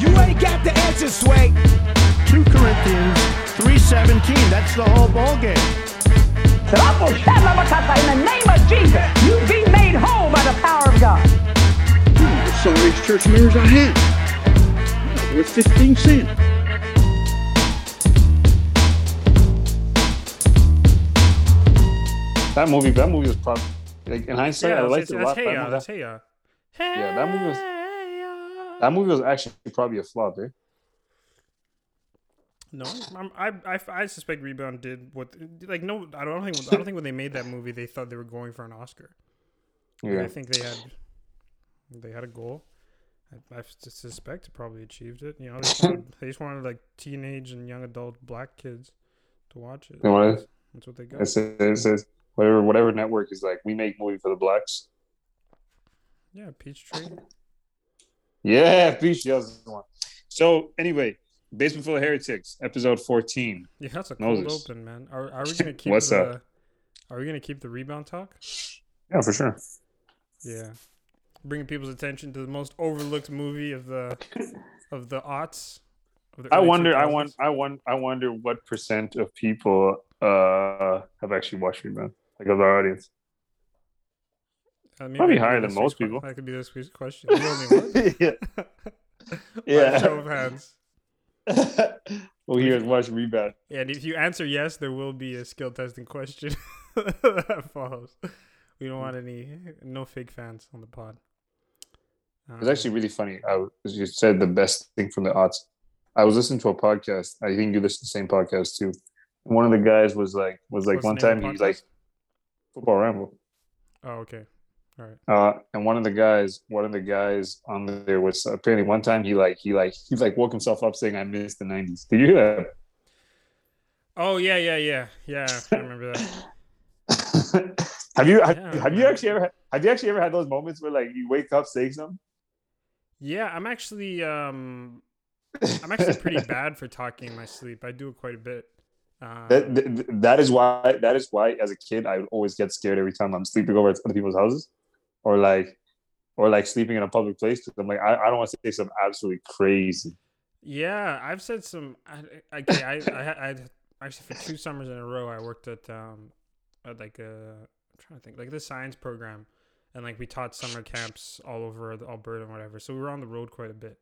You ain't got the answer, Sway. 2 Corinthians 3.17. That's the whole ball game. In the name of Jesus, you be made whole by the power of God. Hmm, the sorriest church mirrors I had. Worth 15 cents. That movie, that movie was probably like in hindsight, I that's, liked it a lot. hey That movie- hey ya. Yeah, that movie was- Hey ya. That movie was actually probably a flop, eh? No, I'm, I, I, I suspect Rebound did what like no, I don't think I don't think when they made that movie they thought they were going for an Oscar. Yeah. I think they had they had a goal. I suspect it probably achieved it. You know, they just, wanted, they just wanted like teenage and young adult black kids to watch it. They wanted- That's, that's what they got. It says, it says whatever whatever network is like, we make movie for the blacks. Yeah, Peachtree. Yeah, Peach the one. So anyway, Basement Full of Heretics, episode fourteen. Yeah, that's a cold Moses. open, man. Are, are we gonna keep What's the? up? Are we gonna keep the rebound talk? Yeah, for sure. Yeah, bringing people's attention to the most overlooked movie of the of the aughts. Of the I wonder, I want, I want, I wonder what percent of people uh have actually watched Rebound, like of our audience. Uh, maybe probably that could be higher than most people. That could be this week's question. You yeah. Yeah. Show of hands. well, here's watch Rebound. Yeah, and if you answer yes, there will be a skill testing question that follows. We don't want any no fake fans on the pod. It was actually really funny. I you said the best thing from the odds. I was listening to a podcast. I think you listen to the same podcast too. And one of the guys was like, was like What's one time he's like, football ramble. Oh, okay. All right. Uh, and one of the guys, one of the guys on there was apparently one time he like he like he like woke himself up saying I missed the nineties. Did you hear that? Oh yeah, yeah, yeah, yeah. I remember that. have you have, Yeah, have you actually ever had, have you actually ever had those moments where like you wake up saying something? Yeah, I'm actually um I'm actually pretty bad for talking in my sleep. I do it quite a bit. Um, That, that that is why that is why as a kid I would always get scared every time I'm sleeping over at other people's houses, or like or like sleeping in a public place. 'cause I'm like I, I don't want to say something absolutely crazy. Yeah, I've said some. I, I, I, I actually for two summers in a row, I worked at um, at like a I'm trying to think like the science program, and like we taught summer camps all over Alberta and whatever. So we were on the road quite a bit,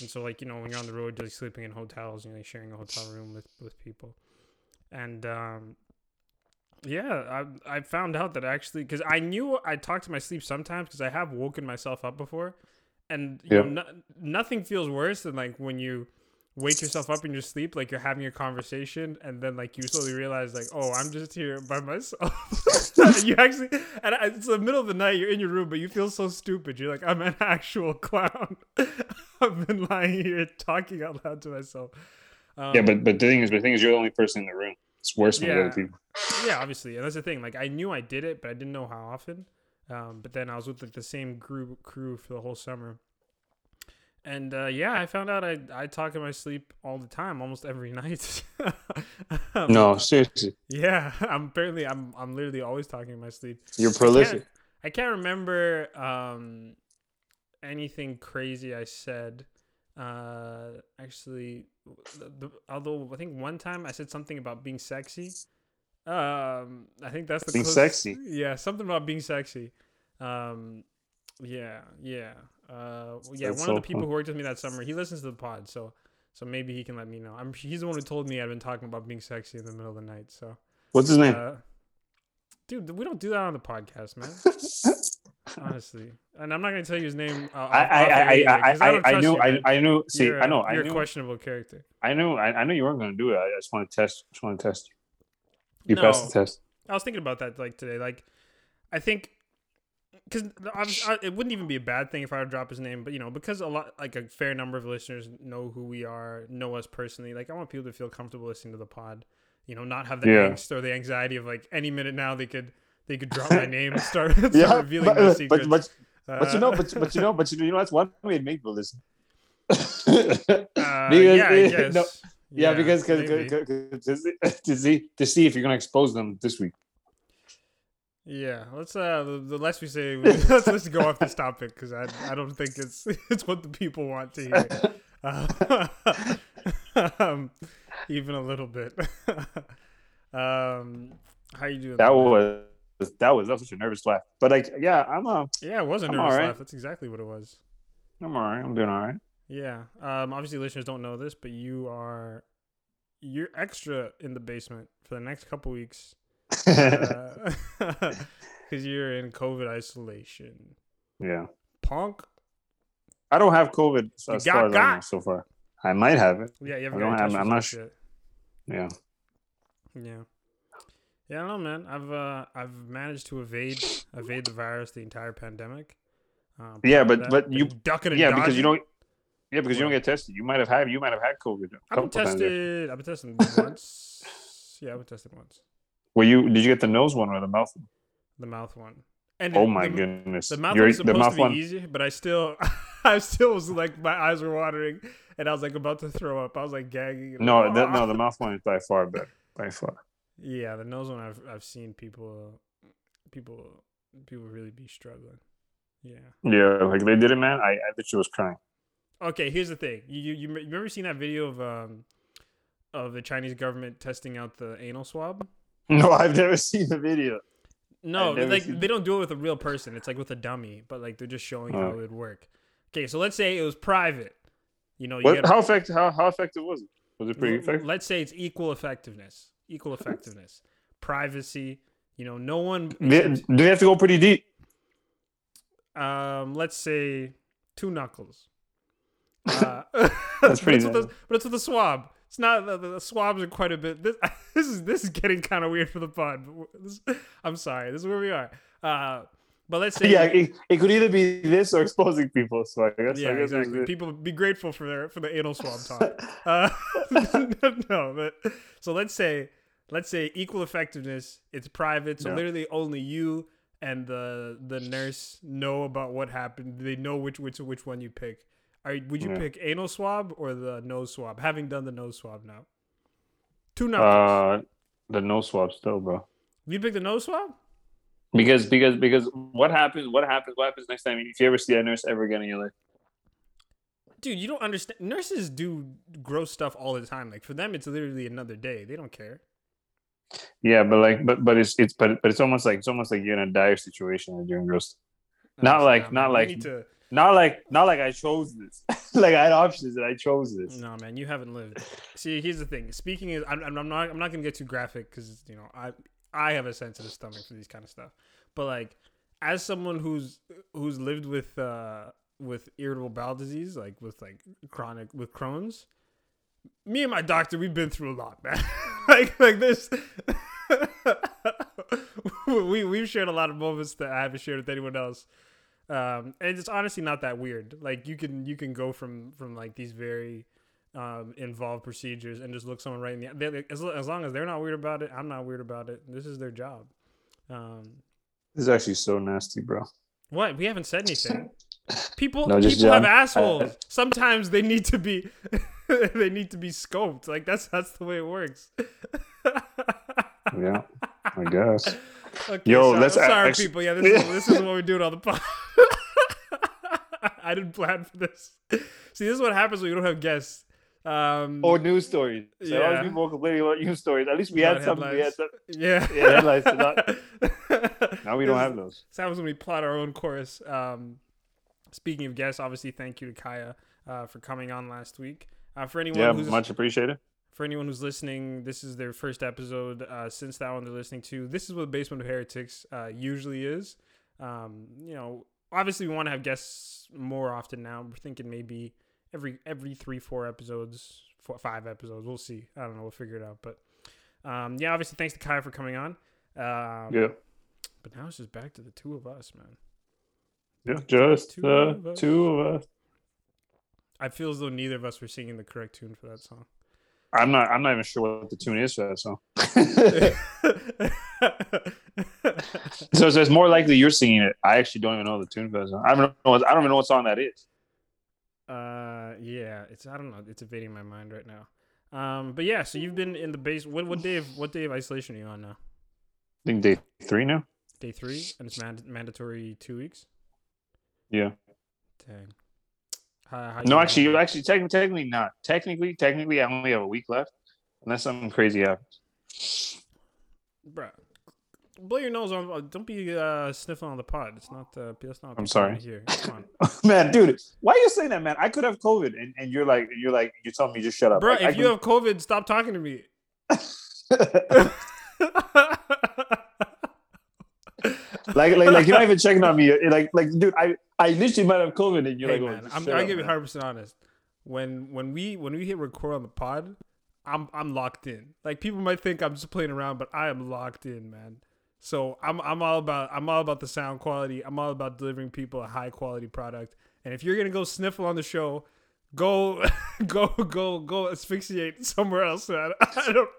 and so like you know when you're on the road, you're like sleeping in hotels, you know, sharing a hotel room with with people, and um, yeah, I I found out that actually because I knew I talked to my sleep sometimes because I have woken myself up before, and you Yeah. know, no, nothing feels worse than like when you wake yourself up in your sleep, like you're having a conversation, and then like you slowly realize like, oh, I'm just here by myself. you actually, and I- it's the middle of the night, you're in your room, but you feel so stupid. You're like, I'm an actual clown. I've been lying here talking out loud to myself. Um, Yeah, but but the thing is, the thing is, you're the only person in the room. It's worse than Yeah. other people. yeah, obviously, and that's the thing. Like, I knew I did it, but I didn't know how often. Um, but then I was with like the same group crew for the whole summer, and uh, yeah, I found out I I talk in my sleep all the time, almost every night. Um, No, seriously, Yeah, I'm apparently I'm I'm literally always talking in my sleep. you're I prolific. can't, I can't remember um anything crazy I said. Uh, actually, the, the, although I think one time I said something about being sexy. Um, I think that's the Being closest- sexy? Yeah, something about being sexy. Um, yeah, yeah. Uh, yeah. That's one so of the people who worked with me that summer, he listens to the pod, so so maybe he can let me know. I'm he's the one who told me I've been talking about being sexy in the middle of the night. So, What's his name? uh, dude, we don't do that on the podcast, man. Honestly, and I'm not gonna tell you his name. Uh, I I air I either, I, I knew you, I. I knew. See, You're, I know uh, You're a knew questionable character. I knew I, I knew you weren't going to do it. I just want to test. Just want to test you. You No. passed the test. I was thinking about that like today. Like, I think because it wouldn't even be a bad thing if I would drop his name, but you know, because a lot, like a fair number of listeners know who we are, know us personally. Like, I want people to feel comfortable listening to the pod. You know, not have the Yeah. angst or the anxiety of like any minute now they could they could drop my name and start, start Yeah, revealing but, their secrets. but but you know Uh, but but you know but you know, you know that's one way to make people listen. uh, Because- yeah, I guess. no, yeah, because cause, cause, 'cause- to see to see if you're going to expose them this week. Yeah, let's uh the, the less we say, let's let's go off this topic because I I don't think it's it's what the people want to hear. Uh, um, even a little bit. um, how you doing? That man? was that was that was such a nervous laugh. But like, yeah, I'm uh, yeah, it was a I'm nervous alright. laugh. That's exactly what it was. I'm all right. I'm doing all right. Yeah. Um, obviously, listeners don't know this, but you are you're extra in the basement for the next couple weeks because you're in COVID isolation. yeah, Punk. I don't have COVID so as got far as I know so far. I might have it. Yeah, you haven't don't have- I'm not yet. Yeah. Yeah. Yeah, I don't know, man. I've uh, I've managed to evade evade the virus the entire pandemic. Uh, Yeah, but- that, but you- ducking and Yeah, because you dodging. don't. Yeah, because you don't get tested. You might have had. You might have had COVID. I've been tested. I've been tested once. Yeah, I've been tested once. Well, you? Did you get the nose one or the mouth one? The mouth one. And Oh my the, goodness! The mouth You're- one's supposed mouth to be one. easy, but I still, I still was like, my eyes were watering, and I was like about to throw up. I was like gagging. No, no, the mouth one is by far better. By far. Yeah, the nose one. I've I've seen people, people, people really be struggling. Yeah. Yeah, like they did it, man. I, I literally was crying. Okay, here's the thing. You you you remember seen that video of um of the Chinese government testing out the anal swab? No, I've never seen the video. No, like they don't do it with a real person. It's like with a dummy, but like they're just showing how Oh. it would work. Okay, so let's say it was private. You know, you What? How effective? How, how effective was it? Was it pretty effective? Let's say it's equal effectiveness. Equal effectiveness. Privacy. You know, no one. Do they have to go pretty deep? um, let's say two knuckles. Uh, That's pretty But it's, with the, but it's with a swab. It's not the, the swabs are quite a bit. This, this is this is getting kind of weird for the pod. This, I'm sorry. This is where we are. Uh, but let's say Yeah, it, it could either be this or exposing people. So I guess. yeah, I guess exactly. People be grateful for their for the anal swab talk. Uh, no, but so let's say let's say equal effectiveness. It's private, so Yeah. literally only you and the the nurse know about what happened. They know which which which one you pick. Are would you Yeah. pick anal swab or the nose swab? Having done the nose swab now, two knuckles. Uh, the nose swab still, bro. you pick the nose swab. Because because because what happens? What happens? What happens next time? If you ever see a nurse ever again in your life? Dude, you don't understand. Nurses do gross stuff all the time. Like for them, it's literally another day. They don't care. Yeah, but like, but but it's it's but but it's almost like it's almost like you're in a dire situation and doing gross. Not like- not like- to- Not like not like I chose this. like I had options and I chose this. No, man, you haven't lived. See, here's the thing. Speaking is, I'm, I'm not, I'm not gonna get too graphic because you know, I, I have a sensitive stomach for these kind of stuff. But like, as someone who's who's lived with uh with irritable bowel disease, like with like chronic with Crohn's, me and my doctor, we've been through a lot, man. like like this. we we've shared a lot of moments that I haven't shared with anyone else. Um and it's honestly not that weird. Like you can you can go from from like these very um involved procedures and just look someone right in the they, as, as long as they're not weird about it i'm not weird about it. This is their job. Um This is actually so nasty, bro. what? We haven't said anything. People No, just people have John. assholes. Sometimes they need to be they need to be scoped like that's that's the way it works Yeah, I guess. Okay, Yo, so- let's sorry, actu- people. Yeah, this is, this is what we do on the pod. I didn't plan for this. See, this is what happens when you don't have guests. Um, Or news stories. So Yeah. yeah. people complaining about news stories. At least we had some. We had headlines. some. yeah, Yeah, headlines not- Now we don't This- have those. This happens when we plot our own course. Um, speaking of guests, obviously, thank you to Kaya uh, for coming on last week. Uh, for anyone Yeah, who's much appreciated. for anyone who's listening, this is their first episode uh, since that one they're listening to. This is what Basement of Heretics uh, usually is. Um, you know, obviously we want to have guests more often now. We're thinking maybe every every three, four episodes, four, five episodes. We'll see. I don't know. We'll figure it out. But um, yeah, obviously thanks to Kai for coming on. Um, Yeah, But now it's just back to the two of us, man. yeah, just Two of us. two of us. I feel as though neither of us were singing the correct tune for that song. I'm not. I'm not even sure what the tune is for that song. so, so it's more likely you're singing it. I actually don't even know the tune for that song. I don't know. what- I don't even know what song that is. Uh, yeah, it's I don't know, it's evading my mind right now. Um, but yeah, so you've been in the base. What what day of what day of isolation are you on now? I think day three now. Day three, and it's mand- mandatory two weeks. Yeah. Dang, How, how No, you actually, doing? actually, technically, technically not. Technically, technically, I only have a week left, unless something crazy happens. Bruh. Blow your nose on. uh, Don't be uh, sniffling on the pod. It's not. Uh, that's not. I'm sorry. Hear. Man, dude, why are you saying that, man? I could have COVID, and, and you're like, you're like, you're telling me just shut up. bro. Like, I If you have COVID, stop talking to me. like, like, like, you're not even checking on me. Like, like, dude, I, I literally might have COVID, and you're hey like, oh, man, just I'm, I'll give you 100 percent honest. When when we when we hit record on the pod, I'm I'm locked in. Like people might think I'm just playing around, but I am locked in, man. So I'm I'm all about I'm all about the sound quality. I'm all about delivering people a high quality product. And if you're gonna go sniffle on the show, go go go go asphyxiate somewhere else. Man. I don't.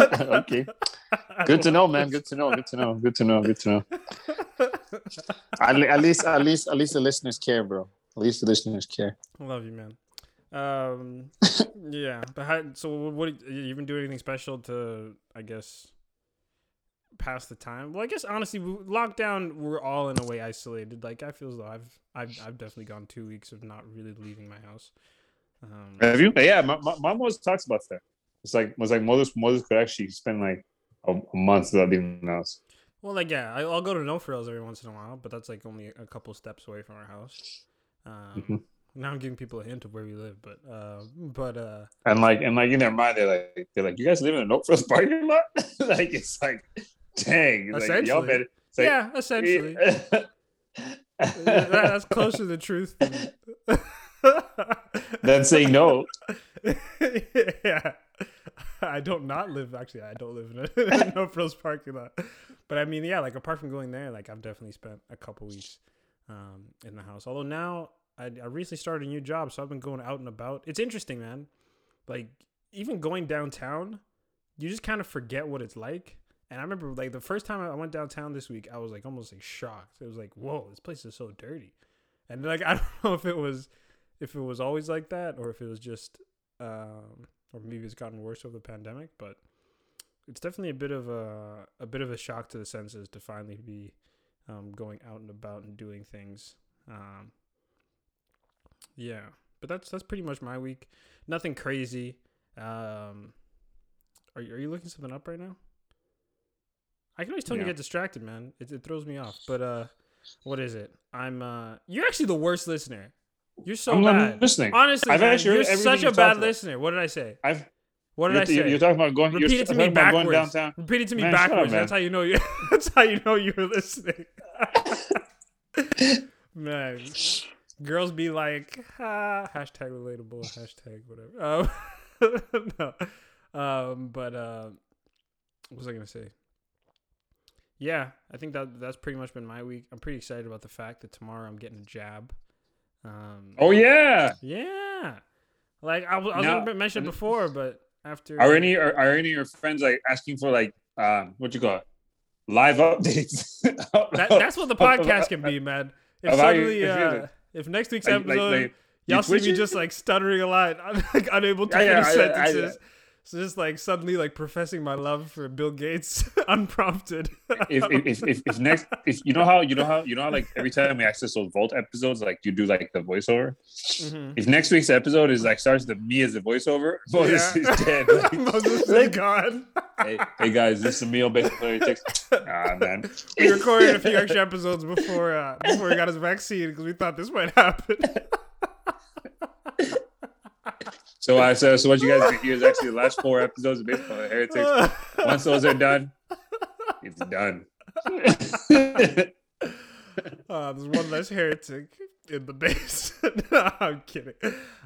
okay. Good to know, man. Good to know. Good to know. Good to know. Good to know. At, at least, at least, at least the listeners care, bro. At least the listeners care. I love you, man. Um, yeah, but how, so what? You even do anything special to, I guess, pass the time? Well, I guess honestly, lockdown, we're all in a way isolated. Like I feel as though I've, I've, I've definitely gone two weeks of not really leaving my house. Um, Have you? Yeah, my, my mom always talks about that. It's like was like mothers mothers could actually spend like a, a month without leaving the house. well, like yeah, I, I'll go to No Frills every once in a while, but that's like only a couple steps away from our house. Um, Mhm. Now I'm giving people a hint of where we live, but uh, but uh, And like and like in their mind, they're like they're like, you guys live in a No Frills parking lot? like it's like, dang, like, y'all better. like- yeah, essentially. That- that's closer to the truth. Than... Then say no. yeah, I don't not live. Actually, I don't live in a no frills parking lot. But I mean, yeah, like apart from going there, like I've definitely spent a couple weeks um, in the house. Although now I, I recently started a new job, so I've been going out and about. It's interesting, man. Like even going downtown, you just kind of forget what it's like. And I remember like the first time I went downtown this week, I was like almost like shocked. It was like, whoa, this place is so dirty. And like I don't know if it was if it was always like that or if it was just um or maybe it's gotten worse over the pandemic, but it's definitely a bit of a a bit of a shock to the senses to finally be um, going out and about and doing things. Um, yeah, but that's that's pretty much my week. Nothing crazy. Um, are you, are you looking something up right now? I can always tell you get distracted, man. It, it throws me off. But uh, what is it? I'm uh, you're actually the worst listener. You're so I'm bad. listening. Honestly, I've man, you're such a bad listener. What did I say? I've What did I say? you're, talking about going. Repeat it to me backwards. downtown. Repeat it to me Man, shut up, backwards. that's how you know you. That's how you know you're listening. man, girls be like, ah, hashtag relatable, hashtag whatever. Um, no, um, but uh, what was I gonna say? Yeah, I think that that's pretty much been my week. I'm pretty excited about the fact that tomorrow I'm getting a jab. Um, Oh yeah. yeah, like I was, I was Now- gonna mention before, but after Are any are, are any of your friends like asking for like um what you call it? live updates? That, that's what the podcast can be, man. If suddenly, if you- uh, if next week's Like- like- episode, like, y'all see me just like stuttering a lot, I'm like unable to Yeah, yeah, finish I- I- sentences. So just like suddenly like professing my love for Bill Gates unprompted. if, if, if, if, next if you know how you know how you know how like every time we access those vault episodes like you do like the voiceover Mhm. if next week's episode is like starts the me as the voiceover Moses Yeah. is dead like, Moses is like, gone. hey, hey guys this is a based on text ah man We recorded a few extra episodes before uh, before he got his vaccine because we thought this might happen. So I so, so what you guys can hear is actually the last four episodes of Basement heretics once those are done it's done Uh, there's one less heretic in the base. no, I'm kidding.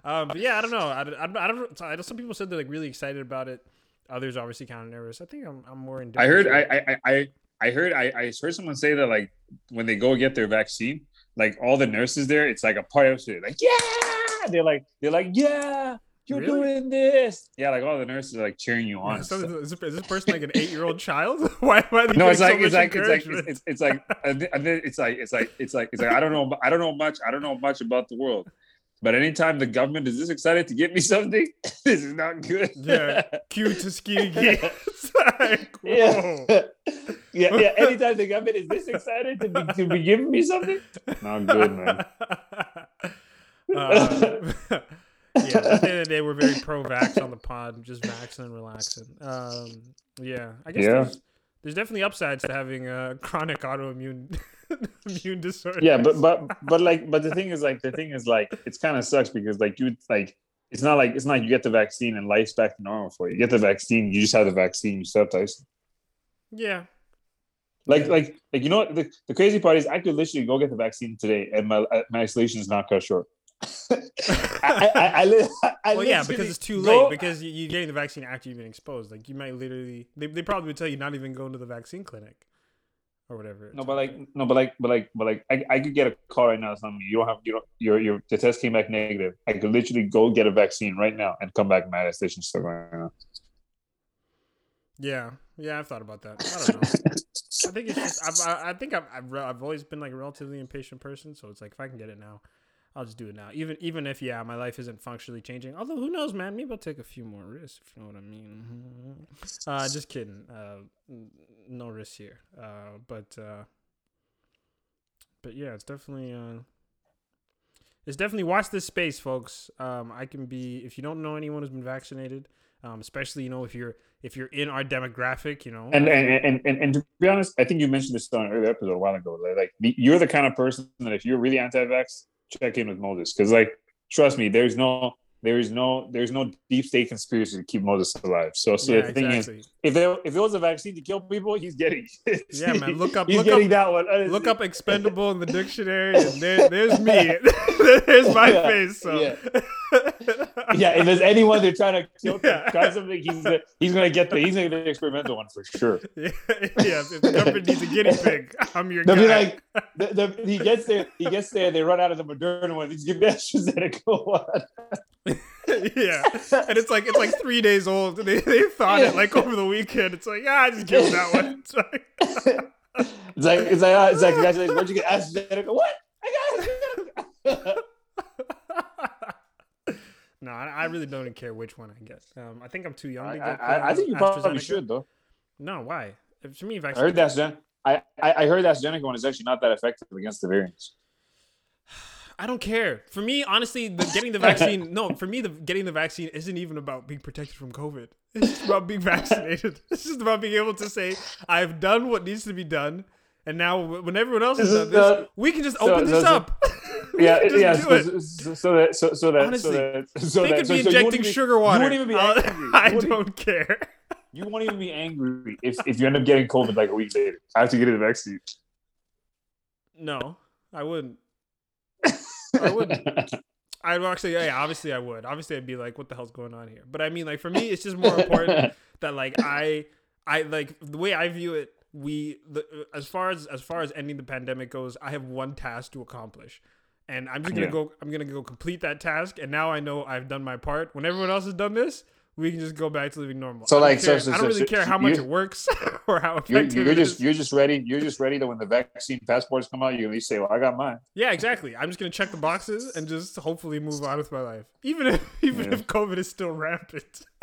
Um, but yeah, I don't know. I, I, I don't. I know some people said they're like really excited about it. Others obviously kind of nervous. I think I'm, I'm more in. I heard I I I I heard I, I heard someone say that like when they go get their vaccine, like all the nurses there, it's like a party. Like yeah, they're like they're like yeah, you're Really? doing this. Yeah, like all the nurses are like cheering you on. and So stuff. is, this, is this person like an eight year old child? why? Why? Are they No, it's like so it's much like it's like encouragement? it's, it's, it's like and then- it's like it's like it's like it's like I don't know I don't know much I don't know much about the world, but anytime the government is this excited to get me something, this is not good. Yeah, Cue to ski It's like. Yeah. yeah, yeah. Anytime the government is this excited to be, to be giving me something, not good, man. Uh, yeah, at the end of the day, we're very pro-vax on the pod, just vaxing and relaxing. Um, yeah, I guess Yeah. there's, there's definitely upsides to having a chronic autoimmune immune disorder. yeah, but but but like but the thing is like the thing is like it's kind of sucks because like you like it's not like it's not like you get the vaccine and life's back to normal for you. You get the vaccine, you just have the vaccine, you still have yeah, Like, like, like, you know what? The, the crazy part is, I could literally go get the vaccine today, and my my isolation is not cut short. I, I, I, I, li- I well, yeah, because it's too go- late. Because you, you're getting the vaccine after you've been exposed. Like you might literally, they, they probably would tell you not even going to the vaccine clinic or whatever. no, but like, no, but like, but like, but like, I, I could get a call right now. Something you don't have, you don't, your your the test came back negative. I could literally go get a vaccine right now and come back. My isolation still going on. Yeah, yeah, I've thought about that. I don't know. I think it's just I've, I, I think I've, I've re- I've always been like a relatively impatient person, so it's like if I can get it now, I'll just do it now. Even even if yeah, my life isn't functionally changing. Although who knows, man? Maybe I'll take a few more risks. If you know what I mean. Uh, just kidding. Uh, no risk here. Uh, but uh, but yeah, it's definitely uh, it's definitely watch this space, folks. Um, I can be if you don't know anyone who's been vaccinated, um, especially you know if you're if you're in our demographic, you know, And and, and and and to be honest, I think you mentioned this on an earlier episode a while ago. Like, like you're the kind of person that if you're really anti-vax, check in with Moses because, like, trust me, there's no. There is no, there's no deep state conspiracy to keep Moses alive. So, so yeah, the thing is, if there if there was a vaccine to kill people, he's getting. it. Yeah, man, look up- He's look getting up- that one. honestly. Look up expendable in the dictionary, and there, there's me. there's my Yeah, face. So. yeah. Yeah, if there's anyone they're trying to kill, Yeah. try something, he's gonna, he's gonna get the he's gonna get the experimental one for sure. yeah, yes, if the government needs a guinea pig, I'm your They'll guy. be like, the, the, he gets there, he gets there, they run out of the Moderna one. He's give me AstraZeneca one. yeah, and it's like it's like three days old. They they thought it like over the weekend. It's like ah, just give that one. It's like, It's like it's like uh, it's like congratulations. Where'd you get AstraZeneca? What? I got AstraZeneca. No, I, I really don't care which one I get. Um, I think I'm too young I, to get. I, I think you probably should though. No, why? If, to me, I heard that's Gen- I, I I heard AstraZeneca one is actually not that effective against the variants. I don't care. For me, honestly, the getting the vaccine. no, for me, the getting the vaccine isn't even about being protected from COVID. It's just about being vaccinated. It's just about being able to say I've done what needs to be done, and now when everyone else has done is this, the- we can just so- open this so- up. We Yeah, yeah. So, it. so, that so so that Honestly, so that so they that could so, be so injecting even- sugar water. You won't even be angry. I don't care. You won't even be angry if, if you end up getting COVID like a week later after getting the vaccine. No, I wouldn't. I wouldn't. I'd actually, yeah, obviously I would. Obviously, I'd be like, "What the hell's going on here?" But I mean, like for me, it's just more important that like I, I like the way I view it. We, the, as far as as far as ending the pandemic goes, I have one task to accomplish, and I'm just gonna Yeah. go. I'm gonna go complete that task, and now I know I've done my part. When everyone else has done this, we can just go back to living normal. So, I like, so- care- so- I don't really so- care how much it works or how You're, you're it just is. you're just ready. You're just ready that when the vaccine passports come out, you at least say, "Well, I got mine." Yeah, exactly. I'm just gonna check the boxes and just hopefully move on with my life, even if even Yeah. if COVID is still rampant.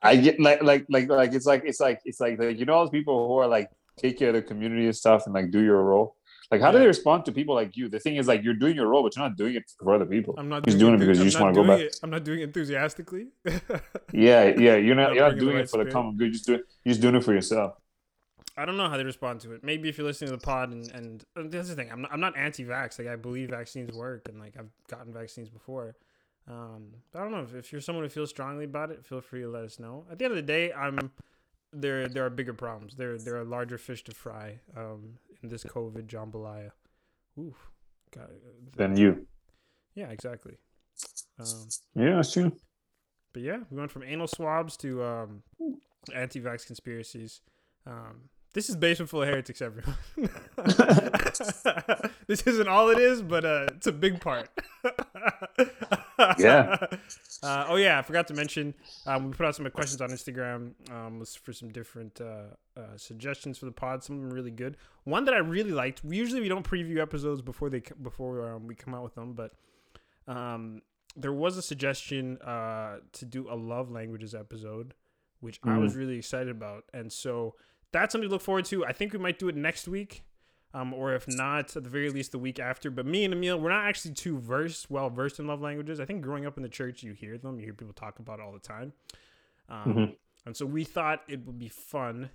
I get like like like like it's like it's like it's like the, you know those people who are like take care of the community and stuff and like do your role. Like how do they respond to people like you? The thing is like you're doing your role, but you're not doing it for other people. I'm not doing, doing it because you I'm just want to go back. It, I'm not doing it enthusiastically. Yeah, yeah. You're not you're not doing it for the common good. You're just doing you're just doing it for yourself. I don't know how they respond to it. Maybe if you're listening to the pod and and uh, that's the thing. I'm not, I'm not anti-vax. Like I believe vaccines work and like I've gotten vaccines before. Um, but I don't know if, if you're someone who feels strongly about it, feel free to let us know. At the end of the day, I'm there. There are bigger problems. There there are larger fish to fry. Um, in this COVID jambalaya. Ooh, got Than you. Yeah, exactly. Um, Yeah, that's true. but yeah, we went from anal swabs to um, anti-vax conspiracies. Um, this is basement full of heretics, everyone. this isn't all it is, but uh, it's a big part. Yeah. Uh, oh yeah, I forgot to mention um, we put out some questions on Instagram um, for some different uh, uh, suggestions for the pod. Some of them really good. One that I really liked. We usually we don't preview episodes before they before um, we come out with them, but um, there was a suggestion uh, to do a love languages episode, which I was really excited about, and so that's something to look forward to. I think we might do it next week. Um, or if not, at the very least, the week after. But me and Emil, we're not actually too versed, well versed in love languages. I think growing up in the church, you hear them, you hear people talk about it all the time. Um, Mhm. And so we thought it would be fun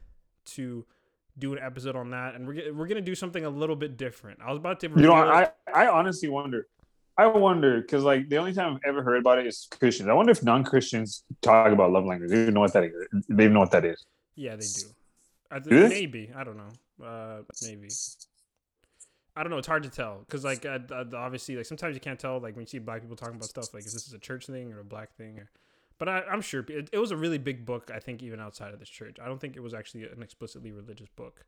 to do an episode on that, and we're we're gonna do something a little bit different. I was about to, You know, I I honestly wonder. I wonder because like the only time I've ever heard about it is Christians. I wonder if non-Christians talk about love language. They even know what that is. They even know what that is. Yeah, they do. I th- Do they? maybe I don't know. Uh, maybe I don't know. It's hard to tell because like obviously like sometimes you can't tell like when you see black people talking about stuff like is this is a church thing or a black thing or. But I, I'm sure it, it was a really big book. I think even outside of this church, I don't think it was actually an explicitly religious book.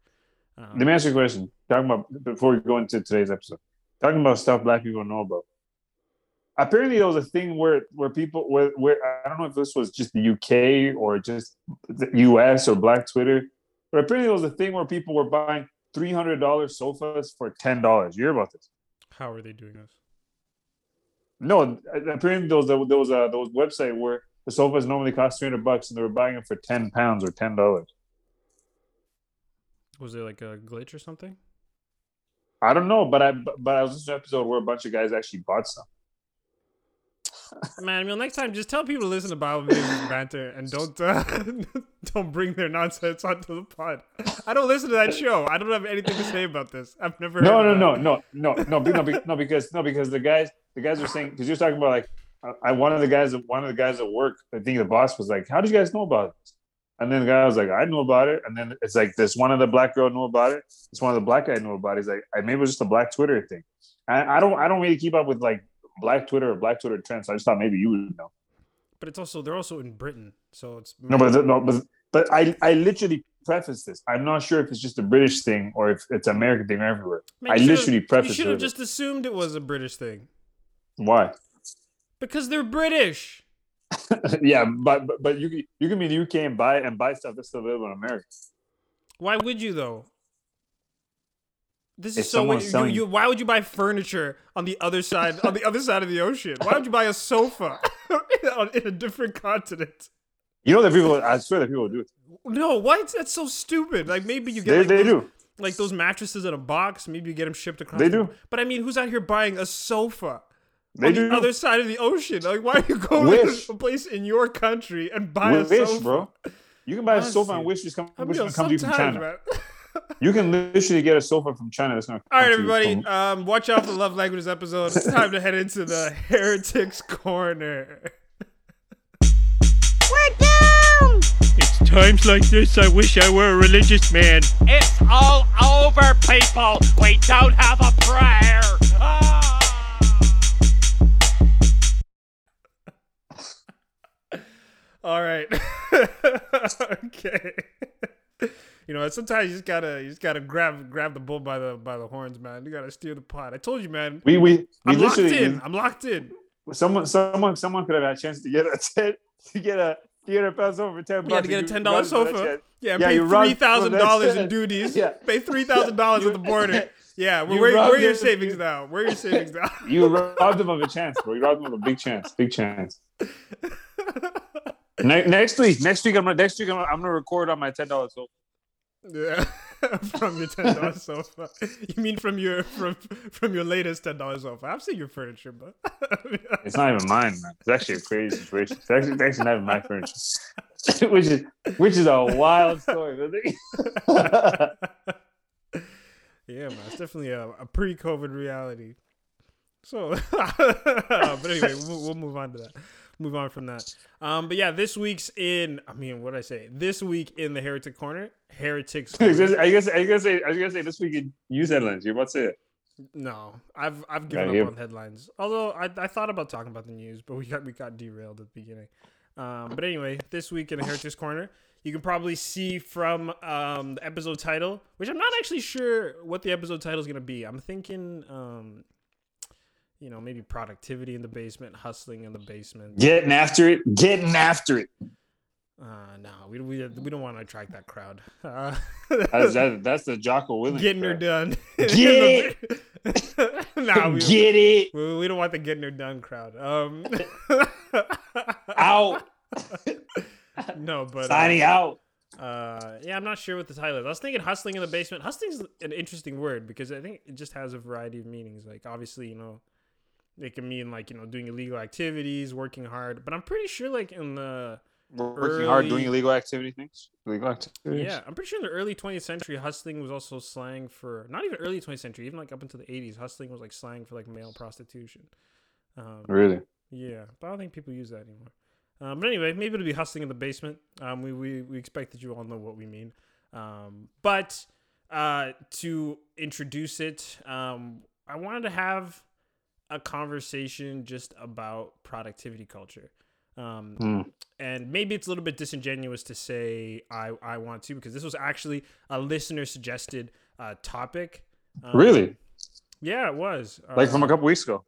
Um, Let me ask you a question. Talking about before we go into today's episode, talking about stuff black people know about. Apparently, there was a thing where where people where, where I don't know if this was just the UK or just the US or Black Twitter, apparently there was a thing where people were buying three hundred dollars sofas for ten dollars. You hear about this? how are they doing this? No, apparently there was a, there was a there was a website where the sofas normally cost three hundred bucks and they were buying them for ten pounds or ten dollars. Was there like a glitch or something? I don't know, but I but but I was listening to an episode where a bunch of guys actually bought some. Man, I mean, next time just tell people to listen to Bible Videos banter and don't uh, don't bring their nonsense onto the pod. I don't listen to that show. I don't have anything to say about this. I've never. No, heard no, no, no, no, no, no, no, because no, because the guys, the guys were saying because you're talking about like, I, one of the guys, one of the guys at work, I think the boss was like, "How did you guys know about this?" And then the guy was like, "I knew about it." And then it's like this one of the black girl knew about it. This one of the black guy knew about it. He's like, I, maybe it was just a black Twitter thing. I, I don't, I don't really keep up with like black Twitter or black Twitter trends. So I just thought maybe you would know. But it's also they're also in Britain, so it's No, but no, but but I, I literally preface this. I'm not sure if it's just a British thing or if it's American thing everywhere. Man, I literally should've- You should have just assumed it was a British thing Why? because they're British. yeah, but, but but you can you can be in the UK and buy and buy stuff that's still available in America. Why would you though? This is so weird. Selling- you, why would you buy furniture on the other side on the other side of the ocean? Why would you buy a sofa on- in a different continent? You know that people. I swear that people do it. No, what? That's so stupid. Like maybe you get They, like, they those, do. like those mattresses in a box. Maybe you get them shipped across. They the- do. But I mean, who's out here buying a sofa They on do. the other side of the ocean? Like, why are you going Wish. to a place in your country and buy a Wish, sofa? bro. You can buy a sofa Honestly. and wish just come, I wish mean, come to you from China. man. You can literally get a sofa from China. That's not. All right, everybody. Um, watch out for the Love Languages episode. It's time to head into the Heretics Corner. We're doomed! It's times like this I wish I were a religious man. It's all over, people. We don't have a prayer. Ah! All right. okay. You know, sometimes you just gotta you just gotta grab grab the bull by the by the horns, man. You gotta steer the pot. I told you, man. We we we I'm locked in. I'm locked in. someone someone someone could have had a chance to get a ten, to get a three hundred pound sofa for ten bucks. Yeah, to get a ten you dollar robbed them of that sofa. Yeah, Yeah, pay three thousand dollars in duties. Yeah. Pay three thousand dollars at the border. Yeah, well, You where, where are your savings now? Where are your savings now? You robbed them of a chance, bro. You robbed them of a big chance, big chance. Ne- next week, next week, I'm gonna next week I'm gonna, I'm gonna record on my ten dollars sofa. Yeah, from your ten dollars sofa. You mean from your from from your latest ten dollars sofa? I've seen your furniture, but It's not even mine, man. It's actually a crazy situation. It's actually, it's actually not even my furniture, which is which is a wild story. but- yeah, man, it's definitely a, a pre-COVID reality. So, but anyway, we'll, we'll move on to that. Move on from that. Um, but yeah, this week's in. I mean, what did I say? This week in the Heretic Corner, Heretics. I guess I guess I was gonna say this week in news headlines. You're about to say it. No, I've I've given up on headlines. Although I, I thought about talking about the news, but we got we got derailed at the beginning. Um, but anyway, this week in the Heretics Corner, you can probably see from um, the episode title, which I'm not actually sure what the episode title is gonna be. I'm thinking, um, you know, maybe productivity in the basement, hustling in the basement. Getting after it, getting after it. Uh, no, we we, we don't want to attract that crowd. Uh, That's, that, that's the Jocko Willink. getting her done. Get nah, we, Get it We, we don't want the getting her done crowd. Um, out, no, but uh, signing out. Uh, yeah, I'm not sure what the title is. I was thinking hustling in the basement. Hustling's an interesting word because I think it just has a variety of meanings. Like obviously, you know, it can mean like you know doing illegal activities, working hard. But I'm pretty sure like in the Working hard, doing illegal activity things. Illegal activities. yeah, I'm pretty sure in the early 20th century, hustling was also slang for not even early 20th century, even like up until the 80s. Hustling was like slang for like male prostitution. Um, Really. Yeah, but I don't think people use that anymore. Um, but anyway, maybe it'll be hustling in the basement. Um, we, we, we expect that you all know what we mean. Um, but uh, to introduce it, um, I wanted to have a conversation just about productivity culture. Um, Hmm. And maybe it's a little bit disingenuous to say I, I want to because this was actually a listener suggested uh, topic. Um, Really? Yeah, it was. Like from Uh, a couple weeks ago.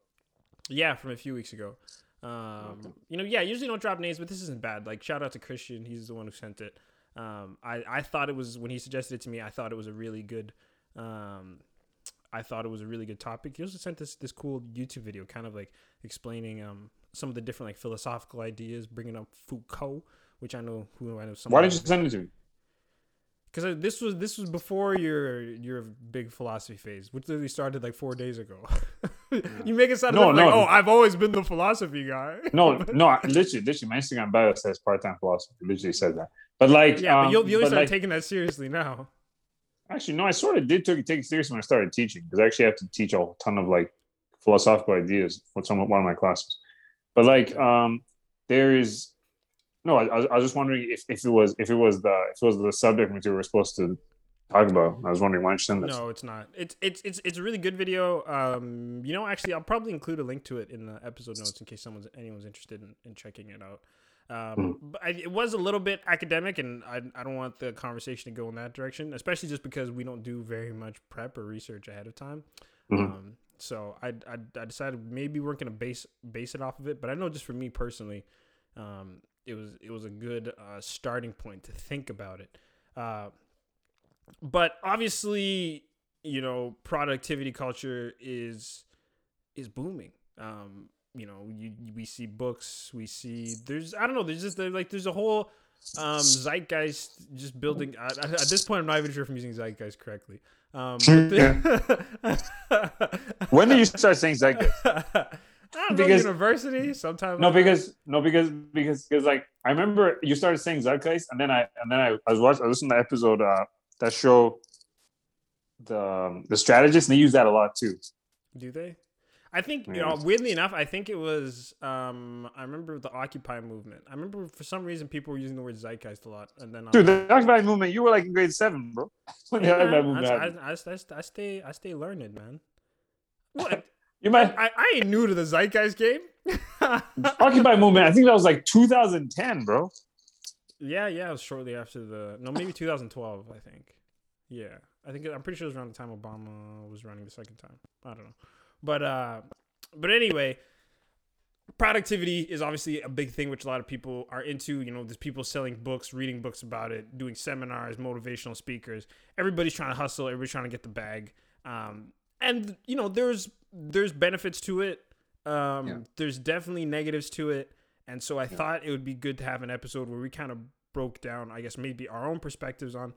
yeah, from a few weeks ago. Um, you know, yeah, usually don't drop names, but this isn't bad. Like, shout out to Christian; he's the one who sent it. Um, I I thought it was when he suggested it to me. I thought it was a really good. Um, I thought it was a really good topic. He also sent this this cool YouTube video, kind of like explaining um some of the different like philosophical ideas, bringing up Foucault, which I know who I know. Why did you send it to me? Because this was this was before your your big philosophy phase, which literally started like four days ago. you make it sound No, like, no. oh, I've always been the philosophy guy. No, no, I- literally, literally, my Instagram bio says part-time philosophy. Literally says that. But like, yeah, um, but you'll, you'll but, start like- taking that seriously now. Actually, no, I sort of did take, take it seriously when I started teaching because I actually have to teach a ton of like philosophical ideas for some one of my classes. But like, um, there is no. I, I was- just wondering if, if it was if it was the if it was the subject material we were supposed to talk about. I was wondering why you send this. No, it's not. It's it's it's it's a really good video. Um, you know, actually, I'll probably include a link to it in the episode notes in case someone's anyone's interested in, in checking it out. Um, but I, it was a little bit academic, and I, I don't want the conversation to go in that direction, especially just because we don't do very much prep or research ahead of time. Mhm. Um, so I, I, I decided maybe we weren't gonna base base it off of it, but I know just for me personally, um, it was it was a good uh, starting point to think about it. Uh, but obviously, you know, productivity culture is is booming. Um, you know, you, we see books, we see there's I don't know, there's just like there's a whole um zeitgeist just building. I, I- at this point, I'm not even sure if I'm using zeitgeist correctly. Um, When did you start saying zeitgeist? I don't know, university sometime. No, because no, because because because like I remember you started saying zeitgeist, and then I and then I, I was watching I listened to the episode uh that show the um, the strategist, and they use that a lot too. Do they? I think you Yeah. know. Weirdly enough, I think it was. Um, I remember the Occupy movement. I remember for some reason people were using the word zeitgeist a lot, and then Dude, the Occupy movement, you were like in grade seven, bro. When the Occupy movement I. I, I, I, I stay, I stay learned, man. What? You might I, I ain't new to the zeitgeist game. Occupy movement. I think that was like 2010, bro. yeah, yeah. It was shortly after the no, maybe 2012. I think. Yeah, I think I'm pretty sure it was around the time Obama was running the second time. I don't know, but uh, but anyway, productivity is obviously a big thing which a lot of people are into. You know, there's people selling books, reading books about it, doing seminars, motivational speakers. Everybody's trying to hustle. Everybody's trying to get the bag. Um, and you know, there's there's benefits to it. Um, Yeah. there's definitely negatives to it. And so I thought it would be good to have an episode where we kind of broke down, I guess, maybe our own perspectives on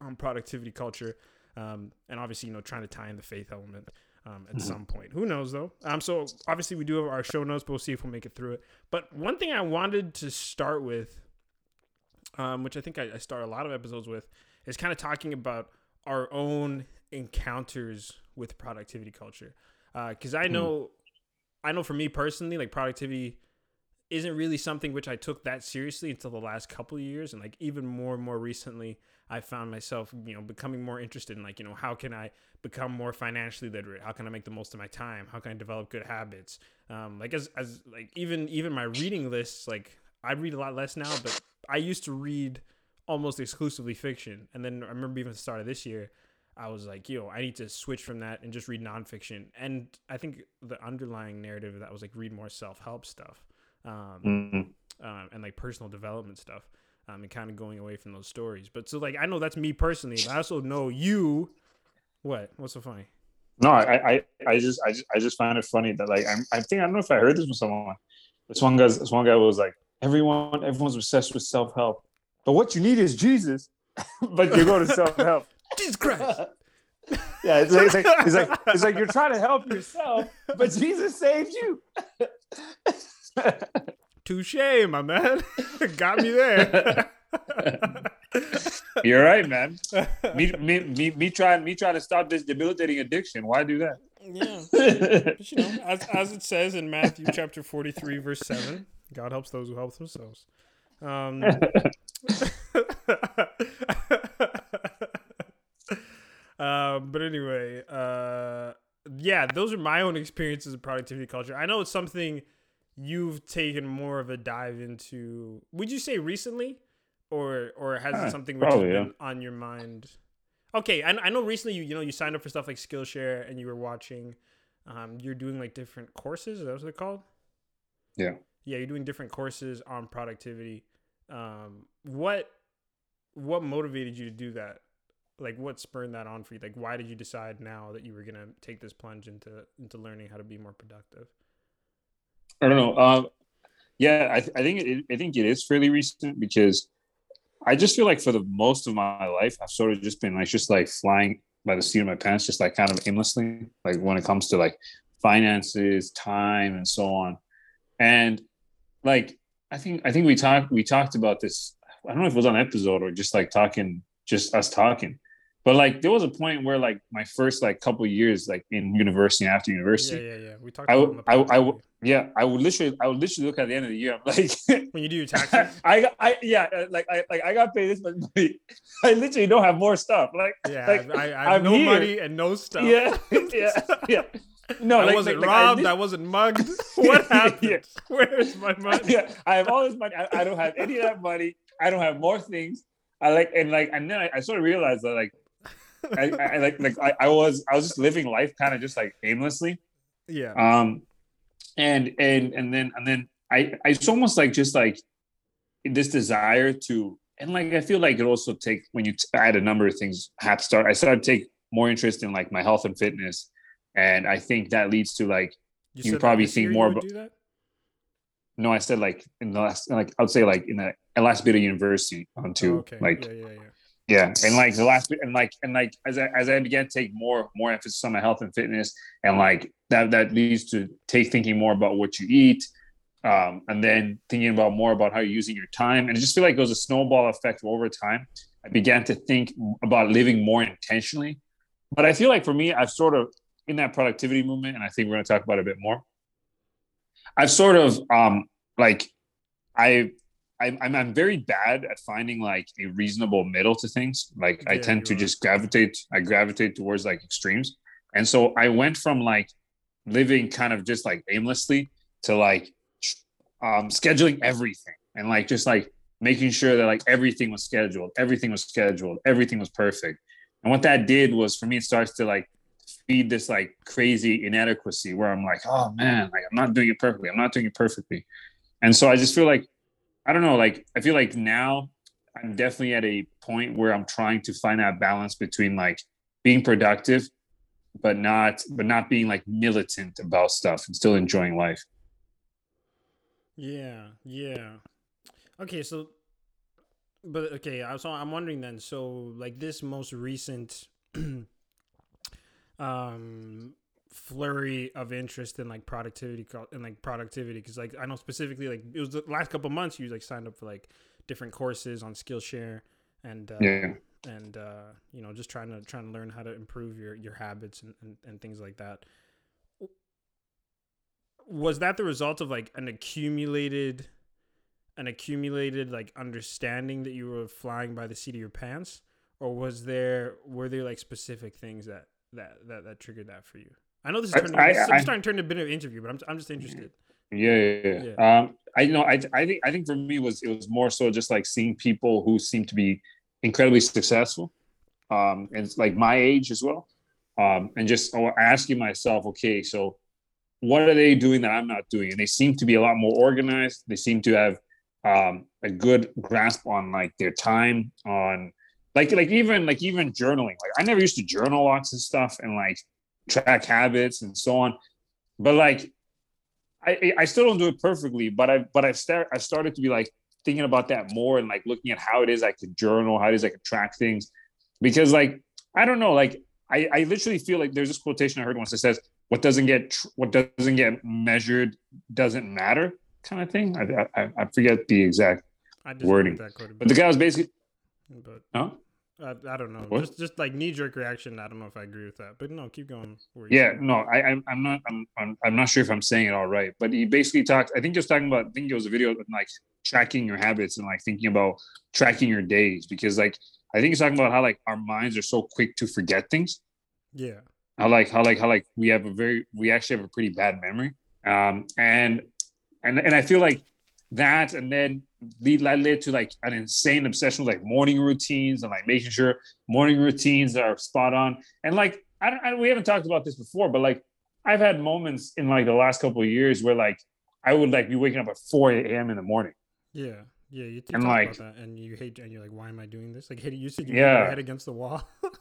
on productivity culture, um, and obviously, you know, trying to tie in the faith element um, at some point. Who knows though? Um, so obviously, we do have our show notes, but we'll see if we'll make it through it. But one thing I wanted to start with, um, which I think I, I start a lot of episodes with, is kind of talking about our own encounters with productivity culture. Because I know, I know for me personally, like productivity isn't really something which I took that seriously until the last couple of years, and like even more and more recently, I found myself, you know, becoming more interested in like, you know, how can I become more financially literate? How can I make the most of my time? How can I develop good habits? Um, like as as like even even my reading lists, like I read a lot less now, but I used to read almost exclusively fiction, and then I remember even the start of this year. I was like, yo, I need to switch from that and just read nonfiction. And I think the underlying narrative of that was like read more self help stuff um, Mhm. uh, and like personal development stuff um, and kind of going away from those stories. But so like I know that's me personally, but I also know you. What? What's so funny? No, I, I, I just, I just, I just find it funny that like, I'm, I think I don't know if I heard this from someone. This one guy, this one guy was like, everyone, everyone's obsessed with self help. but what you need is Jesus. but you go to self help. Jesus Christ. Yeah, it's like, it's like it's like it's like you're trying to help yourself, but Jesus saved you. Touche, my man. Got me there. You're right, man. Me, me, me, me trying, me trying to stop this debilitating addiction. Why do that? yeah. But, you know, as, as it says in Matthew chapter 43, verse 7, God helps those who help themselves. Um, uh, but anyway, uh, yeah, those are my own experiences of productivity culture. I know it's something you've taken more of a dive into. Would you say recently, or or has it something which has probably, yeah. been on your mind? Okay, I, I know recently you you know you signed up for stuff like Skillshare and you were watching. Um, you're doing like different courses. Is that what they're called? Yeah. Yeah, you're doing different courses on productivity. Um, what what motivated you to do that? Like, what spurred that on for you? Like, why did you decide now that you were gonna take this plunge into into learning how to be more productive? I don't know. Um, yeah, I, th- I think it, I think it is fairly recent because I just feel like for the most of my life, I've sort of just been like just like flying by the seat of my pants, just like kind of aimlessly, like when it comes to like finances, time, and so on. And like I think I think we talked we talked about this. I don't know if it was on episode or just like talking, just us talking. But like there was a point where like my first like couple years like in university and after university, yeah, yeah. We talked. I about would, I, on would- the I would, yeah, I would literally, I would literally look at the end of the year. I'm like, when you do your taxes. I, got- I, yeah, uh, like, I, like, I got paid this much money. I literally don't have more stuff. Like, Yeah, like, I, I have I'm no here. money and no stuff. yeah, yeah, yeah. No, I like, wasn't like, like, I robbed. I, wasn't mugged. What happened? Yeah. Where's my money? yeah, I have all this money. I, I don't have any of that money. I don't have more things. I like, and like, and then I, I sort of realized that like, I, I like, like I, I was, I was just living life kind of just like aimlessly. Yeah. um and and and then and then i i it's almost like just like this desire to and like i feel like it also take when you add a number of things have start i started to take more interest in like my health and fitness and i think that leads to like you said probably think more about- no i said like in the last like i would say like in the last bit of university onto Oh, okay. like yeah, yeah, yeah. Yeah, and like the last and like and like as I as I began to take more more emphasis on my health and fitness, and like that that leads to take thinking more about what you eat, um, and then thinking about more about how you're using your time, and I just feel like it was a snowball effect over time. I began to think about living more intentionally, but I feel like for me, I've sort of in that productivity movement, and I think we're going to talk about it a bit more. I've sort of um like I I'm, I'm I'm very bad at finding like a reasonable middle to things. Like I tend to just gravitate. I gravitate towards like extremes, and so I went from like living kind of just like aimlessly to like um, scheduling everything and like just like making sure that like everything was scheduled, everything was scheduled, everything was perfect. And what that did was for me, it starts to like feed this like crazy inadequacy where I'm like, oh man, like I'm not doing it perfectly. I'm not doing it perfectly. And so I just feel like I don't know, like I feel like now I'm definitely at a point where I'm trying to find that balance between like being productive but not but not being like militant about stuff and still enjoying life. Yeah, yeah. Okay, so but okay, I- so I'm wondering then, so like this most recent um flurry of interest in like productivity and like productivity because like I know specifically like it was the last couple months you like signed up for like different courses on Skillshare and uh, Yeah. and uh, you know just trying to trying to learn how to improve your your habits and, and, and things like that. Was that the result of like an accumulated an accumulated like understanding that you were flying by the seat of your pants? Or was there were there like specific things that that that, that triggered that for you i know this is turning I- this is I- starting to turn into a bit of an interview but i'm, I'm just interested Yeah, yeah, yeah. Um, I you know, I I think I think for me was it was more so just like seeing people who seem to be incredibly successful, um, and like my age as well, um, and just oh, asking myself, okay, so what are they doing that I'm not doing? And they seem to be a lot more organized. They seem to have um, a good grasp on like their time, on like like even like even journaling. Like I never used to journal lots of stuff and like track habits and so on, but like I, I still don't do it perfectly, but I but I've start I started to be like thinking about that more and like looking at how it is I could journal, how it is I could track things, because like I don't know, like I, I literally feel like there's this quotation I heard once that says, "What doesn't get what doesn't get measured doesn't matter," kind of thing. I I, I forget the exact I wording, that quite a but the guy was basically, but huh? I, I don't know. What? Just just like knee jerk reaction. I don't know if I agree with that. But no, keep going. where Yeah, said. no, I, I'm, I'm not, I'm, I'm, I'm not sure if I'm saying it all right, but he basically talked. I think he was talking about. I think it was a video of like tracking your habits and like thinking about tracking your days because like I think he's talking about how like our minds are so quick to forget things. Yeah. How like how like how like we have a very we actually have a pretty bad memory. Um, and and and I feel like that and then lead that led to like an insane obsession with like morning routines and like making sure morning routines are spot on. And like I don't, I, we haven't talked about this before, but like I've had moments in like the last couple of years where like I would like be waking up at 4 a.m. in the morning. Yeah. Yeah. You, And, like- and you hate, and you're like, why am I doing this? Like, hitting you said you Yeah. your head against the wall.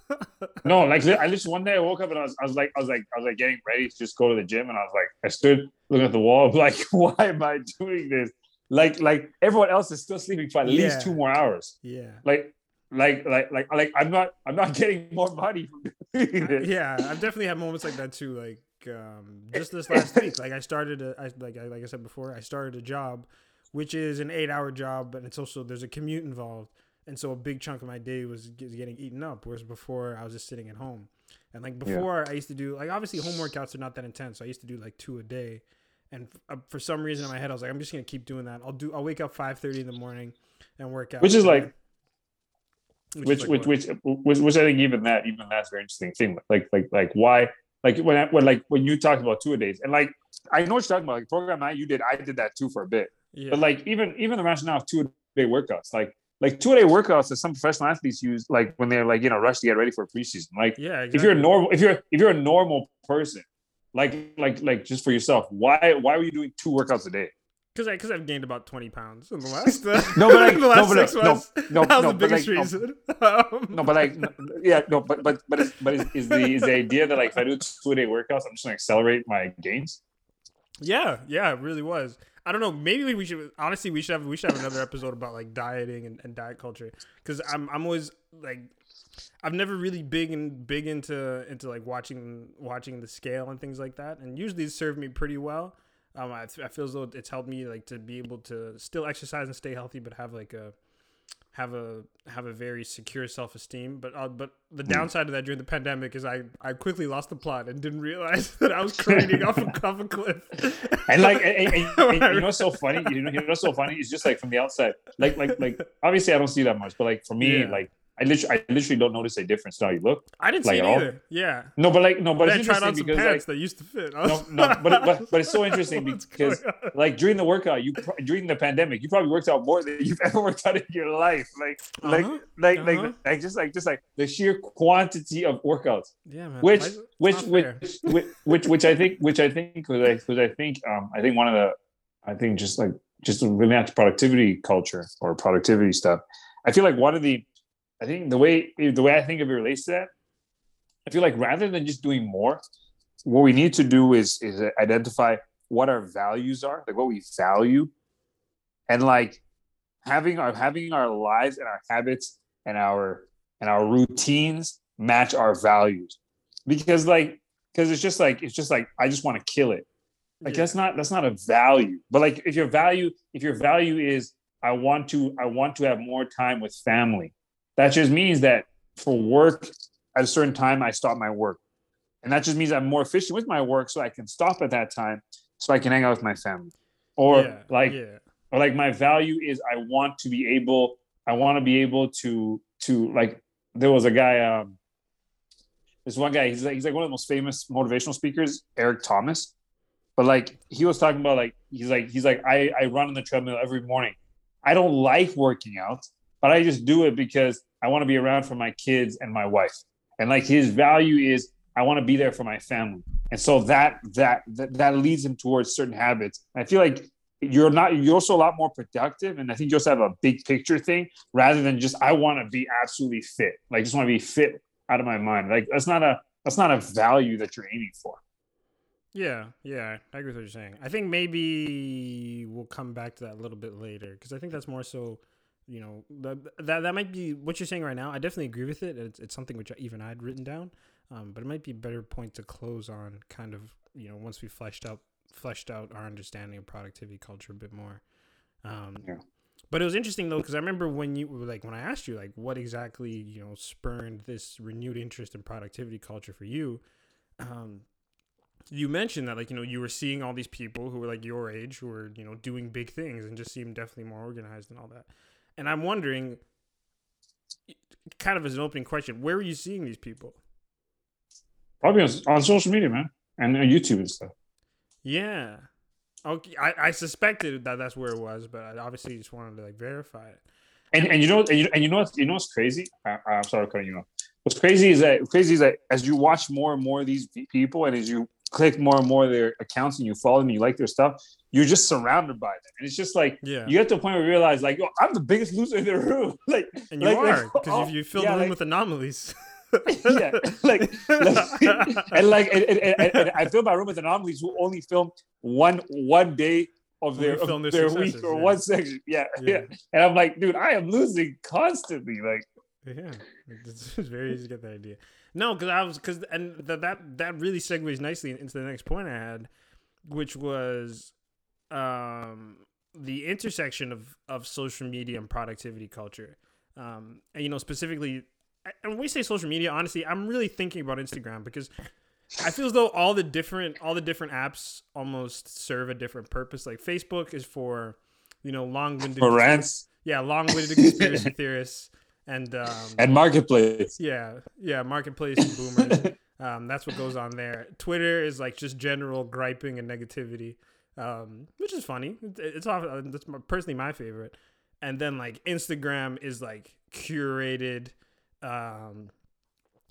No, like li- I just one day I woke up and I was, I was like I was like I was like getting ready to just go to the gym and I was like I stood looking at the wall like why am I doing this? Like like everyone else is still sleeping for at Yeah. least two more hours. yeah. Like like like like like I'm not I'm not getting more money from doing this. yeah, I've definitely had moments like that too. Like um, just this last week, like I started, a, I, like I, like I said before, I started a job, which is an eight-hour job, but it's also there's a commute involved, and so a big chunk of my day was getting eaten up. Whereas before, I was just sitting at home, and like Yeah. before, I used to do like obviously home workouts are not that intense. So I used to do like two a day, and uh, for some reason in my head, I was like, I'm just gonna keep doing that. I'll do. I'll wake up five thirty in the morning and work out, Which is like is which like which, which which which I think even that even that's very interesting thing. Like like like why like when I, when like when you talked about two a days and like I know what you're talking about. Like program I you did I did that too for a bit. yeah. But like even even the rationale of two a day workouts, like like two a day workouts that some professional athletes use, like when they're like you know rush to get ready for a preseason. Like yeah, if you're a normal if you're if you're a normal person, like like like just for yourself, why why were you doing two workouts a day? Because I, cause I've gained about 20 pounds in the last, uh, No, but like- the last no, but, six no, months. no, that was no, the biggest like, no. reason. Um, No, but like n- yeah, no, but but but is, but is, is the is the idea that like if I do two day workouts, I'm just gonna accelerate my gains? yeah, yeah, it really was. I don't know. Maybe we should, honestly, we should have, we should have another episode about like dieting and, and diet culture. Cause I'm, I'm always like, I've never really big and big into, into like watching, watching the scale and things like that. And usually it's served me pretty well. Um, I, I feel as though it's helped me like to be able to still exercise and stay healthy, but have like a, have a have a very secure self esteem. But uh, but the Hmm. downside of that during the pandemic is I, I quickly lost the plot and didn't realize that I was craning off a, off a cliff. And like, and, and- and- you know what's so funny? You know, you know what's so funny? It's just like from the outside, like like like obviously I don't see that much, but like for me, Yeah. like I literally I literally don't notice a difference now. you look. I didn't Like see it all? either. Yeah. No, but like no, but I it's tried on interesting some because pants like that used to fit. No, no, but, it, but but it's so interesting because like during the workout, you during the pandemic, you probably worked out more than you've ever worked out in your life. Like like Uh-huh, like uh-huh. like like just like just like the sheer quantity of workouts. yeah, man. which Why is it- it's which which, which which which I think which I think was I was I think um I think one of the I think just like just really to productivity culture or productivity stuff. I feel like one of the I think the way the way I think of it relates to that. I feel like rather than just doing more, what we need to do is is identify what our values are, like what we value, and like having our having our lives and our habits and our and our routines match our values because like because it's just like it's just like i just want to kill it like Yeah. that's not that's not a value but like if your value if your value is i want to i want to have more time with family that just means that for work at a certain time i stop my work. And that just means i'm more efficient with my work so i can stop at that time so i can hang out with my family. Or Yeah, like yeah. or like my value is I want to be able I want to be able to to like there was a guy um there's one guy he's like he's like one of the most famous motivational speakers Eric Thomas. But like he was talking about like he's like he's like I I run on the treadmill every morning. I don't like working out but I just do it because I want to be around for my kids and my wife. And like his value is I want to be there for my family. And so that that that, that leads him towards certain habits. And I feel like you're not you're also a lot more productive and i think you also have a big picture thing rather than just i want to be absolutely fit. Like just want to be fit out of my mind. Like that's not a that's not a value that you're aiming for. Yeah, yeah, I agree with what you're saying. I think maybe we'll come back to that a little bit later because I think that's more so, you know, that that that might be what you're saying right now. I definitely agree with it. It's, it's something which I, even I'd written down, um, but it might be a better point to close on, kind of, you know, once we fleshed out fleshed out our understanding of productivity culture a bit more. Um, Yeah. But it was interesting though because I remember when you were like when I asked you like what exactly you know spurned this renewed interest in productivity culture for you. Um, you mentioned that like you know you were seeing all these people who were like your age who were you know doing big things and just seemed definitely more organized and all that and i'm wondering kind of as an opening question where are you seeing these people Probably on, on social media, man, and on YouTube and stuff. yeah okay I, I suspected that that's where it was but i obviously just wanted to like verify it And, and you know and you, and you know what's, you know what's crazy? I, I'm sorry, cutting you off. What's crazy is that crazy is that as you watch more and more of these people, and as you click more and more of their accounts, and you follow them, you like their stuff, you're just surrounded by them, and it's just like yeah you get to a point where you realize, like, yo, I'm the biggest loser in the room. like, and you like- are like, because oh, you, fill yeah, the room like- with anomalies yeah, like, like and like, and, and, and, and I feel my room with anomalies who only film one one day of their, of their their week or yeah. one section. Yeah, Yeah. yeah, And I'm like, dude, I am losing constantly. Like, Yeah, it's very easy to get that idea. No, because I was because and that that that really segues nicely into the next point I had, which was um the intersection of of social media and productivity culture. Um, and you know specifically, and when we say social media, honestly, I'm really thinking about Instagram because I feel as though all the different all the different apps almost serve a different purpose. Like Facebook is for you know long-winded for rants yeah long-winded conspiracy theorists and um, and marketplace. yeah, yeah, marketplace and boomers. um, that's what goes on there. Twitter is like just general griping and negativity, um, which is funny. It- It's off. uh, That's personally my favorite. And then like Instagram is like curated, um,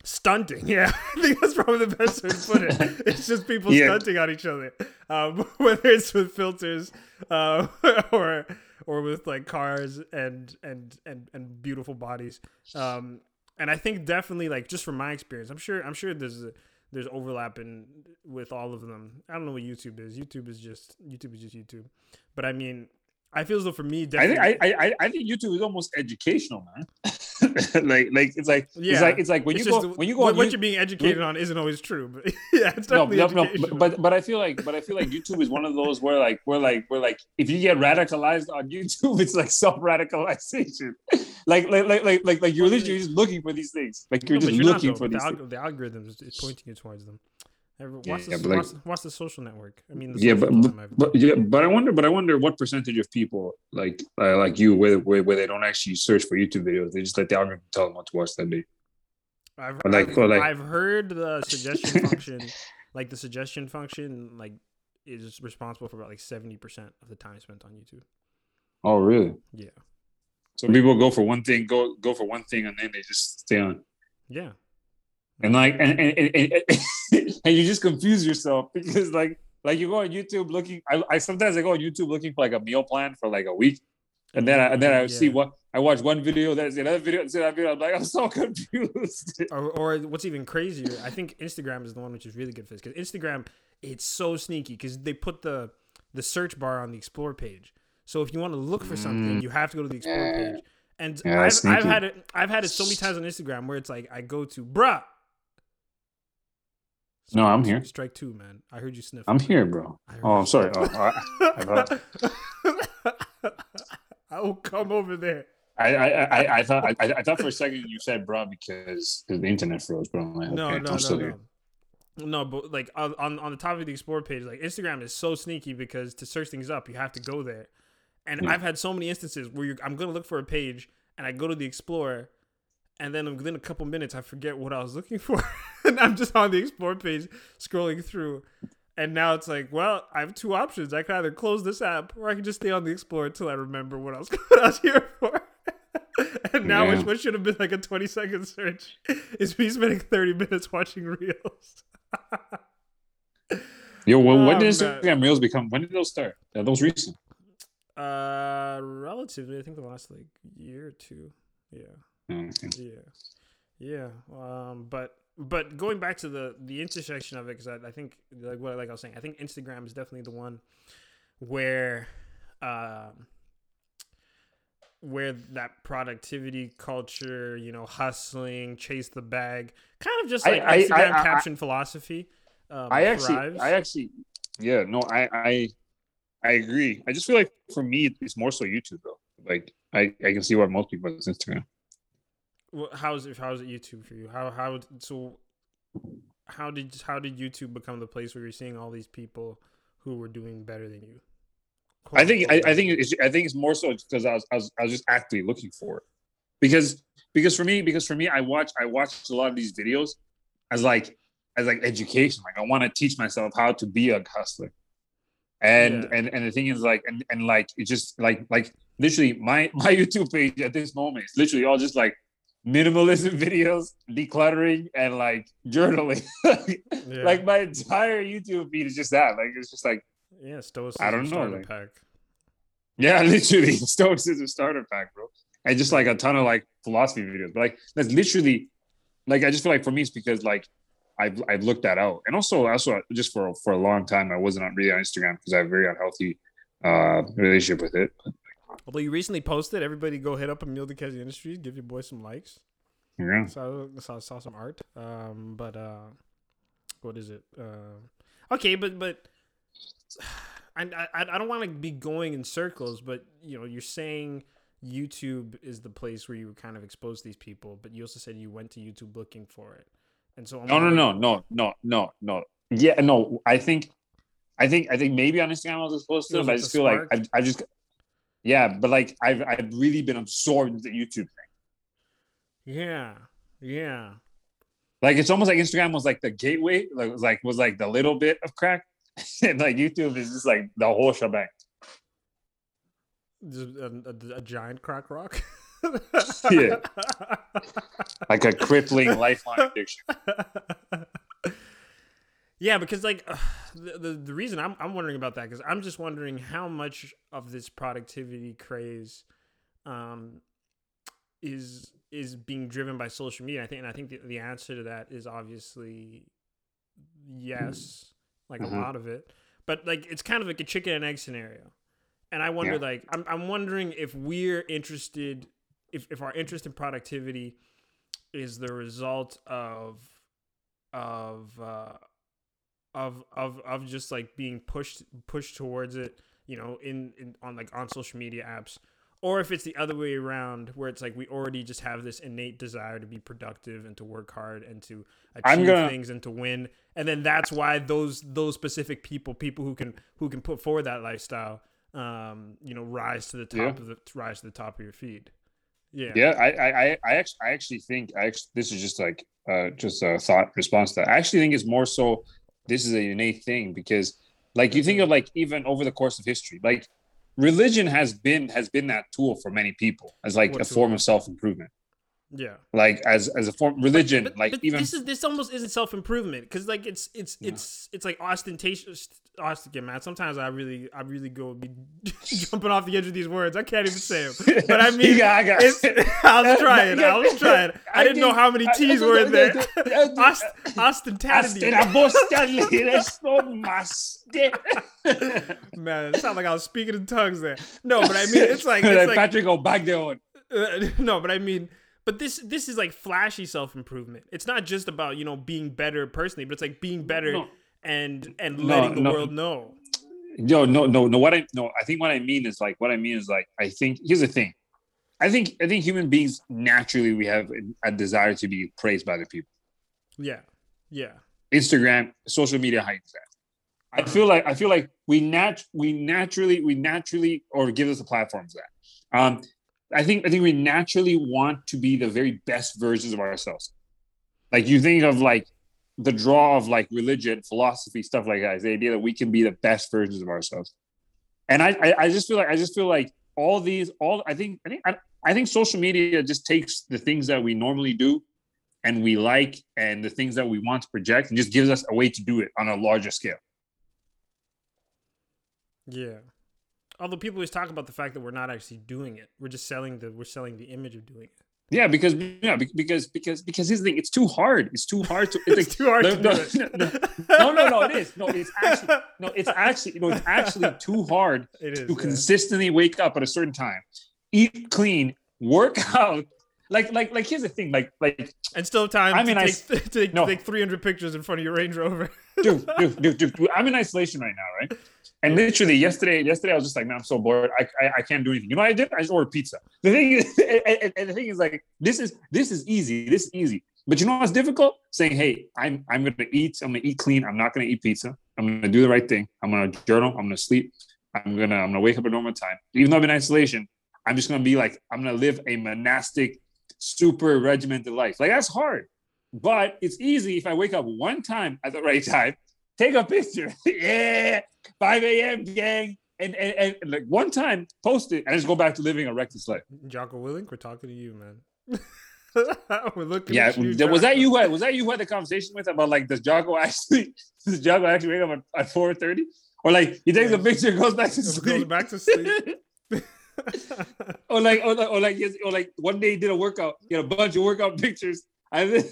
stunting. Yeah, I think that's probably the best way to put it. It's just people Yeah. stunting on each other, um, whether it's with filters, uh, or or with like cars and and and and beautiful bodies. Um, and I think definitely like just from my experience, I'm sure I'm sure there's a, there's overlap in with all of them. I don't know what YouTube is. YouTube is just YouTube is just YouTube. But I mean, I feel as though for me, I think I, I I think YouTube is almost educational, man. like like it's like Yeah. it's like it's like when it's you go just when you go what, You- you're being educated on isn't always true. But yeah, it's no, definitely no, no, educational. but, but I feel like but I feel like YouTube is one of those where like where like where like we're like if you get radicalized on YouTube, it's like self radicalization. like, like like like like like you're literally just looking for these things. Like you're No, just you're not, looking though. for the, these. alg- things. the algorithm is pointing you towards them. Watch, yeah, the, like- watch, watch the social network. I mean, the Yeah, but, but but yeah, but I wonder, but I wonder what percentage of people like uh, like you, where, where where they don't actually search for YouTube videos, they just let the algorithm tell them what to watch that day. I've, Or like- I've, or like- I've heard the suggestion function, like the suggestion function, like is responsible for about like seventy percent of the time spent on YouTube. Oh, really? Yeah, So people go for one thing, go go for one thing, and then they just stay on. yeah, and like and and, and, and, and you just confuse yourself because like like you go on YouTube looking I, I sometimes I go on YouTube looking for like a meal plan for like a week and then I, and then I see what I watch one video that's another video that's another video I'm like I'm so confused Or, or what's even crazier, I think Instagram is the one which is really good for this because Instagram it's so sneaky because they put the the search bar on the explore page. So if you want to look for something, mm. you have to go to the explore page. And Yeah, I've. I've had it I've had it so many times on Instagram where it's like I go to bruh. No, I'm here. Strike two, man. I heard you sniff. I'm here bro oh I'm sorry oh, I, I, I, will come over there. I, I, I, I thought I, I thought for a second you said bro because the internet froze bro like, No, okay, no, I'm no, no. here. No, but like on, on the top of the explore page, like Instagram is so sneaky because to search things up, you have to go there. And Yeah. I've had so many instances where you're, I'm gonna look for a page and I go to the explore, and then within a couple minutes I forget what I was looking for, and I'm just on the explore page scrolling through. And now it's like, well, I have two options. I can either close this app or I can just stay on the explore until I remember what I was what I was here for. and now Yeah. which what should have been like a 20 second search is me spending 30 minutes watching reels. yo when, when Oh, did man. Instagram Reels become when did those start are those recent Uh, relatively, I think the last like year or two. Yeah, okay. yeah, Yeah. Um. But but going back to the the intersection of it, because I, I think like what like I was saying, I think Instagram is definitely the one where, um, where that productivity culture, you know, hustling, chase the bag, kind of just I- like I- I- Instagram I- caption philosophy. Um, I actually, thrives. I actually, yeah, no, I, I, I agree. I just feel like for me, it's more so YouTube though. Like I, I can see why most people it's Instagram. How's it? How's it YouTube for you? How how so? How did how did YouTube become the place where you're seeing all these people who were doing better than you? I think, I, I think it's, I think it's more so because I was, I was, I was just actively looking for it. Because, because for me, because for me, I watch, I watched a lot of these videos as like, as like education. Like I want to teach myself how to be a hustler. And Yeah. and and the thing is like and and like it just like like literally my my YouTube page at this moment is literally all just like minimalism videos, decluttering, and like journaling. Yeah. Like my entire YouTube feed is just that. Like it's just like yeah, stoicism. I don't know, starter like- pack. yeah, literally Stones is a starter pack, bro. And just like a ton of like philosophy videos. But like that's literally like I just feel like for me it's because like I've I've looked that out. And also also just for for a long time I wasn't on really on Instagram because I have a very unhealthy uh relationship with it. Although you recently posted, everybody go hit up Emil Dicasi Industries, give your boy some likes. Yeah. Saw saw, saw some art. Um, but uh, what is it? Uh, okay, but but I I, I don't want to be going in circles, but you know, you're saying YouTube is the place where you kind of exposed to these people, but you also said you went to YouTube looking for it, and so I'm No, no, wondering- no, no, no, no, no. Yeah, no. I think, I think, I think maybe on Instagram I was exposed to but I just feel like? I, I just, yeah, but like I've, I've really been absorbed into the YouTube thing. Yeah, yeah. Like it's almost like Instagram was like the gateway, like was like was like the little bit of crack, and like YouTube is just like the whole shebang. A, a, a giant crack rock. Yeah. Like a crippling lifelong addiction. Yeah, because like uh, the, the the reason I'm I'm wondering about that because I'm just wondering how much of this productivity craze, um, is is being driven by social media. I think and I think the, the answer to that is obviously yes, like Mhm. a lot of it. But like it's kind of like a chicken and egg scenario. And I wonder Yeah. like I'm I'm wondering if we're interested if, if our interest in productivity is the result of of uh of of of just like being pushed pushed towards it you know in, in on like on social media apps or if it's the other way around where it's like we already just have this innate desire to be productive and to work hard and to achieve gonna- things and to win and then that's why those those specific people people who can who can put forward that lifestyle um you know rise to the top Yeah. of the rise to the top of your feed yeah Yeah, I, I, I, actually, I actually think, I actually, this is just like, uh, just a thought response to that. I actually think it's more so. This is a innate thing because, like, you think mm-hmm. of like even over the course of history, like, religion has been has been that tool for many people as like What a tool? form of self improvement. Yeah Like as as a form religion, But, like but even this is this almost isn't self improvement because like it's it's Yeah. it's it's like ostentatious. Austin, man. Sometimes I really I really go be jumping off the edge of these words. I can't even say them. But I mean, got- I got- I was trying. I was trying. I didn't know how many T's were in there. Ost, ostentatity. Man, it sounded like I was speaking in tongues there. No, but I mean, it's like it's like Patrick O'Bagdeon. uh, no, but I mean, but this this is like flashy self improvement. It's not just about you know being better personally, but it's like being better No. and and No, letting the no. world know. Yo, no, no, no. What I no, I think what I mean is like what I mean is like I think here's the thing. I think I think human beings naturally we have a, a desire to be praised by the people. Yeah, yeah, Instagram, social media hides that. I feel like I feel like we nat we naturally we naturally or give us the platforms that. Um, I think I think we naturally want to be the very best versions of ourselves. Like you think of like the draw of like religion, philosophy, stuff like that. Is the idea that we can be the best versions of ourselves. And I, I, I just feel like I just feel like all these, all I think, I think, I, I think social media just takes the things that we normally do, and we like, and the things that we want to project, and just gives us a way to do it on a larger scale. yeah. Although people always talk about the fact that we're not actually doing it, we're just selling the we're selling the image of doing it. Yeah, because yeah, because because because here's the thing. It's too hard. It's too hard to. It's, It's too hard no, to no, no, no, no, no, It is. No, it's actually no. It's actually no. It's actually too hard is. to yeah. consistently wake up at a certain time, eat clean, work out. Like like like here's the thing. Like like and still time I to, mean, I take, take, no. take 300 pictures in front of your Range Rover. dude, dude, dude, dude, dude, I'm in isolation right now, right? And literally yesterday, yesterday I was just like, man, I'm so bored. I, I, I can't do anything. You know what I did? I just ordered pizza. The thing is, and, and- and the thing is like, this is this is easy. This is easy. But you know what's difficult? Saying, hey, I'm I'm gonna eat. I'm gonna eat clean. I'm not gonna eat pizza. I'm gonna do the right thing. I'm gonna journal. I'm gonna sleep. I'm gonna I'm gonna wake up at normal time. Even though I'm in isolation, I'm just gonna be like, I'm gonna live a monastic, super regimented life. Like that's hard. But it's easy if I wake up one time at the right time, take a picture. yeah, 5 a.m. gang. And, and, and, and, like one time, post it and just go back to living a reckless life. Jocko Willink, we're talking to you, man. we're looking Yeah, you. was that you? Who had, was that you had the conversation with about like does Jocko actually does Jocko actually wake up at, at four thirty or like he takes a picture goes back to sleep. Goes back to sleep. Or like or like or like, yes, or like one day he did a workout, he had a bunch of workout pictures. Then,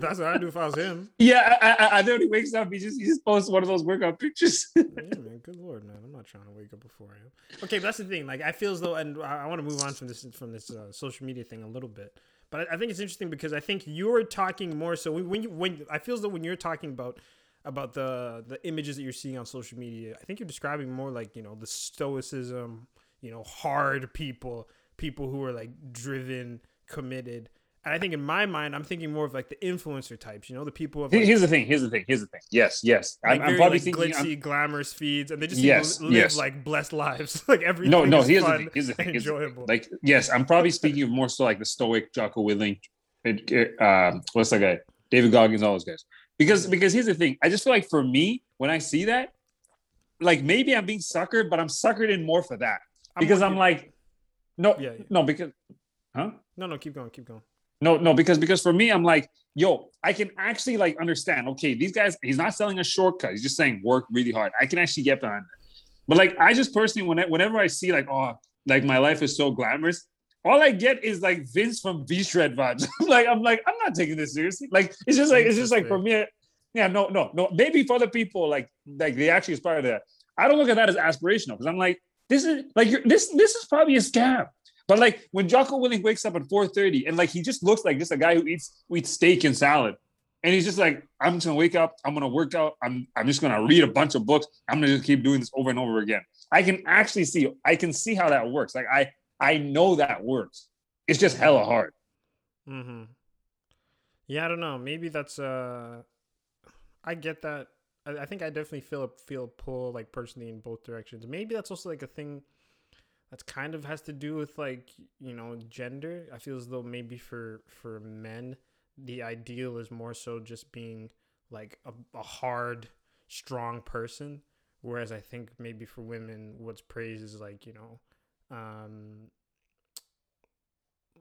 That's what I'd do if I was him. yeah, I, I, I then when he wakes up, he just he just posts one of those workout pictures. Yeah, man. Good lord, man. I'm not trying to wake up before him. Okay, but that's the thing. Like, I feel as though, and I, I want to move on from this from this uh, social media thing a little bit. But I, I think it's interesting because I think you're talking more so when, when you when I feel as though when you're talking about about the the images that you're seeing on social media, I think you're describing more like you know the stoicism, you know, hard people, people who are like driven, committed. And I think in my mind, I'm thinking more of like the influencer types, you know, the people of like, Here's the thing. Here's the thing. Here's the thing. Yes, yes. like I'm, I'm probably like, thinking. glitzy, I'm- glamorous feeds, and they just Yes, live yes. like blessed lives. like everything. no, no. Here's the thing. Here's the thing. here's the. Like, yes, I'm probably speaking of more so like the stoic Jocko Willink, it- um, what's that guy? David Goggins, all those guys. Because because here's the thing. I just feel like for me, when I see that, like maybe I'm being suckered, but I'm suckered in more for that because I'm like, no, Yeah, yeah. no, because, huh? no, no, keep going, keep going. No, no, because because for me, I'm like, yo, I can actually like understand. Okay, these guys, he's not selling a shortcut. He's just saying work really hard. I can actually get behind it. But like, I just personally, when whenever I see like, oh, like my life is so glamorous, all I get is like Vince from V Shred vibes. I'm like, I'm like, I'm not taking this seriously. Like, it's just like, it's just like for me, yeah, no, no, no. Maybe for other people, like, like they actually aspire to that. I don't look at that as aspirational because I'm like, this is like, this, this is probably a scam. But like when Jocko Willink wakes up at 4:30 and like he just looks like just a guy who eats eats steak and salad. And he's just like, I'm just gonna wake up, I'm gonna work out, I'm I'm just gonna read a bunch of books, I'm gonna just keep doing this over and over again. I can actually see, I can see how that works. Like I I know that works. It's just hella hard. Mm-hmm. Yeah, I don't know. Maybe that's uh, I get that. I, think I definitely feel a feel a pull like personally in both directions. Maybe that's also like a thing that's kind of has to do with like you know gender. I feel as though maybe for for men the ideal is more so just being like a, a hard, strong person. Whereas I think maybe for women, what's praised is like you know, um,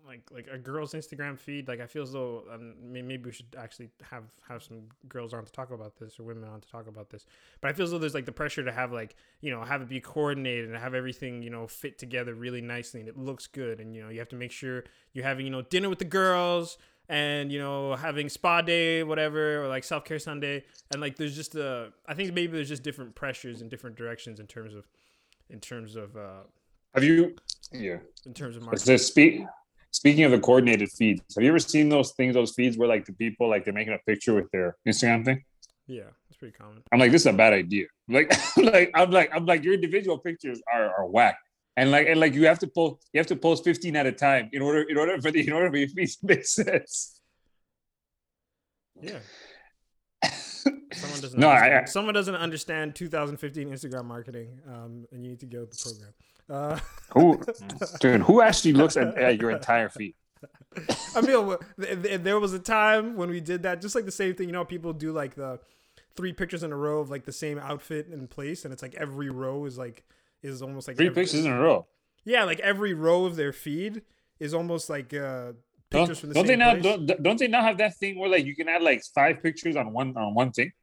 like like a girl's Instagram feed. Like I feel as though um, maybe we should actually have have some girls on to talk about this or women on to talk about this. But I feel as though there's like the pressure to have like you know have it be coordinated and have everything you know fit together really nicely and it looks good and you know you have to make sure you're having you know dinner with the girls and you know having spa day whatever or like self-care sunday and like there's just a i think maybe there's just different pressures in different directions in terms of in terms of uh Have you yeah. in terms of marketing. just speak speaking of the coordinated feeds, have you ever seen those things, those feeds where like the people like they're making a picture with their Instagram thing? yeah it's pretty common I'm like, this is a bad idea. Like, like I'm like, I'm like, your individual pictures are are whack. And like, and like, you have to post, you have to post 15 at a time in order, in order for the, in order for your feeds to make sense. yeah someone doesn't No, I- I- someone doesn't understand 2015 instagram marketing um and you need to go with the program uh Who, dude, who actually looks at, at your entire feed? I mean, wh- th- th- there was a time when we did that, just like the same thing. You know, people do like the three pictures in a row of like the same outfit in place, and it's like every row is like is almost like Three every- pictures in a row. Yeah, like every row of their feed is almost like uh, Don't, pictures from the don't they same now place. don't, don't they now have that thing where like you can add like five pictures on one on one thing?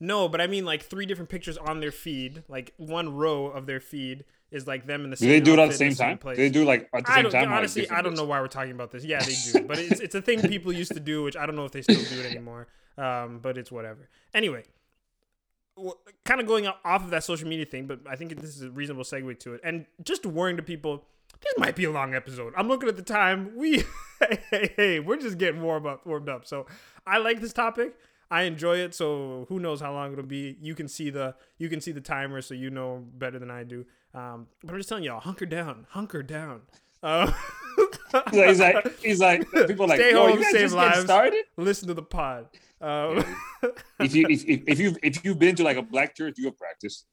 No, but I mean like three different pictures on their feed, like one row of their feed is like them in the Do same. they do it at the same time? place. Do they do like at the same time? or, like, honestly. I don't know why we're talking about this. Yeah, they do, but it's it's a thing people used to do, which I don't know if they still do it anymore. Um, but it's whatever. Anyway, kind of going off of that social media thing, but I think this is a reasonable segue to it, and just warning to people. This might be a long episode. I'm looking at the time. We, hey, hey, hey, we're just getting warmed up, warmed up. So I like this topic. I enjoy it. So who knows how long it'll be? You can see the you can see the timer, so you know better than I do. Um, but I'm just telling y'all, hunker down, hunker down. Uh, He's like, he's like, he's like people are like, Stay yo, home, you guys save just lives. started. listen to the pod. Um, If you if, if, if you if you've been to like a black church, you have practice.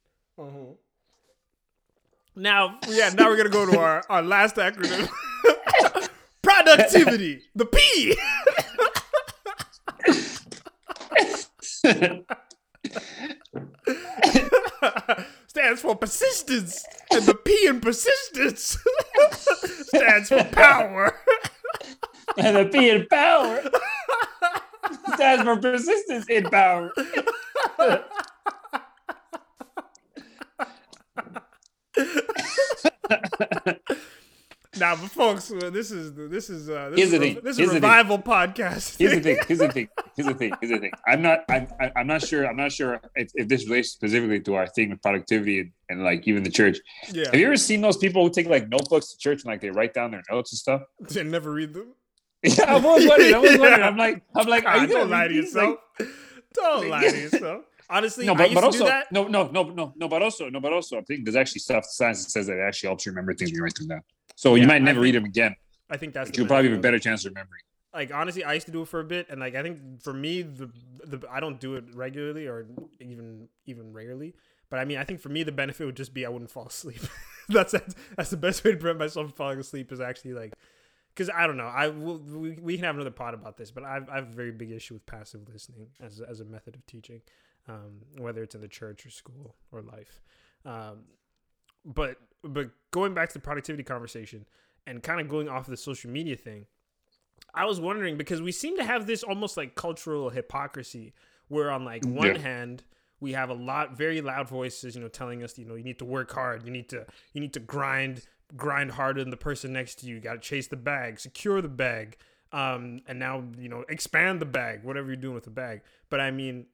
now, yeah, now we're gonna go to our, our last acronym. Productivity. The P. stands for persistence, and the P in persistence stands for power. and the P in power stands for persistence in power. Now, but folks, uh, this is this is uh, this Here's is, re- thing. this is Here's the thing. revival podcast. Here's the thing. Here's the thing. Here's the thing. Here's the thing. I'm not. I'm. I- I'm not sure. I'm not sure if, if this relates specifically to our thing of productivity and, and like even the church. yeah, Have you ever seen those people who take like notebooks to church and like they write down their notes and stuff? and never read them. Yeah, I was wondering. I was Yeah. wondering. I'm like, I'm like, are you don't lie to these? Like, yourself. don't lie to yourself. Honestly, no, but, but also do that. no, no, no, no, no. But also no, but also I think there's actually stuff science that says that it actually helps you remember things when you write them down. So Yeah, you might never read them again, I think that's you'll probably have a benefit of it. better chance of remembering. like honestly, I used to do it for a bit, and like I think for me, the the I don't do it regularly or even even rarely. But I mean, I think for me, the benefit would just be I wouldn't fall asleep. that's, that's that's the best way to prevent myself from falling asleep is actually like, because I don't know, I will we, we can have another pod about this, but I've I have a very big issue with passive listening as as a method of teaching, um, whether it's in the church or school or life. Um, but but going back to the productivity conversation and kind of going off of the social media thing i was wondering because we seem to have this almost like cultural hypocrisy where on like one Yeah. hand we have a lot very loud voices you know telling us you know you need to work hard you need to you need to grind grind harder than the person next to you you got to chase the bag secure the bag um and now you know expand the bag whatever you're doing with the bag but i mean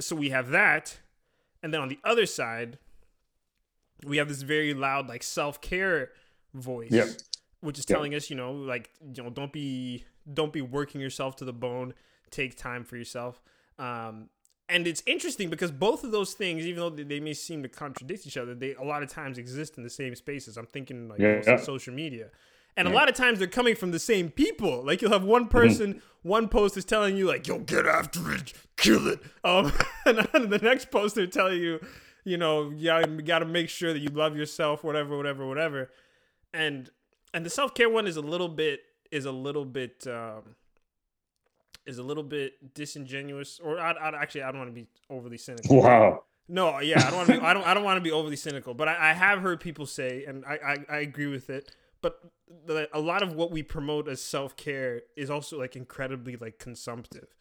so we have that and then on the other side we have this very loud like self-care voice Yeah. which is Yeah. telling us you know like you know don't be don't be working yourself to the bone. Take time for yourself. Um and it's interesting because both of those things even though they, may seem to contradict each other they a lot of times exist in the same spaces. I'm thinking like Yeah, social media. And a lot of times they're coming from the same people. Like you'll have one person, one post is telling you like, "Yo, get after it, kill it," um, and then the next post they're telling you, you know, yeah, you got to make sure that you love yourself, whatever, whatever, whatever. And and the self care one is a little bit is a little bit um, is a little bit disingenuous, or I, I actually I don't want to be overly cynical. Wow. No, yeah, I don't want to be. I don't. I don't want to be overly cynical, but I, I have heard people say, and I, I, I agree with it. But the, a lot of what we promote as self care is also like incredibly like consumptive,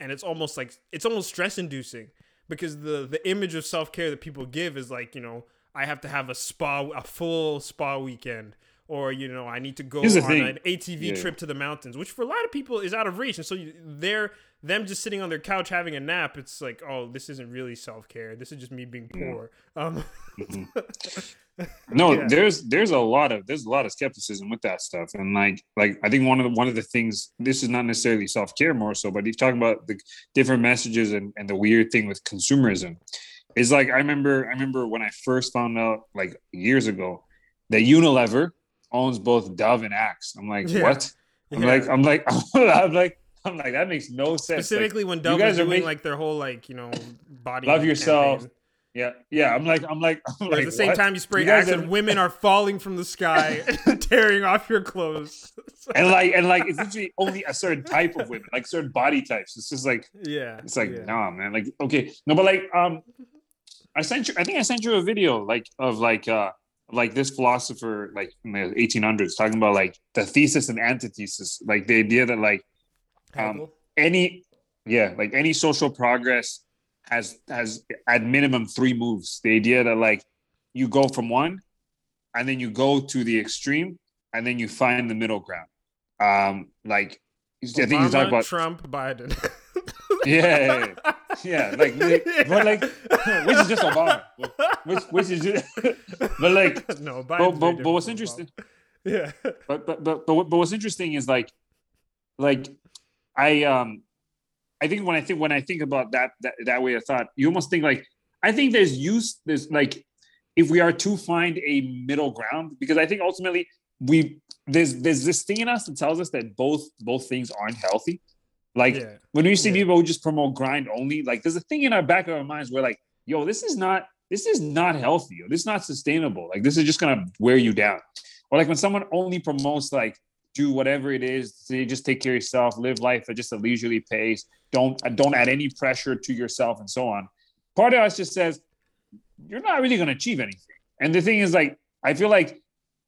and it's almost like it's almost stress inducing because the the image of self care that people give is like you know I have to have a spa a full spa weekend. Or you know, I need to go on thing. an ATV Yeah. trip to the mountains, which for a lot of people is out of reach. And so you, they're them just sitting on their couch having a nap. It's like, oh, this isn't really self care. This is just me being poor. Um, No, Yeah. there's there's a lot of there's a lot of skepticism with that stuff, and like like I think one of the one of the things this is not necessarily self care more so, but he's talking about the different messages and and the weird thing with consumerism is like I remember I remember when I first found out like years ago that Unilever owns both Dove and Axe. I'm like, Yeah. what? I'm Yeah. like I'm like I'm like I'm like that makes no sense. Like, specifically when you Dove guys are doing make- like their whole like you know body Love yourself. campaign. Yeah, yeah. I'm like I'm like I'm At the same what? time, you spray You guys Axe are- and women are falling from the sky, tearing off your clothes. and like and like it's literally only a certain type of women, like certain body types. It's just like yeah, it's like yeah. nah, man. Like okay, no, but like um, I sent you. I think I sent you a video like of like uh like this philosopher like in the 1800s talking about like the thesis and antithesis, like the idea that like um, any yeah like any social progress has has at minimum three moves the idea that like you go from one and then you go to the extreme, and then you find the middle ground. Um, like I think you talk about Trump, Biden. yeah, yeah, yeah, like, like- but like, which is just Obama, which which is just, but like, no, but, but, but what's interesting, Yeah. but but but but, but what's interesting is like, like, I um, I think when I think when I think about that that, that way of thought, you almost think like I think there's use there's like if we are to find a middle ground because I think ultimately we there's there's this thing in us that tells us that both both things aren't healthy. Like Yeah. when we see Yeah. people who just promote grind only, like there's a thing in our back of our minds where like, yo, this is not this is not healthy. Or this is not sustainable. Like this is just gonna wear you down. Or like when someone only promotes like do whatever it is, just take care of yourself, live life at just a leisurely pace. Don't don't add any pressure to yourself and so on. Part of us just says you're not really gonna achieve anything. And the thing is like I feel like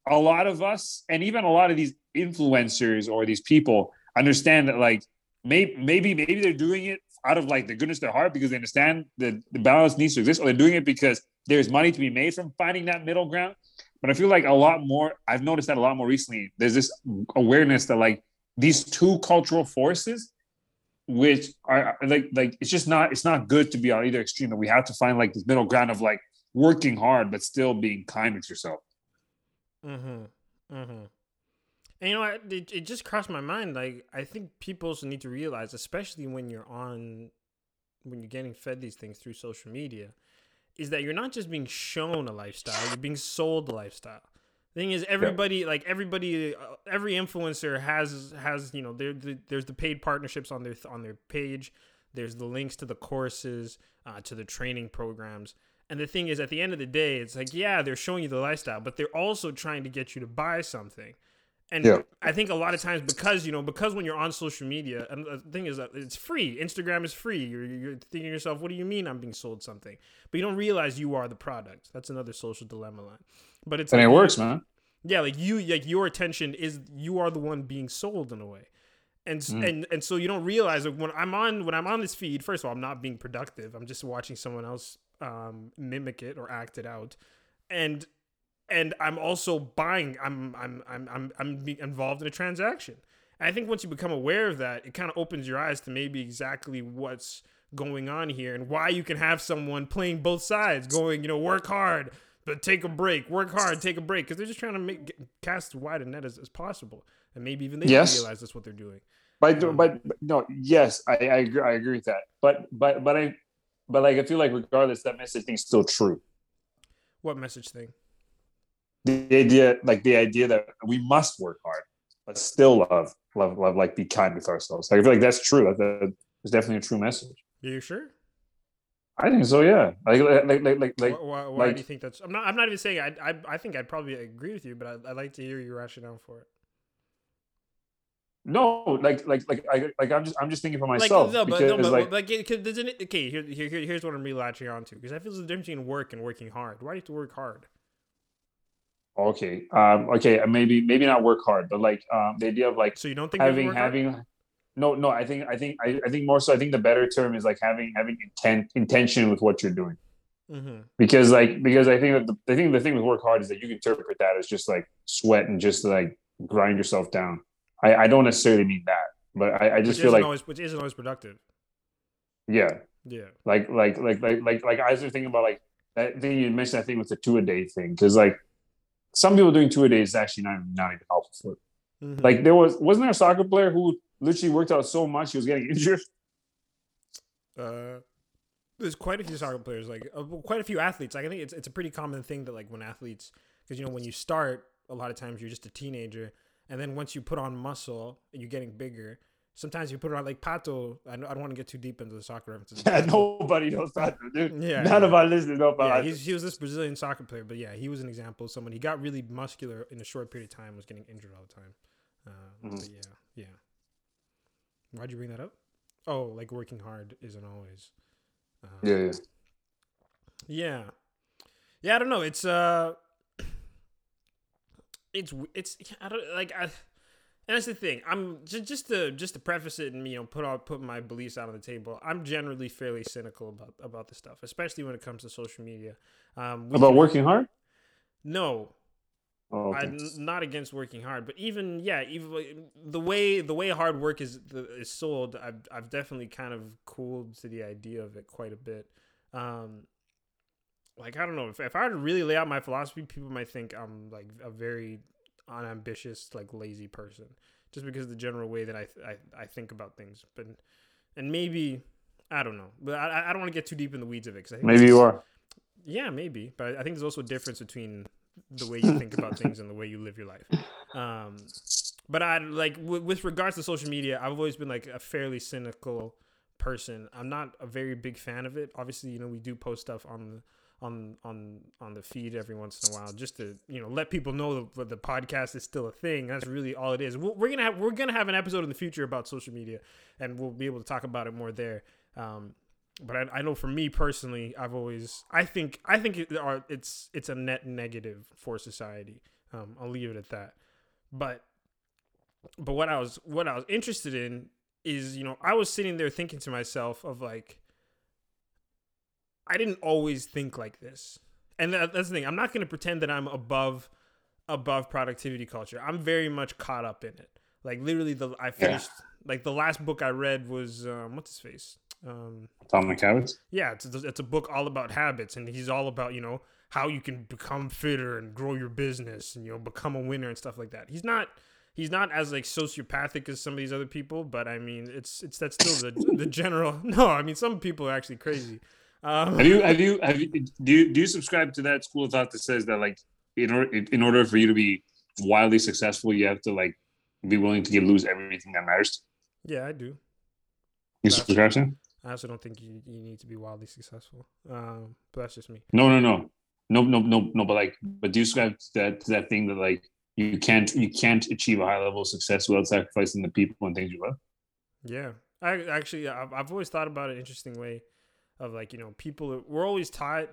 a lot of us and even a lot of these influencers or these people understand that like maybe maybe maybe they're doing it out of like the goodness of their heart because they understand that the balance needs to exist or they're doing it because there's money to be made from finding that middle ground but i feel like a lot more i've noticed that a lot more recently there's this awareness that like these two cultural forces which are like like it's just not it's not good to be on either extreme that we have to find like this middle ground of like working hard but still being kind with yourself Mm-hmm. Mm-hmm. And you know, what? it, it just crossed my mind. Like, I think people also need to realize, especially when you're on, when you're getting fed these things through social media, is that you're not just being shown a lifestyle; you're being sold a lifestyle. The thing is, everybody, like everybody, uh, every influencer has has you know, there the, there's the paid partnerships on their on their page. There's the links to the courses, uh, to the training programs. And the thing is, at the end of the day, it's like, yeah, they're showing you the lifestyle, but they're also trying to get you to buy something. And Yeah. I think a lot of times because you know because when you're on social media, and the thing is that it's free. Instagram is free. You're, you're thinking to yourself, what do you mean I'm being sold something? But you don't realize you are the product. That's another social dilemma line. But it's and like it works man yeah, like you, like your attention is you are the one being sold in a way, and s and and so you don't realize that when I'm on when I'm on this feed. First of all, I'm not being productive. I'm just watching someone else um, mimic it or act it out, and and I'm also buying. I'm I'm I'm I'm I'm being involved in a transaction. And I think once you become aware of that, it kind of opens your eyes to maybe exactly what's going on here and why you can have someone playing both sides, going, you know, work hard, but take a break, work hard, take a break, because they're just trying to make cast as wide a net as, as possible, and maybe even they don't Yes. realize that's what they're doing. But but, um, but no, yes, I, I agree. I agree with that. But but but I but like I feel like regardless, that message thing's still true. What message thing? The idea, like the idea that we must work hard, but still love, love, love, like be kind with ourselves. Like, I feel like that's true. Like, that is definitely a true message. Are you sure? I think so. Yeah. Like like like like like. why why, why like- do you think that's? I'm not. I'm not even saying. I. I, I think I'd probably agree with you, but I, I'd like to hear your rationale for it. No, like like like I like I'm just I'm just thinking for Like myself no, but because no, but like like, it, cause doesn't it, okay. Here, here, here- here's what I'm relatching latching on to because I feel a difference between work and working hard. Why do you have to work hard? Okay um okay maybe maybe not work hard but like um the idea of like So you don't think to having hard? having no no i think i think I, I think more so i think the better term is like having having intent intention with what you're doing Mm-hmm. because like because i think that the, I think the thing with work hard is that you can interpret that as just like sweat and just like grind yourself down i i don't necessarily mean that but i, I just isn't feel like always, which isn't always productive. yeah Yeah. like like like like like like I was thinking about like that thing you mentioned. I think with the two a day thing because like some people doing two a day is actually not not even helpful for. it. Mhm. Like there was wasn't there a soccer player who literally worked out so much he was getting injured. uh, there's quite a few soccer players, like uh, quite a few athletes. Like I think it's it's a pretty common thing that like when athletes, because you know when you start, a lot of times you're just a teenager, and then once you put on muscle, and you're getting bigger. Sometimes you put it on like Pato. I don't, want to get too deep into the soccer references. Yeah, nobody knows Pato, dude. Yeah, none yeah. of our listeners know about Yeah, he's, he was this Brazilian soccer player, but yeah, he was an example of someone. He got really muscular in a short period of time, was getting injured all the time. Uh, Mm-hmm. But yeah, yeah. Why'd you bring that up? Oh, like working hard isn't always. Uh, Yeah, yeah. yeah, yeah. I don't know. It's uh, it's it's I don't like I. And that's the thing. I'm just just to just to preface it and you know put out put my beliefs out on the table. I'm generally fairly cynical about about this stuff, especially when it comes to social media. Um, About can- working hard. no, Oh, okay. I'm not against working hard, but even yeah, even like, the way the way hard work is is sold, I've I've definitely kind of cooled to the idea of it quite a bit. Um, like I don't know if if I were to really lay out my philosophy, people might think I'm like a very unambitious, like lazy person, just because of the general way that I I, I think about things. But and maybe I don't know, but I I don't want to get too deep in the weeds of it because I think Maybe you are. yeah, maybe, but I think there's also a difference between the way you think about things and the way you live your life. Um, but I like w- with regards to social media, I've always been like a fairly cynical person. I'm not a very big fan of it. Obviously, you know, we do post stuff on the on on on the feed every once in a while just to you know let people know that the podcast is still a thing that's really all it is We're- gonna have we're gonna have an episode in the future about social media and we'll be able to talk about it more there um but I, I know for me personally, I've always I think I think it are it's it's a net negative for society. Um, I'll leave it at that. But but what I was what I was interested in is you know I was sitting there thinking to myself of like I didn't always think like this, and that, that's the thing. I'm not going to pretend that I'm above above productivity culture. I'm very much caught up in it. Like literally, the I finished like the last book I read was um, what's his face. Um, Atomic Habits. yeah, it's a, it's a book all about habits, and he's all about you know how you can become fitter and grow your business, and you know become a winner and stuff like that. He's not he's not as like sociopathic as some of these other people, but I mean it's it's that's still the the general. No, I mean some people are actually crazy. Um, Have you have you have you do you do you subscribe to that school of thought that says that like in order in order for you to be wildly successful, you have to like be willing to give lose everything that matters? yeah, I do. You subscribe to? I also don't think you, you need to be wildly successful. Um, but that's just me. No, no, no, no, no, no, no. But like, but do you subscribe to that to that thing that like you can't you can't achieve a high level of success without sacrificing the people and things you love? Yeah, I actually I've, I've always thought about an interesting way of like you know people we're always taught,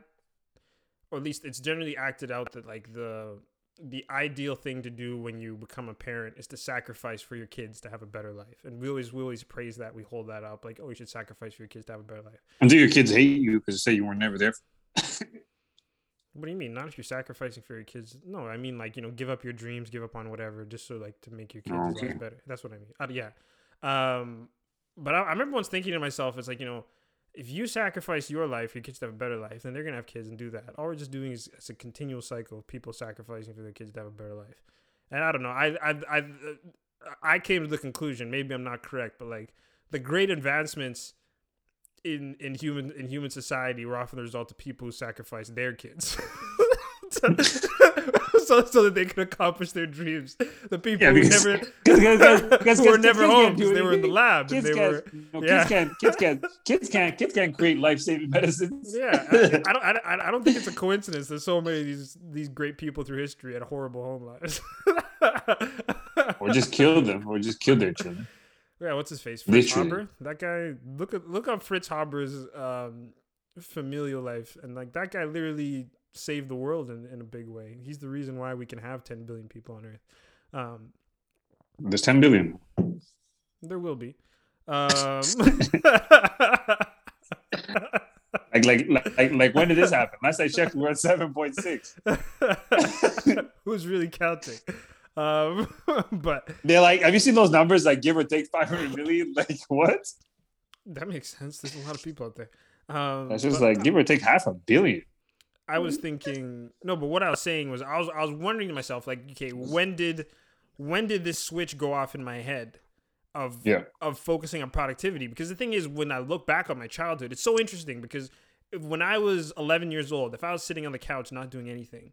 or at least it's generally acted out that like the the ideal thing to do when you become a parent is to sacrifice for your kids to have a better life, and we always we always praise that we hold that up like oh you should sacrifice for your kids to have a better life. Until your kids hate you because they say you were never there. What do you mean? Not if you're sacrificing for your kids. No, I mean like you know, give up your dreams, give up on whatever, just so like to make your kids' Oh, okay. better. That's what I mean. Uh, yeah. Um, but I, I remember once thinking to myself, it's like you know, if you sacrifice your life, your kids to have a better life, then they're gonna have kids and do that. All we're just doing is it's a continual cycle of people sacrificing for their kids to have a better life. And I don't know. I I I I came to the conclusion. Maybe I'm not correct, but like the great advancements in in human in human society were often the result of people who sacrificed their kids. so, so that they could accomplish their dreams. The people Yeah, who never because- because- because- who were never kids home because they were in the lab Kids and they can't, were no, yeah. kids can't, kids can't, kids can't, kids can't create life saving medicines. yeah, I, I don't, I, don't- I don't think it's a coincidence. There's so many of these these great people through history had horrible home lives. or just killed them, or just killed their children. Yeah, what's his face? Fritz. Haber. That guy. Look at look up Fritz Haber's um, familial life, and like that guy literally saved the world in, in a big way. He's the reason why we can have 10 billion people on Earth. Um, There's 10 billion. there will be. Um, Like, like, like, like, when did this happen? Last I checked, we we're at 7.6. who's really counting? Um, but They're like, have you seen those numbers? Like, give or take 500 million? Like, what? that makes sense. There's a lot of people out there. Um, That's just but- like, give or take half a billion. I was mm-hmm. thinking no, but what I was saying was I was I was wondering to myself like, okay, when did when did this switch go off in my head of Yeah. of focusing on productivity? Because the thing is, when I look back on my childhood, it's so interesting because when I was 11 years old, if I was sitting on the couch not doing anything,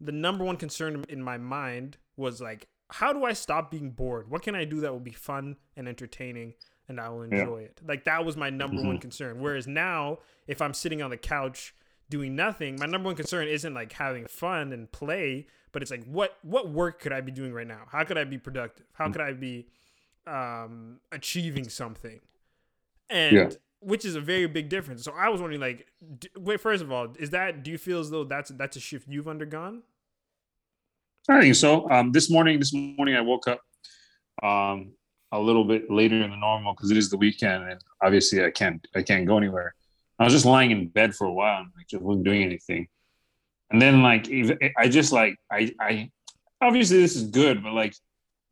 the number one concern in my mind was like, how do I stop being bored? What can I do that will be fun and entertaining and I will enjoy it? Like that was my number one mm-hmm. concern. Whereas now, if I'm sitting on the couch doing nothing, my number one concern isn't like having fun and play, but it's like what what work could I be doing right now? How could I be productive? How could I be um achieving something? And Yeah. which is a very big difference. So I was wondering like d- wait first of all, is that do you feel as though that's that's a shift you've undergone? I think so. Um, this morning, this morning I woke up um, a little bit later than normal because it is the weekend, and obviously I can't I can't go anywhere. I was just lying in bed for a while and like just wasn't doing anything. And then like I just like I I obviously this is good, but like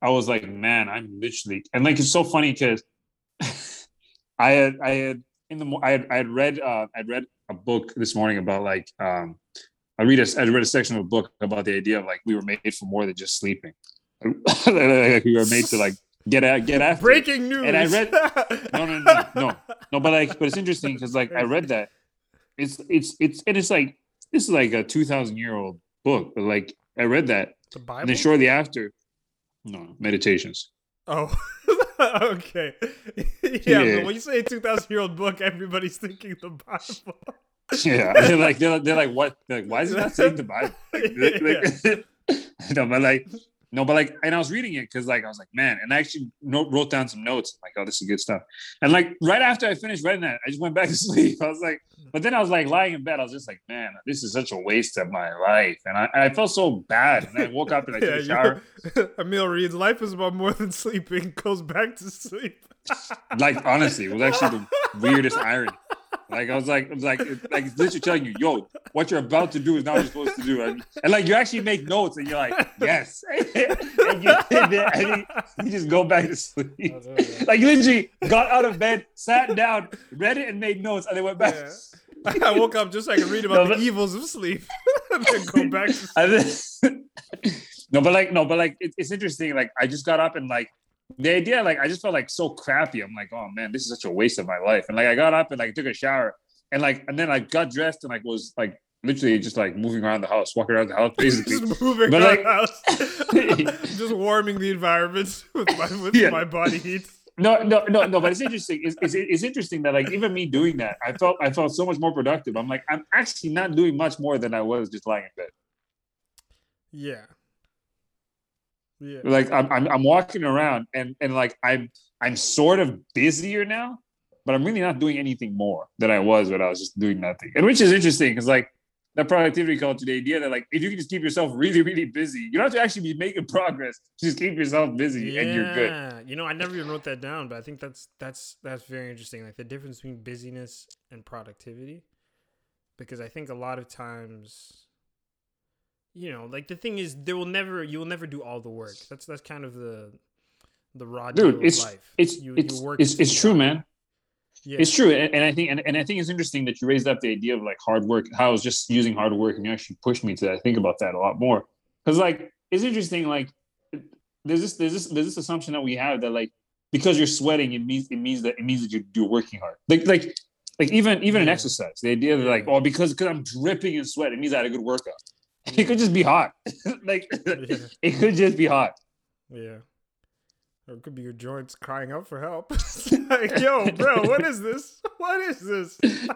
I was like, man, I'm literally and like it's so funny because I had I had in the I had I had read uh I'd read a book this morning about like um I read a I read a section of a book about the idea of like we were made for more than just sleeping. like we were made to like get out get after it. Breaking news. And I read no no no no no but like but it's interesting because like I read that it's it's it's and it's like this is like a two thousand year old book but like I read that the and Bible. then shortly after no meditations Oh, okay. yeah, Yeah. but when you say a 2,000 year old book, everybody's thinking the Bible. yeah they're like they're, they're like what they're like why is he not saying the Bible like, like- no but like no but like and I was reading it because like I was like man and I actually note, wrote down some notes like oh this is good stuff and like right after I finished reading that I just went back to sleep I was like but then I was like lying in bed I was just like man this is such a waste of my life and I, I felt so bad and I woke up and I took a shower Emil reads, Life is about more than sleeping, goes back to sleep. like honestly, it was actually the weirdest irony. Like I was like, I was like, like it's literally telling you, yo, what you're about to do is not what you're supposed to do, and, and like you actually make notes, and you're like, yes, and, you, and then you just go back to sleep. Oh, like you literally got out of bed, sat down, read it, and made notes, and then went back. Yeah. I woke up just so I could read about No, the evils of sleep and then go back to sleep. Then, no, but like, no, but like, it, it's interesting. Like, I just got up and like, the idea, like, I just felt like so crappy. I'm like, oh man, this is such a waste of my life. And like, I got up and like took a shower and like, and then I got dressed and like was like literally just like moving around the house, walking around the house, basically. Just moving But, around like- the house. just warming the environment with my, with Yeah. my body heat. no, no, no, no. But it's interesting. It's, it's, it's interesting that like even me doing that, I felt I felt so much more productive. I'm like, I'm actually not doing much more than I was just lying in bed. Yeah. Yeah. like I'm, I'm I'm walking around and and like I'm I'm sort of busier now, but I'm really not doing anything more than I was when I was just doing nothing. And which is interesting because like that productivity culture, the idea that like if you can just keep yourself really really busy, you don't have to actually be making progress. Just keep yourself busy and you're good. Yeah. You know, I never even wrote that down, but I think that's that's that's very interesting. Like the difference between busyness and productivity. Because I think a lot of times you know, like the thing is there will never you will never do all the work. That's that's kind of the the raw deal Dude, of it's life. it's You- you it's work it's, it's true, man. Yeah. It's true, and, and I think and, and I think it's interesting that you raised up the idea of like hard work. How I was just using hard work, and you actually pushed me to think about that a lot more. Because like it's interesting, like there's this there's this there's this assumption that we have that like because you're sweating, it means it means that it means that you're, you're working hard. Like like like even even in Yeah. exercise, the idea that like oh because because I'm dripping in sweat, it means I had a good workout. It could just be hot. like Yeah. it could just be hot. Yeah. Or it could be your joints crying out for help. Like, yo, bro, what is this? What is this? this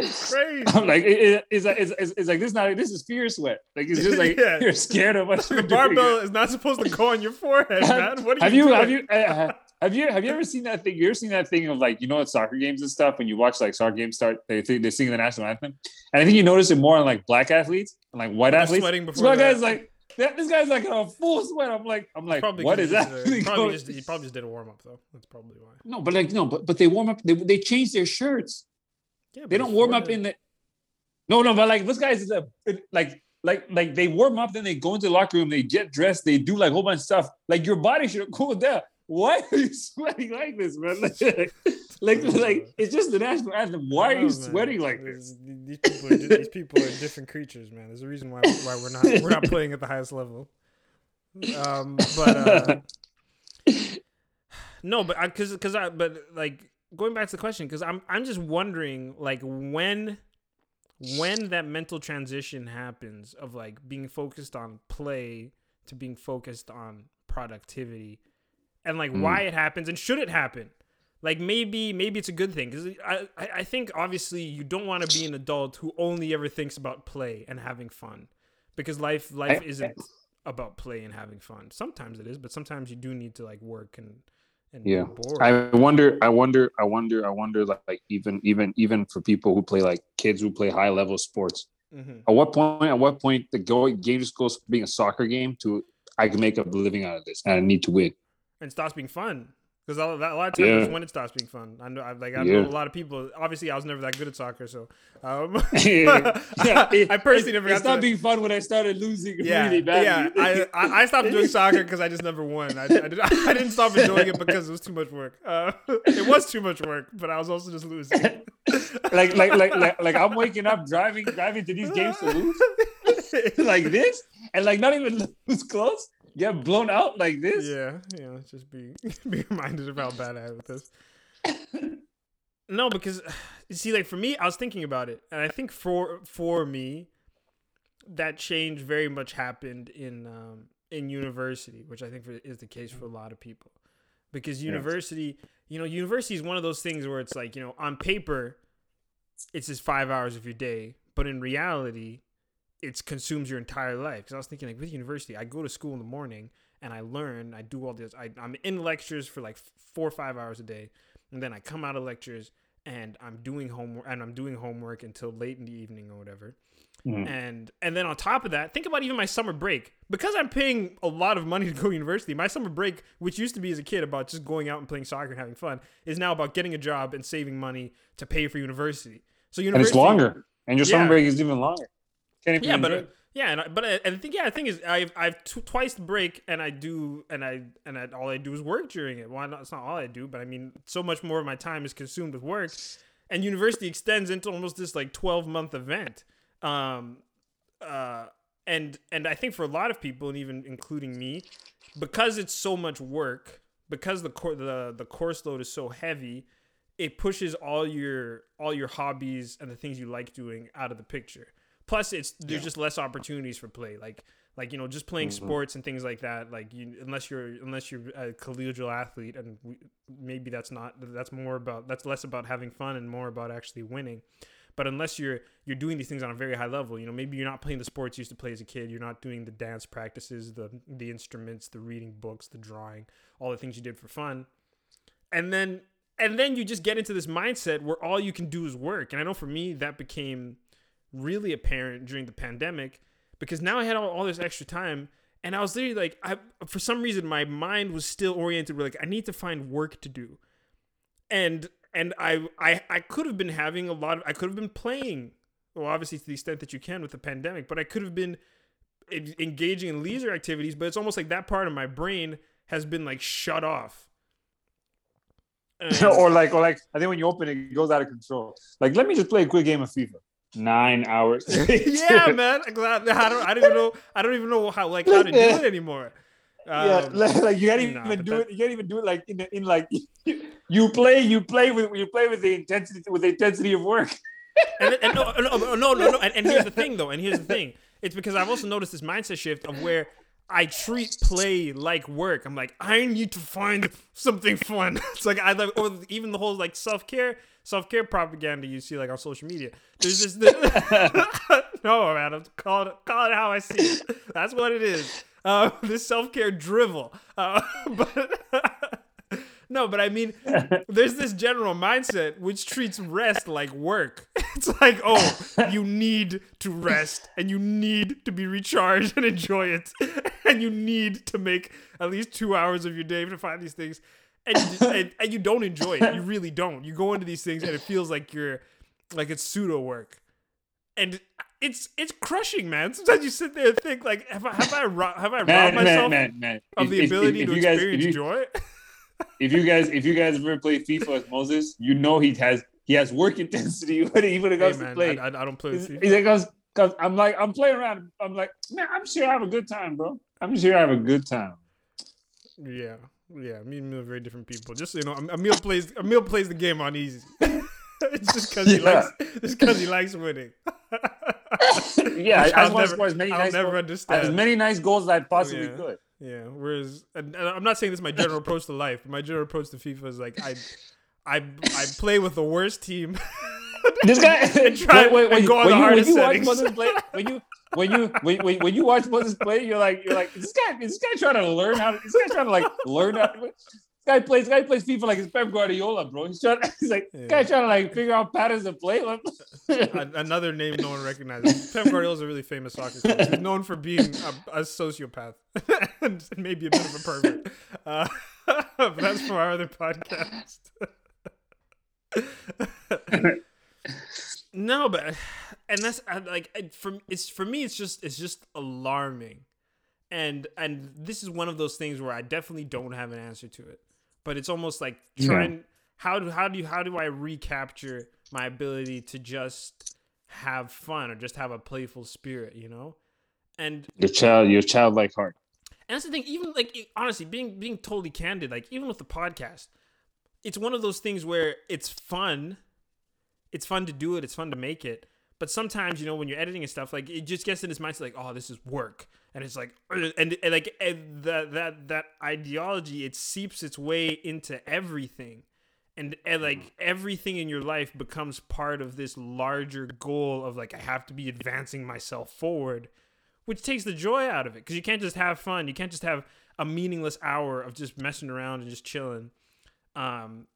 is crazy. I'm like, it, it- it's, like it's, it's, it's like this is not this is fear sweat. Like it's just like Yeah. you're scared of what The you're doing. barbell is not supposed to go on your forehead, man. What are have you, you doing? have you uh, have you have you ever seen that thing? You ever seen that thing of like you know at soccer games and stuff when you watch like soccer games start they they they sing the national anthem and I think you notice it more on like black athletes and like white athletes. sweating before one that. guy's like that, this guy's like in a full sweat. I'm like I'm like Probably what is he that? uh, probably just he probably just did a warm up though. That's probably why. no, but like no, but but they warm up. They they change their shirts. Yeah, They don't warm up in the. No, no, but like this guy's is a like like like they warm up, then they go into the locker room, they get dressed, they do like a whole bunch of stuff. Like your body should have cooled down. Why are you sweating like this, man? Like, like, like it's just the national anthem. Why are you sweating like this? These people, are, these people are different creatures, man. There's a reason why why we're not we're not playing at the highest level. Um, but uh, no, but I because because I but like going back to the question because I'm I'm just wondering like when when that mental transition happens of like being focused on play to being focused on productivity and like why it happens and should it happen like maybe maybe it's a good thing because I, I I think obviously you don't want to be an adult who only ever thinks about play and having fun because life life I- isn't about play and having fun sometimes it is but sometimes you do need to like work and and Yeah. bored I wonder, I wonder, I wonder, I wonder, like, like even even even for people who play like kids who play high level sports, Mhm. at what point at what point the go game just goes from being a soccer game to I can make a living out of this and I need to win. And stops being fun Because a lot of times Yeah. when it stops being fun. I know, I, like I Yeah. know a lot of people. Obviously, I was never that good at soccer, so um, yeah, I, I personally never it got stopped to. being fun when I started losing yeah, really yeah. I, I, I stopped doing soccer because I just never won. I, I, did, I didn't stop enjoying it because it was too much work. Uh, it was too much work, but I was also just losing. like, like, like, like, like, I'm waking up driving, driving to these games to lose like this, and like not even lose close, get blown out like this. Yeah, yeah. Just be be reminded of how bad I am with this. No, because you see, like for me, I was thinking about it, and I think for for me, that change very much happened in um, in university, which I think for, is the case for a lot of people. Because university, you know, university is one of those things where it's like, you know, on paper, it's just five hours of your day, but in reality, it consumes your entire life. Because I was thinking, like, with university, I go to school in the morning and I learn, I do all this. I, I'm in lectures for like four or five hours a day, and then I come out of lectures and I'm doing homework and I'm doing homework until late in the evening or whatever. Mhm. And and then on top of that, think about even my summer break. Because I'm paying a lot of money to go to university, my summer break, which used to be as a kid about just going out and playing soccer and having fun, is now about getting a job and saving money to pay for university. So and university it's longer, and your Yeah. summer break is even longer. Can't yeah, but uh, yeah, and I, but I, the thing, yeah, the thing is, I've I've twice the break, and I do, and I and I, all I do is work during it. Well, not, it's not all I do, but I mean, so much more of my time is consumed with work, and university extends into almost this like twelve month event. Um, uh, and and I think for a lot of people, and even including me, because it's so much work, because the cor- the the course load is so heavy, it pushes all your all your hobbies and the things you like doing out of the picture. Plus, it's there's just less opportunities for play, like like you know just playing mm-hmm. sports and things like that. Like you unless you're unless you're a collegial athlete, and we, maybe that's not that's more about that's less about having fun and more about actually winning. But unless you're you're doing these things on a very high level, you know maybe you're not playing the sports you used to play as a kid. You're not doing the dance practices, the the instruments, the reading books, the drawing, all the things you did for fun and then and then you just get into this mindset where all you can do is work and i know for me that became really apparent during the pandemic because now i had all, all this extra time and i was literally like i for some reason my mind was still oriented where like i need to find work to do and and i i, I could have been having a lot of i could have been playing well obviously to the extent that you can with the pandemic but i could have been engaging in leisure activities but it's almost like that part of my brain has been like shut off And- or like, or like, I think when you open it, it goes out of control. Like, let me just play a quick game of FIFA. Nine hours. yeah, man. I, I don't. I don't even know. I don't even know how like how to do it anymore. Yeah, Um, like, like you can't even nah, do that- it. You can't even do it like in the, in like you play. You play with you play with the intensity with the intensity of work. and, and no, no, no, no, no, no. And, and here's the thing, though. And here's the thing. It's because I've also noticed this mindset shift of where I treat play like work. I'm like, I need to find something fun. It's like I like, or even the whole like self care, self care propaganda you see like on social media. There's just this, no. I'm call it call it how I see it. That's what it is. Uh, this self care drivel. Uh, but. No, but I mean, there's this general mindset which treats rest like work. It's like, oh, you need to rest and you need to be recharged and enjoy it. And you need to make at least two hours of your day to find these things. And, and, and you don't enjoy it. You really don't. You go into these things and it feels like you're, like it's pseudo work. And it's it's crushing, man. Sometimes you sit there and think like, have I have I ro- have I robbed Man, myself man, man, of If- the if- ability if to you guys- experience if you, joy? If you guys if you guys ever play FIFA with Moses, you know he has he has work intensity when he when it Hey, comes to play. I, I, I don't play with FIFA. he's like, cause, cause I'm like, I'm playing around. I'm like, man, I'm sure I have a good time, bro. I'm sure I have a good time. Yeah, yeah. Me and Emil are very different people. Just so you know, Em- Emil plays Emil plays the game on easy. it's just because he likes just because he likes winning. Yeah, I I'll just want never- to score as many I'll nice never goals, understand. as many nice goals as I possibly Yeah. could. Yeah. Whereas, and, and I'm not saying this is my general approach to life. But my general approach to FIFA is like I, I, I play with the worst team. This guy, And try- and go on the you, hardest when you watch settings. Moses play, when you when you when, when, when you watch Moses play, you're like you're like is this guy is this guy trying to learn how to this guy trying to like learn how to this guy plays this guy plays FIFA like it's Pep Guardiola, bro. He's trying he's like this guy trying to like figure out patterns of play. Another name no one recognizes. Pep Guardiola is a really famous soccer coach. He's known for being a, a sociopath and maybe a bit of a pervert. Uh, but that's for our other podcast. no, but and that's like for it's for me it's just it's just alarming. And and this is one of those things where I definitely don't have an answer to it. But it's almost like Yeah. trying how do how do you how do I recapture my ability to just have fun or just have a playful spirit, you know? And Your child, your childlike heart. And that's the thing. Even like it- honestly, being being totally candid, like even with the podcast, it's one of those things where it's fun. It's fun to do it. It's fun to make it. But sometimes, you know, when you're editing and stuff, like it just gets in his mindset, like, oh, this is work, and it's like, and, and like and that that that ideology, it seeps its way into everything, and and like mm-hmm. everything in your life becomes part of this larger goal of like I have to be advancing myself forward which takes the joy out of it because you can't just have fun. You can't just have a meaningless hour of just messing around and just chilling. Um,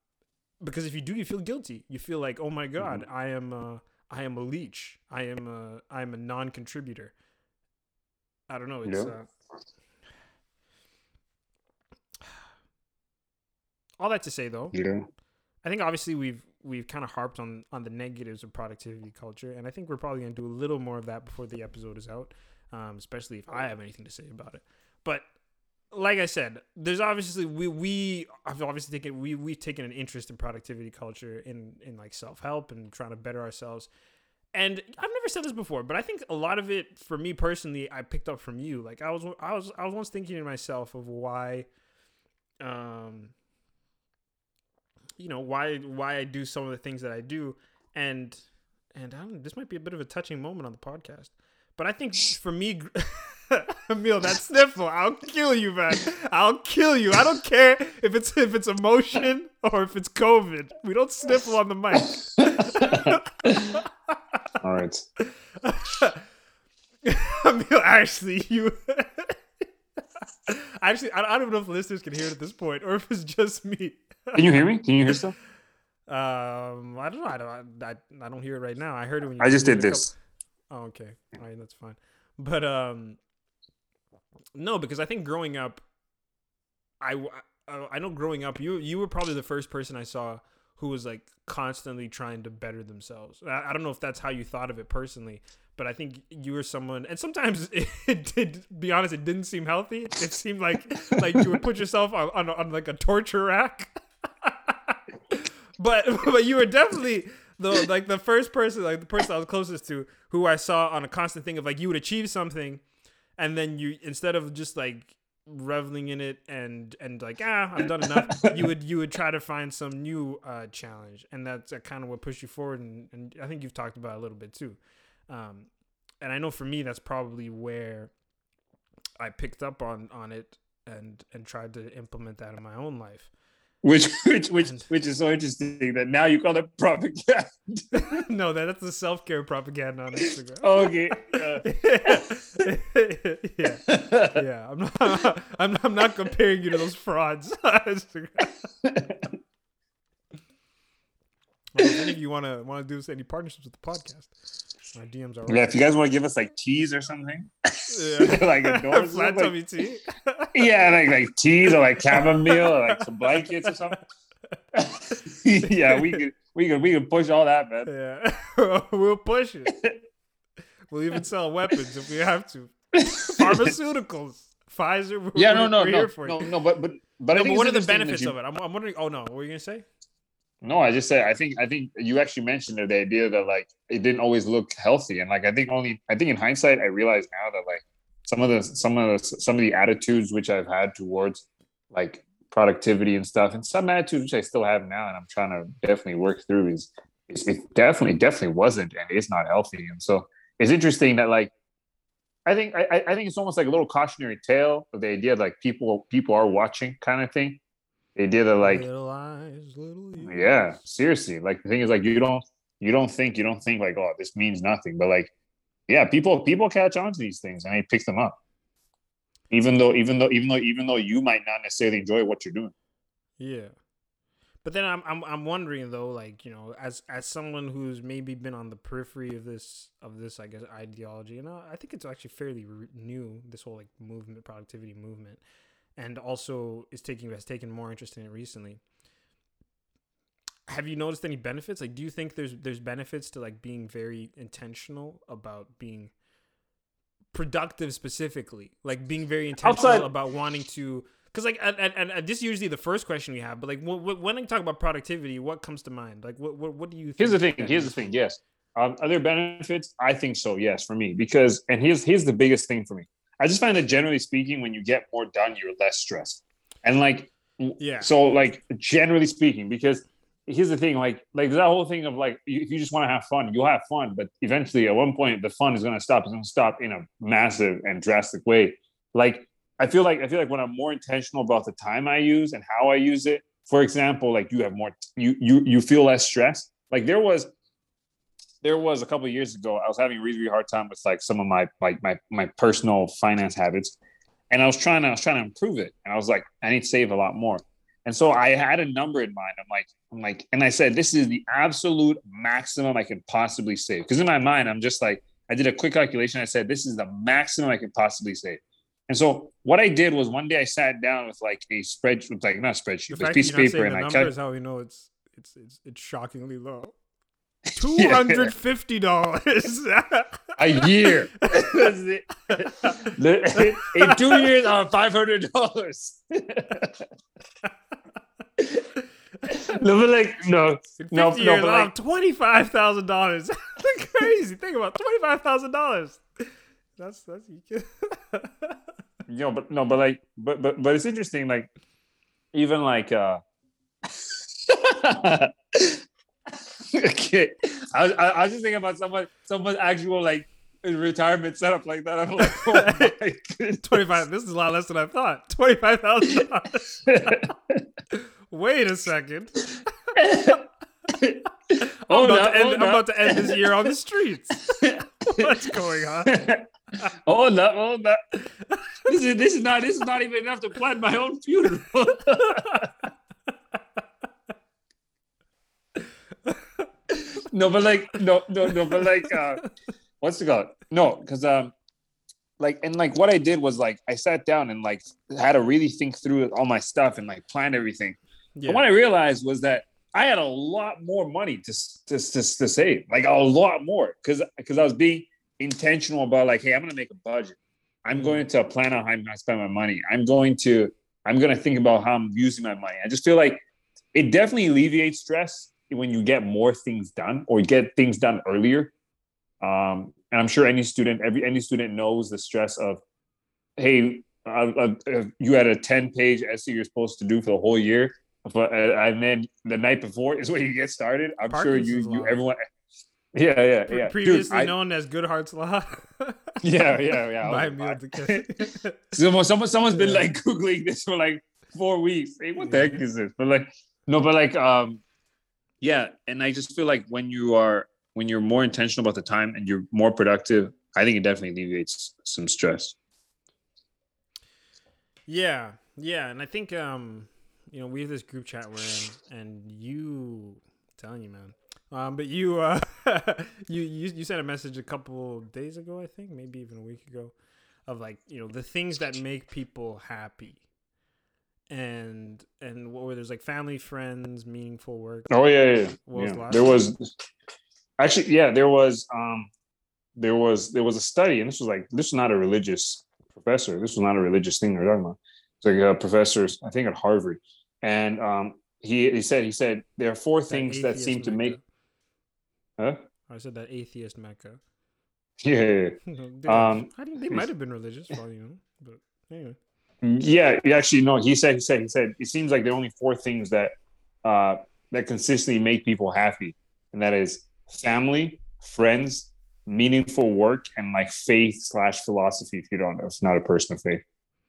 because if you do, you feel guilty. You feel like, oh my god, I am, uh, I am a leech. I am a, I am a non-contributor. I don't know. It's Yeah. uh, all that to say though. Yeah. I think obviously we've we've kind of harped on on the negatives of productivity culture, and I think we're probably gonna do a little more of that before the episode is out, um, especially if I have anything to say about it. But like I said, there's obviously we we have obviously taken we we've taken an interest in productivity culture in in like self help and trying to better ourselves. And I've never said this before, but I think a lot of it for me personally, I picked up from you. Like I was I was I was once thinking to myself of why, um, you know why why I do some of the things that I do, and and I don't, this might be a bit of a touching moment on the podcast, but I think for me, gr- Emil, that sniffle, I'll kill you, man. I'll kill you. I don't care if it's if it's emotion or if it's COVID. We don't sniffle on the mic. All right. Emil, actually, you. Actually, I I don't even know if listeners can hear it at this point, or if it's just me. Can you hear me? Can you hear stuff? Um, I don't know. I don't. I, I don't hear it right now. I heard it when you. I just did you this. Oh, okay. All right, that's fine. But um, no, because I think growing up, I I know growing up, you you were probably the first person I saw who was like constantly trying to better themselves. I, I don't know if that's how you thought of it personally, but I think you were someone, and sometimes it, did. Be honest, it didn't seem healthy. It seemed like like you would put yourself on on, on like a torture rack. but but you were definitely the like the first person like the person I was closest to who I saw on a constant thing of like you would achieve something and then you instead of just like reveling in it and and like ah I've done enough you would you would try to find some new uh challenge and that's uh, kind of what pushed you forward and, and I think you've talked about it a little bit too. Um and I know for me that's probably where I picked up on on it and and tried to implement that in my own life Which which which which is so interesting that now you call it propaganda. no, that, that's the self care propaganda on Instagram. okay. Uh, yeah, yeah. I'm not. I'm, I'm not comparing you to those frauds on Instagram. Well, if any of you want to want to do any partnerships with the podcast, my DMs are yeah, if you guys want to give us like teas or something, yeah. like a door, flat like- tummy tea. yeah, like like teas or like chamomile or like some blankets or something. yeah, we could we could we could push all that, man. yeah, we'll push it. We'll even sell weapons if we have to. Pharmaceuticals, Pfizer. We're, Yeah, no, no, we're no, here for no, no, but but but I No, think but what are the benefits you- of it? I'm, I'm wondering. Oh no, what were you gonna say? No, I just said I think I think you actually mentioned the idea that like it didn't always look healthy, and like I think only I think in hindsight I realize now that like some of the some of the some of the attitudes which I've had towards like productivity and stuff, and some attitudes which I still have now, and I'm trying to definitely work through is, is it definitely definitely wasn't and it's not healthy, and so it's interesting that like I think I, I- think it's almost like a little cautionary tale of the idea like people people are watching kind of thing. The idea that like little eyes, little. Yeah seriously like the thing is like you don't you don't think you don't think like oh this means nothing but like yeah people people catch on to these things and they pick them up even though even though even though even though you might not necessarily enjoy what you're doing Yeah. But then I'm I'm I'm wondering though, like you know, as as someone who's maybe been on the periphery of this of this, I guess ideology, and I think it's actually fairly new. This whole like movement, productivity movement, and also is taking has taken more interest in it recently. Have you noticed any benefits? Like, do you think there's there's benefits to like being very intentional about being productive specifically, like being very intentional Outside- about wanting to? Because like, and, and, and- this is usually the first question we have, but like, wh- wh- when I talk about productivity, what comes to mind? Like, what what, what do you? Here's the thing. Here's the thing. Yes. Um, are there benefits? I think so. Yes, for me, because and here's here's the biggest thing for me. I just find that generally speaking, when you get more done, you're less stressed. And like, Yeah. So like generally speaking, because here's the thing, like like that whole thing of like you- if you just want to have fun, you'll have fun, but eventually at one point the fun is going to stop. It's going to stop in a massive and drastic way. Like I feel like I feel like when I'm more intentional about the time I use and how I use it. For example, like you have more you you you feel less stress. Like there was there was a couple years ago, I was having a really, really hard time with like some of my like my my personal finance habits, and I was trying to I was trying to improve it, and I was like, I need to save a lot more, and so I had a number in mind. I'm like, I'm like, and I said, this is the absolute maximum I can possibly save, because in my mind, I'm just like, I did a quick calculation. I said, this is the maximum I can possibly save. And so what I did was one day I sat down with like a spreadsheet, with, like not a spreadsheet, but a piece of you're not saying paper, and the I number cal- is how we know it's it's it's, it's shockingly low. Two hundred fifty dollars. a year. That's it. The- in two years, I'm five hundred dollars. no, but like no, no, no, years, but I'm like twenty five thousand dollars. That's Crazy. Think about twenty five thousand dollars. That's that's you can. you know, but no, but like, but but but it's interesting. Like, even like, uh okay, I was I, I was just thinking about someone someone's actual like retirement setup like that. I'm like, oh my goodness. Twenty five. This is a lot less than I thought. Twenty five thousand dollars. Wait a second. I'm, Oh, about end, I'm about to end this year on the streets. What's going on? oh no, oh no. This is this is not this is not even enough to plan my own funeral. no, but like no, no, no, but like uh what's it called? No, because um like and like what I did was like I sat down and like had to really think through all my stuff and like plan everything. Yeah. And what I realized was that I had a lot more money to to to, to save, like a lot more, because because I was being intentional about like, hey, I'm gonna make a budget. I'm going to plan out how I'm gonna spend my money. I'm going to I'm gonna think about how I'm using my money. I just feel like it definitely alleviates stress when you get more things done or get things done earlier. Um, and I'm sure any student, every any student knows the stress of, hey, you had a 10 page essay you're supposed to do for the whole year, but uh, and then the night before is when you get started. I'm sure you you law. everyone. Yeah, yeah, yeah. Previously Dude, I- known as Goodhart's Law. Yeah, yeah, yeah. By was Emil. Someone, someone, someone's been like googling this for like four weeks. Hey, what the heck is this? But like, no, but like, um, yeah. And I just feel like when you are when you're more intentional about the time and you're more productive, I think it definitely alleviates some stress. Yeah, yeah, and I think um, you know, we have this group chat we're in, and you telling you, man. Um, but you uh, you you you sent a message a couple days ago, I think, maybe even a week ago, of like you know the things that make people happy, and and what were there's like family, friends, meaningful work. Oh yeah, yeah. What was There was actually, yeah, there was um, there was there was a study, and this was like this was not a religious professor. This was not a religious thing they're talking about. It's like a professor, I think at Harvard, and um, he he said he said there are four things that seem to Mecca. make. Huh? I said that atheist Mecca. Yeah, They- Um, I think they might have been religious, well, you know, but anyway. yeah. Actually, no. He said he said he said it seems like there are only four things that uh, that consistently make people happy, and that is family, friends, meaningful work, and like faith slash philosophy. If you don't know, it's not a person of faith.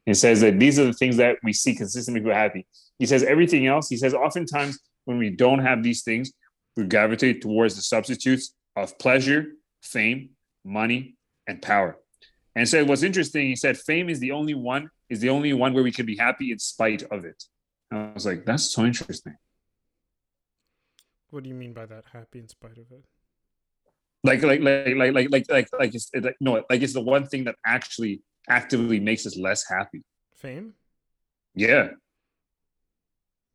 He says that these are the things that we see consistently make people happy. He says everything else. He says oftentimes when we don't have these things, we gravitate towards the substitutes of pleasure, fame, money, and power. And so what's interesting. He said fame is the only one is the only one where we can be happy in spite of it. And I was like, that's so interesting. What do you mean by that? Happy in spite of it? Like, like, like, like, like, like, like, like it's like, no, like it's the one thing that actually actively makes us less happy. Fame? Yeah,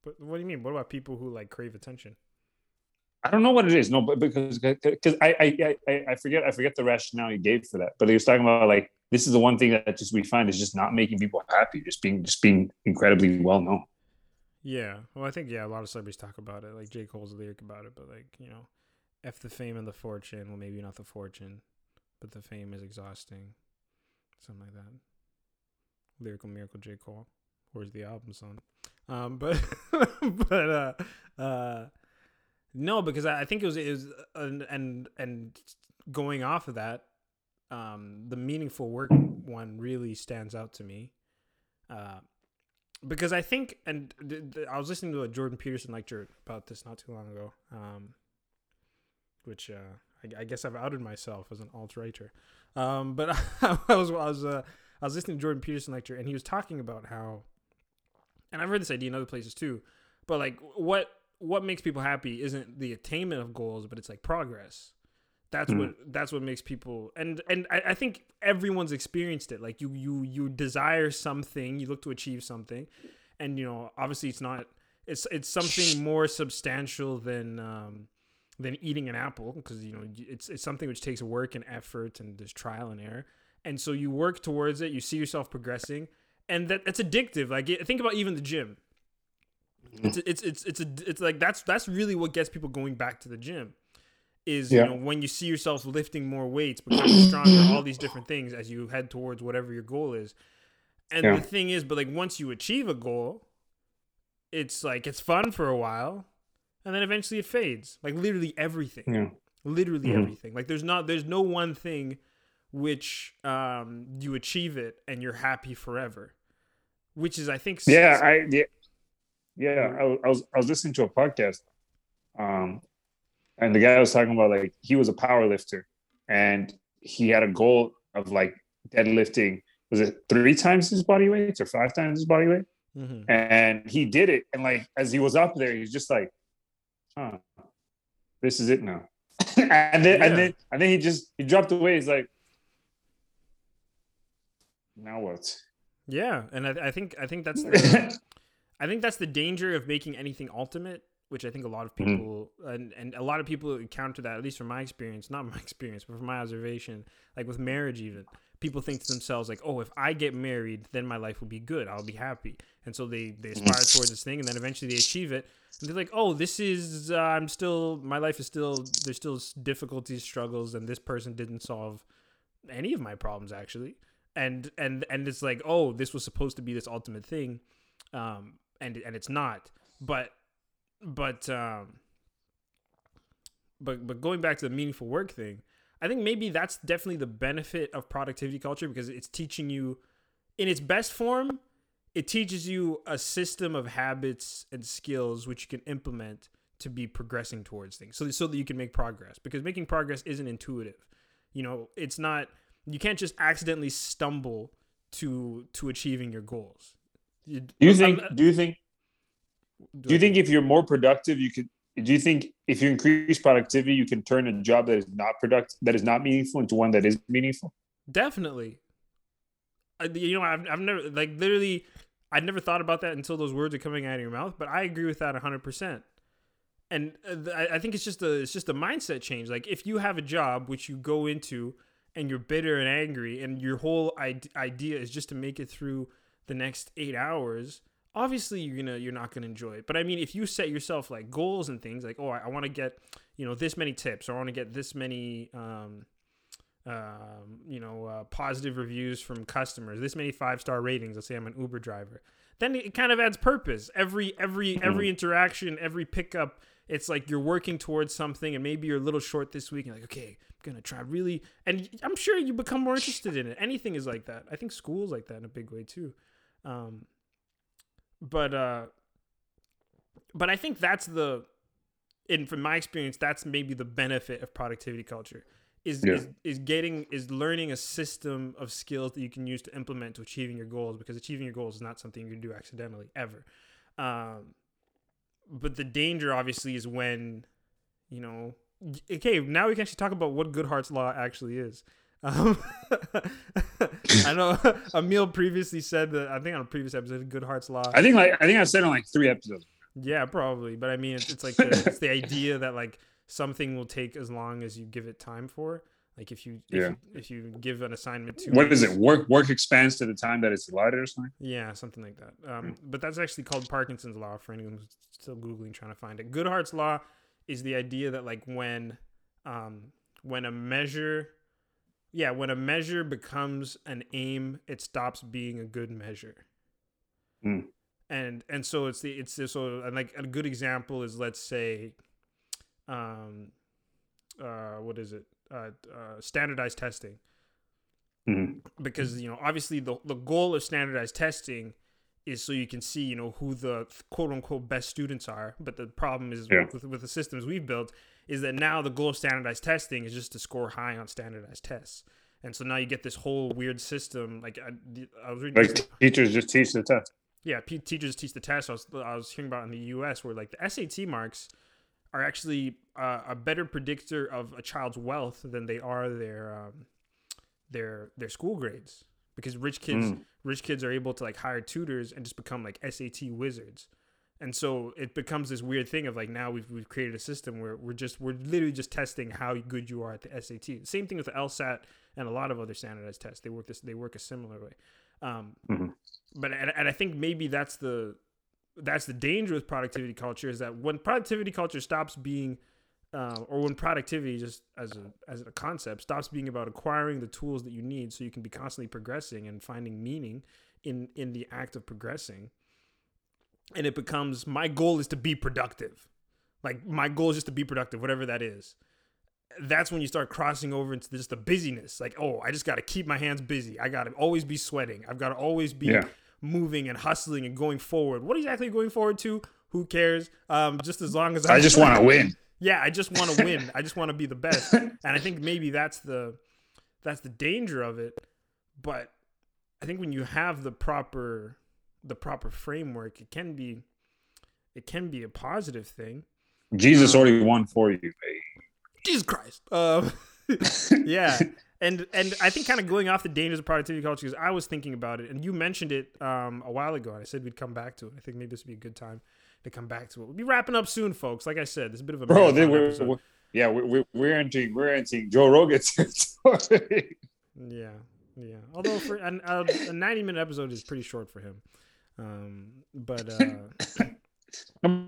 But what do you mean? What about people who like crave attention? I don't know what it is. No, but because because I, I I I forget I forget the rationale he gave for that. But he was talking about like this is the one thing that just we find is just not making people happy, just being just being incredibly well known. Yeah. Well, I think yeah, a lot of celebrities talk about it. Like J. Cole's lyric about it, but like you know, f the fame and the fortune. Well, maybe not the fortune, but the fame is exhausting. Something like that. Lyrical miracle J. Cole. Where's the album, son? Um, but but uh uh no, because I I think it was it was and and and going off of that, um, the meaningful work one really stands out to me. Uh, because I think, and th- th- I was listening to a Jordan Peterson lecture about this not too long ago, um, which uh, I, I guess I've outed myself as an alt writer. Um, but I was I was uh, I was listening to Jordan Peterson lecture, and he was talking about how, and I've heard this idea in other places too, but like what what makes people happy isn't the attainment of goals, but it's like progress. That's Mm. what that's what makes people and and I, I think everyone's experienced it. Like you you you desire something, you look to achieve something, and you know obviously it's not it's it's something more substantial than um than eating an apple because you know it's it's something which takes work and effort and there's trial and error and so you work towards it you see yourself progressing and that that's addictive like think about even the gym it's it's it's it's a, it's like that's that's really what gets people going back to the gym is Yeah. you know when you see yourself lifting more weights becoming stronger all these different things as you head towards whatever your goal is and Yeah. the thing is but like once you achieve a goal it's like it's fun for a while and then eventually it fades like literally everything Yeah. literally Mhm. everything like there's not there's no one thing which um you achieve it and you're happy forever which is i think Yeah, I yeah, yeah. I, was- I was I was listening to a podcast, um, and the guy was talking about like he was a power lifter, and he had a goal of like deadlifting. Was it three times his body weight or five times his body weight? Mhm. And he did it, and like as he was up there, he's just like, "Huh, this is it now." and then Yeah. and then and then he just he dropped away. He's like, "Now what?" yeah and I, I think i think that's the, I think that's the danger of making anything ultimate, which I think a lot of Mhm. people and, and a lot of people encounter that, at least from my experience, not my experience, but from my observation, like with marriage even. People think to themselves like, "Oh, if I get married, then my life will be good. I'll be happy." And so they they aspire towards this thing, and then eventually they achieve it, and they're like, "Oh, this is uh, I'm still my life is still there's still difficulties, struggles, and this person didn't solve any of my problems actually." And and and it's like, "Oh, this was supposed to be this ultimate thing." um, and and it's not. But but um, but but going back to the meaningful work thing, I think maybe that's definitely the benefit of productivity culture because it's teaching you, in its best form, it teaches you a system of habits and skills which you can implement to be progressing towards things, so so that you can make progress. Because making progress isn't intuitive. You know, it's not. You can't just accidentally stumble to to achieving your goals. You, Do you think? I'm- Do you think? Do you think if you're more productive, you could? Do you think if you increase productivity, you can turn a job that is not productive, that is not meaningful, into one that is meaningful? Definitely. I, you know, I've, I've never, like, literally, I'd never thought about that until those words are coming out of your mouth, but I agree with that 100%. And uh, I I think it's just a it's just a mindset change. Like if you have a job which you go into and you're bitter and angry, and your whole ide- idea is just to make it through the next eight hours, obviously you're gonna you're not gonna enjoy it. But I mean, if you set yourself like goals and things like, oh, I, I want to get you know this many tips, or I want to get this many um, um, you know, uh, positive reviews from customers, this many five star ratings. Let's say I'm an Uber driver. Then it kind of adds purpose. Every every every interaction, every pickup, it's like you're working towards something, and maybe you're a little short this week. And you're like, okay, I'm gonna try really, and I'm sure you become more interested in it. Anything is like that. I think school's like that in a big way too. Um, but uh, but I think that's the, in from my experience, that's maybe the benefit of productivity culture is, Yeah. is is getting is learning a system of skills that you can use to implement to achieving your goals because achieving your goals is not something you can do accidentally ever um but the danger obviously is when you know okay now we can actually talk about what goodhart's law actually is Um, I know Emil previously said that I think on a previous episode, Goodhart's Law. I think like I think I said on like three episodes. Yeah, probably. But I mean, it's, it's like the, it's the idea that like something will take as long as you give it time for. Like if you if, Yeah. you, if you give an assignment to What is it? Work work expands to the time that it's allotted or something. Yeah, something like that. Um, but that's actually called Parkinson's law for anyone who's still googling trying to find it. Goodhart's law is the idea that like when um, when a measure yeah, when a measure becomes an aim, it stops being a good measure. Hmm. And and so it's the it's the, so and like a good example is let's say um uh what is it? Uh, uh standardized testing Mhm. because you know obviously the the goal of standardized testing is so you can see you know who the quote unquote best students are but the problem is Yeah. with, with the systems we've built is that now the goal of standardized testing is just to score high on standardized tests and so now you get this whole weird system like i, I was reading Like teachers just teach the test. yeah, P- teachers teach the test. I was I was hearing about in the U.S. where like the SAT marks are actually uh, a better predictor of a child's wealth than they are their um, their their school grades because rich kids rich kids are able to like hire tutors and just become like SAT wizards. And so it becomes this weird thing of like now we've, we've created a system where we're just we're literally just testing how good you are at the SAT. Same thing with the LSAT and a lot of other standardized tests. They work this they work a similar way. Um, but and, and I think maybe that's the that's the danger with productivity culture is that when productivity culture stops being uh, or when productivity just as a as a concept stops being about acquiring the tools that you need so you can be constantly progressing and finding meaning in in the act of progressing and it becomes my goal is to be productive. Like my goal is just to be productive whatever that is. That's when you start crossing over into just the busyness. Like oh i just got to keep my hands busy. I got to always be sweating. I've got to always be Yeah. Moving and hustling and going forward. What exactly going forward to? Who cares? Um just as long as I just want to win. yeah i just want to win. I just want to be the best. And i think maybe that's the that's the danger of it. But i think when you have the proper the proper framework it can be it can be a positive thing. Jesus already won for you. babe. jesus christ. Um yeah and and i think kind of going off the dangers of productivity culture because i was thinking about it and you mentioned it um a while ago and i said we'd come back to it i think maybe this would be a good time to come back to it we'll be wrapping up soon folks like i said this is a bit of a Bro, we're, we're- yeah, we're, we're, we're entering we're entering Joe Rogan territory. Yeah, yeah. Although for an, uh, a ninety-minute episode is pretty short for him. Um, but uh,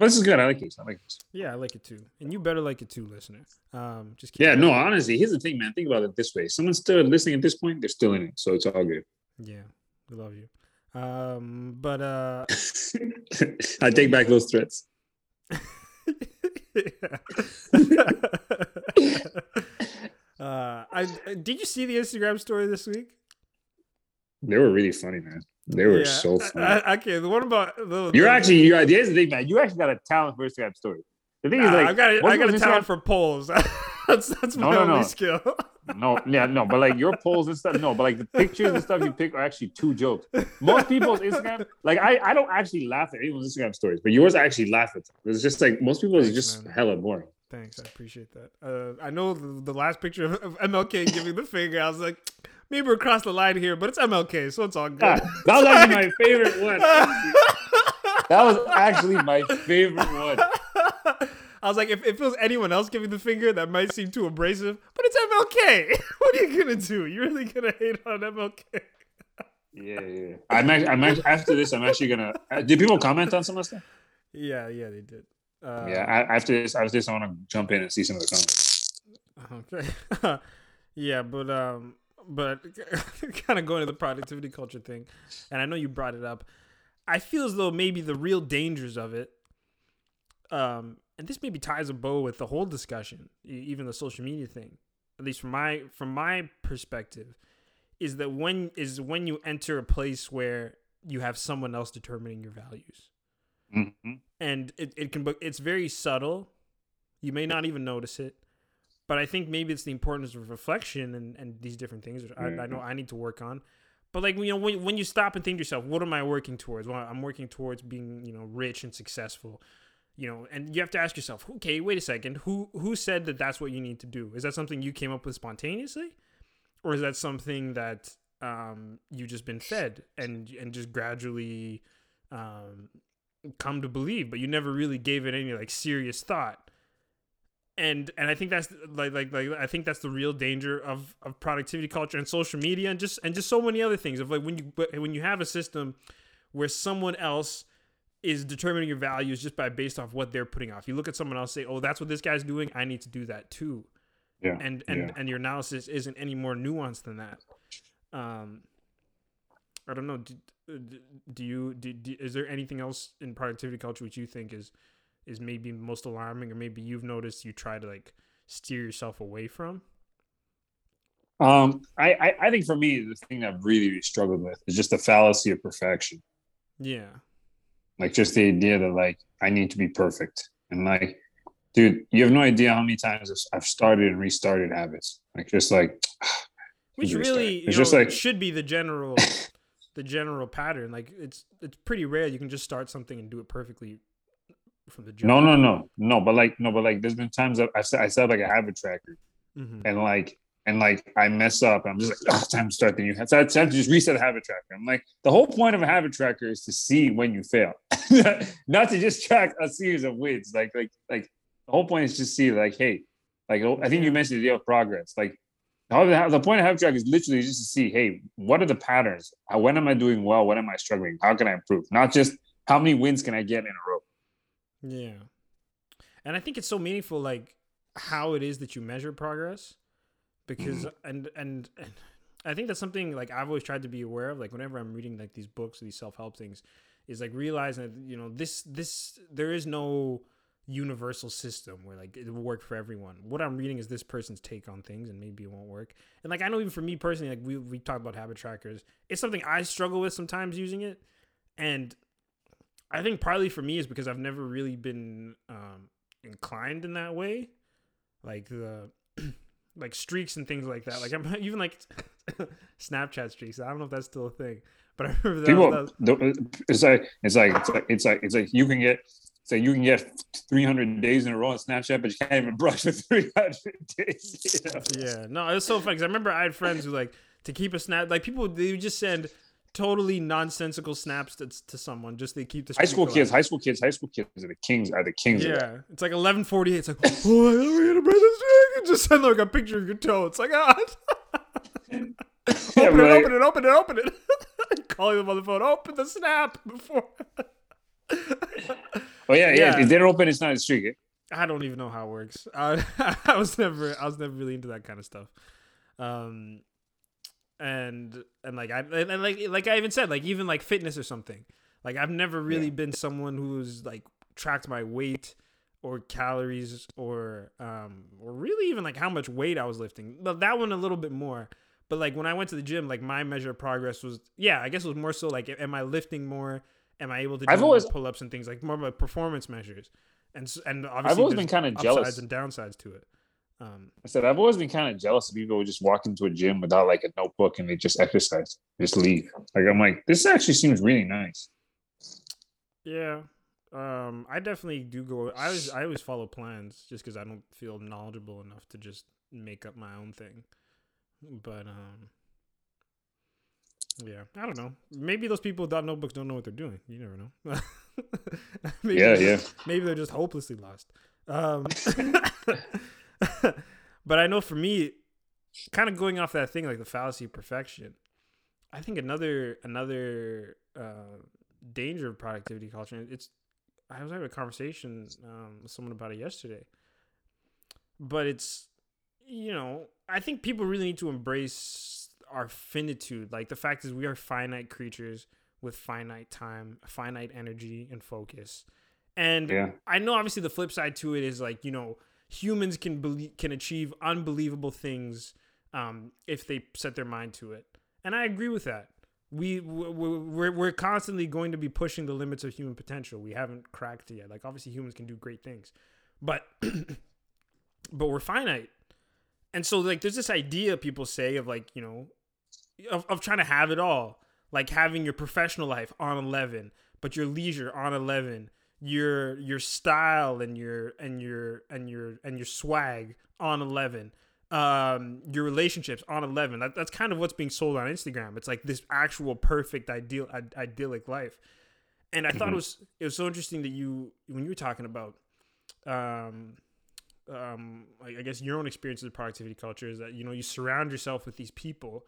This is good. I like it. I like this. yeah, I like it too, and you better like it too, listener. Um, just keep Yeah, it- no, honestly, here's the thing, man. Think about it this way. Someone's still listening at this point, they're still in it. So it's all good. yeah, we love you. Um, but uh, I take back those threats. uh, I did you see the Instagram story this week? They were really funny, man. They were Yeah, so I- funny. I- okay, the one about the, you're actually, you're, here's the thing, man. You actually got a talent for Instagram story. The thing is, like, I got most I got a talent Instagram- for polls. that's that's No, my no, only no. skill. No, yeah, no, but like your polls and stuff, no, but like the pictures and stuff you pick are actually two jokes. Most people's Instagram, like I, I don't actually laugh at anyone's Instagram stories, but yours I actually laugh at. Them. It's just like most people is Thanks, just man. hella boring. Thanks, I appreciate that. Uh, I know the, the last picture of, of MLK giving the finger. I was like, maybe we're across the line here, but it's MLK, so it's all good. Ah, that was actually my favorite one. That was actually my favorite one. I was like, if, if it was anyone else giving the finger, that might seem too abrasive, but it's MLK. what are you gonna do? You're really gonna hate on MLK? Yeah, yeah. I'm actually, I'm actually, after this, I'm actually gonna. Uh, did people comment on some of the stuff? Yeah, yeah, they did. Uh, yeah. I, after this, after this, I want to jump in and see some of the comments. Okay. yeah, but um, but kind of going to the productivity culture thing, and I know you brought it up. I feel as though maybe the real dangers of it, um, and this maybe ties a bow with the whole discussion, even the social media thing. At least from my from my perspective, is that when is when you enter a place where you have someone else determining your values Mhm. and it, it can it's very subtle you may not even notice it but i think maybe it's the importance of reflection and, and these different things which I, I know i need to work on. But like you know when, when you stop and think to yourself what am i working towards? Well i'm working towards being you know rich and successful you know and you have to ask yourself okay wait a second who who said that that's what you need to do? Is that something you came up with spontaneously? Or is that something that um, you've just been fed and and just gradually um, come to believe, but you never really gave it any like serious thought. And and I think that's like like like I think that's the real danger of of productivity culture and social media and just and just so many other things of like when you when you have a system where someone else is determining your values just by based off what they're putting off. You look at someone else say, "Oh, that's what this guy's doing. I need to do that too." Yeah. And and yeah. and your analysis isn't any more nuanced than that. Um, I don't know. Do, do you do, do, is there anything else in productivity culture which you think is is maybe most alarming, or maybe you've noticed you try to like steer yourself away from? Um, I, I, I think for me, the thing I've really, really struggled with is just the fallacy of perfection. Yeah. Like just the idea that like I need to be perfect, and like, dude, you have no idea how many times I've started and restarted habits. Like just like, which really it's just know, like should be the general the general pattern. Like it's it's pretty rare you can just start something and do it perfectly from the jump. no, no, no, no. But like, no, but like, there's been times that I've set, I set up like a habit tracker, Mhm. and like and like I mess up. I'm just like, oh, time to start the new. So I have to just reset the habit tracker. I'm like, the whole point of a habit tracker is to see when you fail, not to just track a series of wins. Like, like, like the whole point is just see, like, hey, like oh, I think you mentioned the idea of progress. Like, the, the point of habit tracker is literally just to see, hey, what are the patterns? When am I doing well? When am I struggling? How can I improve? Not just how many wins can I get in a row. Yeah. And I think it's so meaningful like how it is that you measure progress because mm-hmm. and, and and I think that's something like I've always tried to be aware of like whenever I'm reading like these books or these self-help things is like realizing that you know this this there is no universal system where like it will work for everyone. What I'm reading is this person's take on things and maybe it won't work. And like I know even for me personally like we we talked about habit trackers. It's something I struggle with sometimes using it and I think partly for me is because I've never really been um, inclined in that way, like the like streaks and things like that. Like I'm even like Snapchat streaks. I don't know if that's still a thing, but I remember that. People, that was- it's like it's like it's like it's like it's like you can get say you can get 300 days in a row on Snapchat, but you can't even brush for 300 days. you know? yeah, no, it was so funny 'cause I remember I had friends who like to keep a snap. Like people, they would just send totally nonsensical snaps to, to someone just they keep the High school kids, high school kids, high school kids are the kings. Are the kings. Yeah, it's like eleven forty eight. It's like, oh, I we're gonna break this. And just send like a picture of your toe. It's like, ah, Yeah, open, but it, open it, open it, open it. Calling them on the phone. Open the snap before. Oh yeah, yeah. Yeah. If they don't open, it's not a streak. I don't even know how it works. I, I was never, I was never really into that kind of stuff. Um, and and like I and like like I even said like even like fitness or something. Like I've never really been someone who's like tracked my weight or calories or um or really even like how much weight I was lifting. But that one a little bit more. But like when I went to the gym, like my measure of progress was yeah, I guess it was more so like am I lifting more? Am I able to do I've always- pull-ups and things like more about performance measures? And and obviously I've always been kind of upsides jealous. and downsides to it. Um, I said I've always been kind of jealous of people who just walk into a gym without like a notebook and they just exercise, just leave. Like I'm like, this actually seems really nice. yeah, um, I definitely do go. I always I always follow plans just because I don't feel knowledgeable enough to just make up my own thing. But um, yeah, I don't know. Maybe those people without notebooks don't know what they're doing. You never know. maybe Yeah, yeah. Maybe they're just hopelessly lost. Um, but I know for me, kind of going off that thing like the fallacy of perfection. I think another another uh, danger of productivity culture. It's I was having a conversation um, with someone about it yesterday, but it's you know I think people really need to embrace our finitude. Like the fact is, we are finite creatures with finite time, finite energy, and focus. And Yeah. I know obviously the flip side to it is like you know humans can believe can achieve unbelievable things um, if they set their mind to it, and I agree with that. We we- we're we're constantly going to be pushing the limits of human potential. We haven't cracked it yet. Like obviously humans can do great things, but but we're finite. And so like there's this idea people say of like, you know, of, of trying to have it all. Like having your professional life on 11, but your leisure on 11, your your style and your and your and your and your swag on 11. um, your relationships on 11. That, that's kind of what's being sold on Instagram. It's like this actual perfect ideal I- idyllic life. And I thought it was it was so interesting that you when you were talking about um um like I guess your own experience of productivity culture is that you know you surround yourself with these people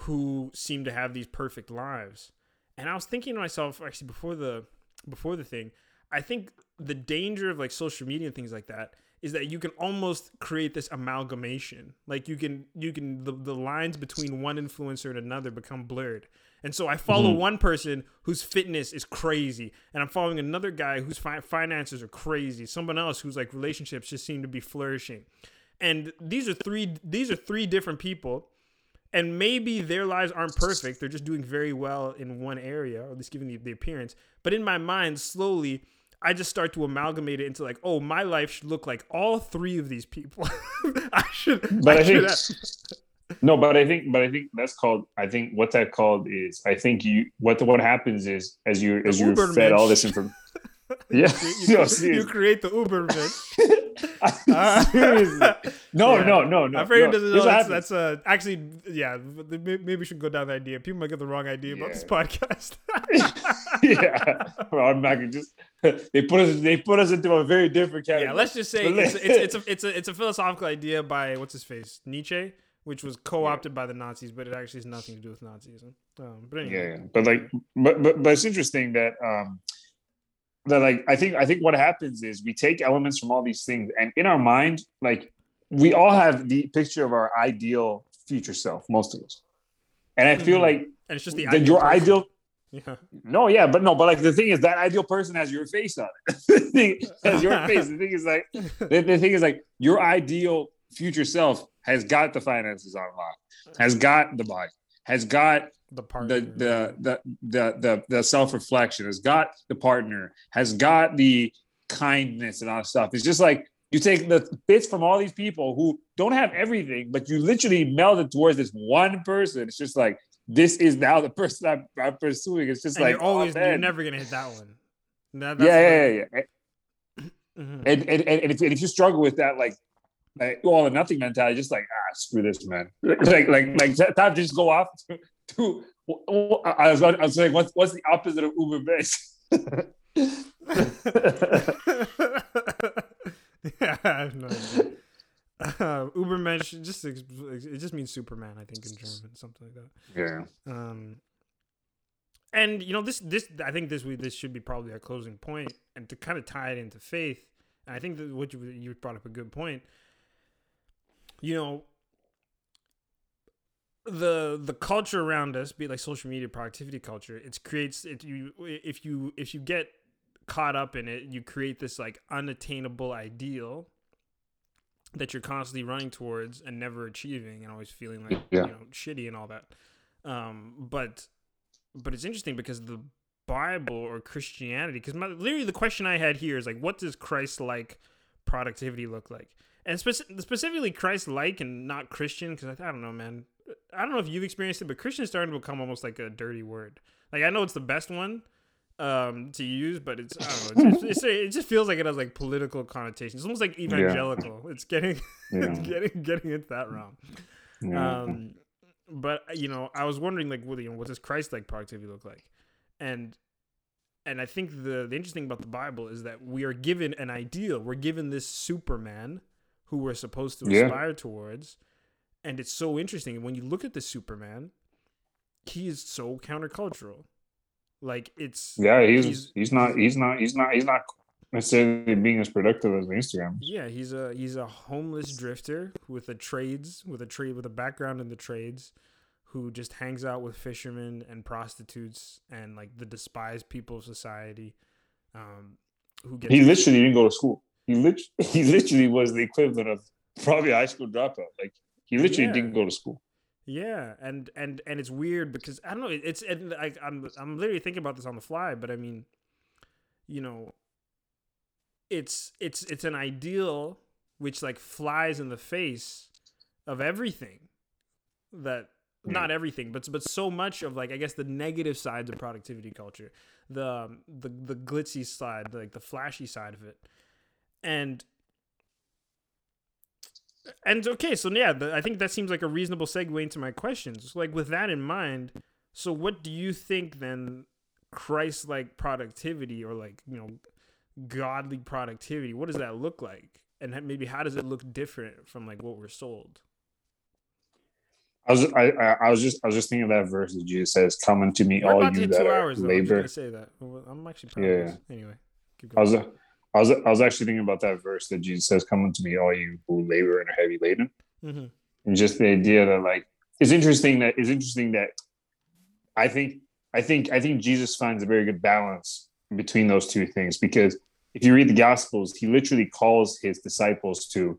who seem to have these perfect lives. And I was thinking to myself actually before the before the thing, I think the danger of like social media and things like that is that you can almost create this amalgamation. Like you can you can the, the lines between one influencer and another become blurred. And so I follow mm-hmm. one person whose fitness is crazy, and I'm following another guy whose fi- finances are crazy. Someone else whose like relationships just seem to be flourishing. And these are three these are three different people and maybe their lives aren't perfect. They're just doing very well in one area, or at least giving the, the appearance. But in my mind, slowly, I just start to amalgamate it into like, oh, my life should look like all three of these people. I should. But I, think should no, but I think, but I think that's called. I think what that called is. I think you what what happens is as you as you Ubermensch. fed all this information. Yeah, you, no, you create the Ubermensch. Seriously. No, Yeah. no, no, no. My friend no. doesn't know that's, that's uh, actually yeah. Maybe we should go down that idea. People might get the wrong idea about this podcast. yeah, well, I'm not gonna just. They put us. They put us into a very different category. Yeah, let's just say it's, it's, it's, a, it's a it's a philosophical idea by what's his face Nietzsche, which was co-opted by the Nazis, but it actually has nothing to do with Nazism. Um, but anyway, yeah, yeah. But like, but, but but it's interesting that um that like I think I think what happens is we take elements from all these things, and in our mind, like we all have the picture of our ideal future self, most of us. And I feel Mhm. like and it's just the that your person. ideal Yeah. No, yeah, but no, but like the thing is that ideal person has your face on it. thing has your face. The thing is like the, the thing is like your ideal future self has got the finances on lock, has got the body, has got the part the the the the the, self reflection, has got the partner, has got the kindness and all that stuff. It's just like you take the bits from all these people who don't have everything, but you literally meld it towards this one person. It's just like this is now the person I'm, I'm pursuing. It's just and like you're always oh, you're never gonna hit that one. That, yeah, yeah, yeah, yeah. Mhm. And, and, and, and if, and if you struggle with that, like, like all or nothing mentality, just like ah, screw this, man. Like, like, like, to just go off to. to I was, I was saying, what's what's the opposite of Uber base? yeah, I have no idea. Uh, Ubermensch just it just means Superman, I think in German, something like that. yeah, Um, and you know this this I think this we this should be probably our closing point, and to kind of tie it into faith. And I think that what you you brought up a good point. You know, the the culture around us, be it like social media productivity culture, it creates it you if you if you get caught up in it, you create this like unattainable ideal that you're constantly running towards and never achieving and always feeling like Yeah. you know shitty and all that. Um, but but it's interesting because the Bible or Christianity, because literally the question I had here is like, what does Christ like productivity look like? And speci- specifically Christ like and not Christian, because I, I don't know, man. I don't know if you've experienced it, but Christian is starting to become almost like a dirty word. Like I know it's the best one um, to use, but it's I don't know. It's, it's, it just feels like it has like political connotations. It's almost like evangelical. It's getting it's getting getting into that realm. yeah. Um, but you know, I was wondering like, what you know, what does Christ like productivity look like? And and I think the the interesting about the Bible is that we are given an ideal. We're given this Superman who we're supposed to Yeah. aspire towards, and it's so interesting. When you look at the Superman, he is so countercultural. Like it's yeah, he's, he's- he's not he's not he's not he's not necessarily being as productive as Instagram. Yeah, he's a he's a homeless drifter with a trades with a trade with a background in the trades, who just hangs out with fishermen and prostitutes and like the despised people of society. Um, who gets He literally didn't go to school. He lit- he literally was the equivalent of probably a high school dropout. Like he literally Yeah. didn't go to school. Yeah, and and and it's weird because I don't know. It's and like I'm I'm literally thinking about this on the fly, but I mean, you know, it's it's it's an ideal which like flies in the face of everything that Yeah. not everything, but but so much of like I guess the negative sides of productivity culture, the um, the the glitzy side, like the flashy side of it, and and okay, so yeah, I think that seems like a reasonable segue into my questions. Like with that in mind, so what do you think then Christ-like productivity or like you know godly productivity? What does that look like? And maybe how does it look different from like what we're sold? I was I, I was just I was just thinking of that verse that Jesus says, "Come unto me, We're all you that hours. Labor." say that. I'm actually Yeah. Anyway, keep I going. was I was I was actually thinking about that verse that Jesus says, "Come unto me, all you who labor and are heavy laden." hmm and just the idea that like it's interesting that it's interesting that I think I think I think Jesus finds a very good balance between those two things because if you read the gospels he literally calls his disciples to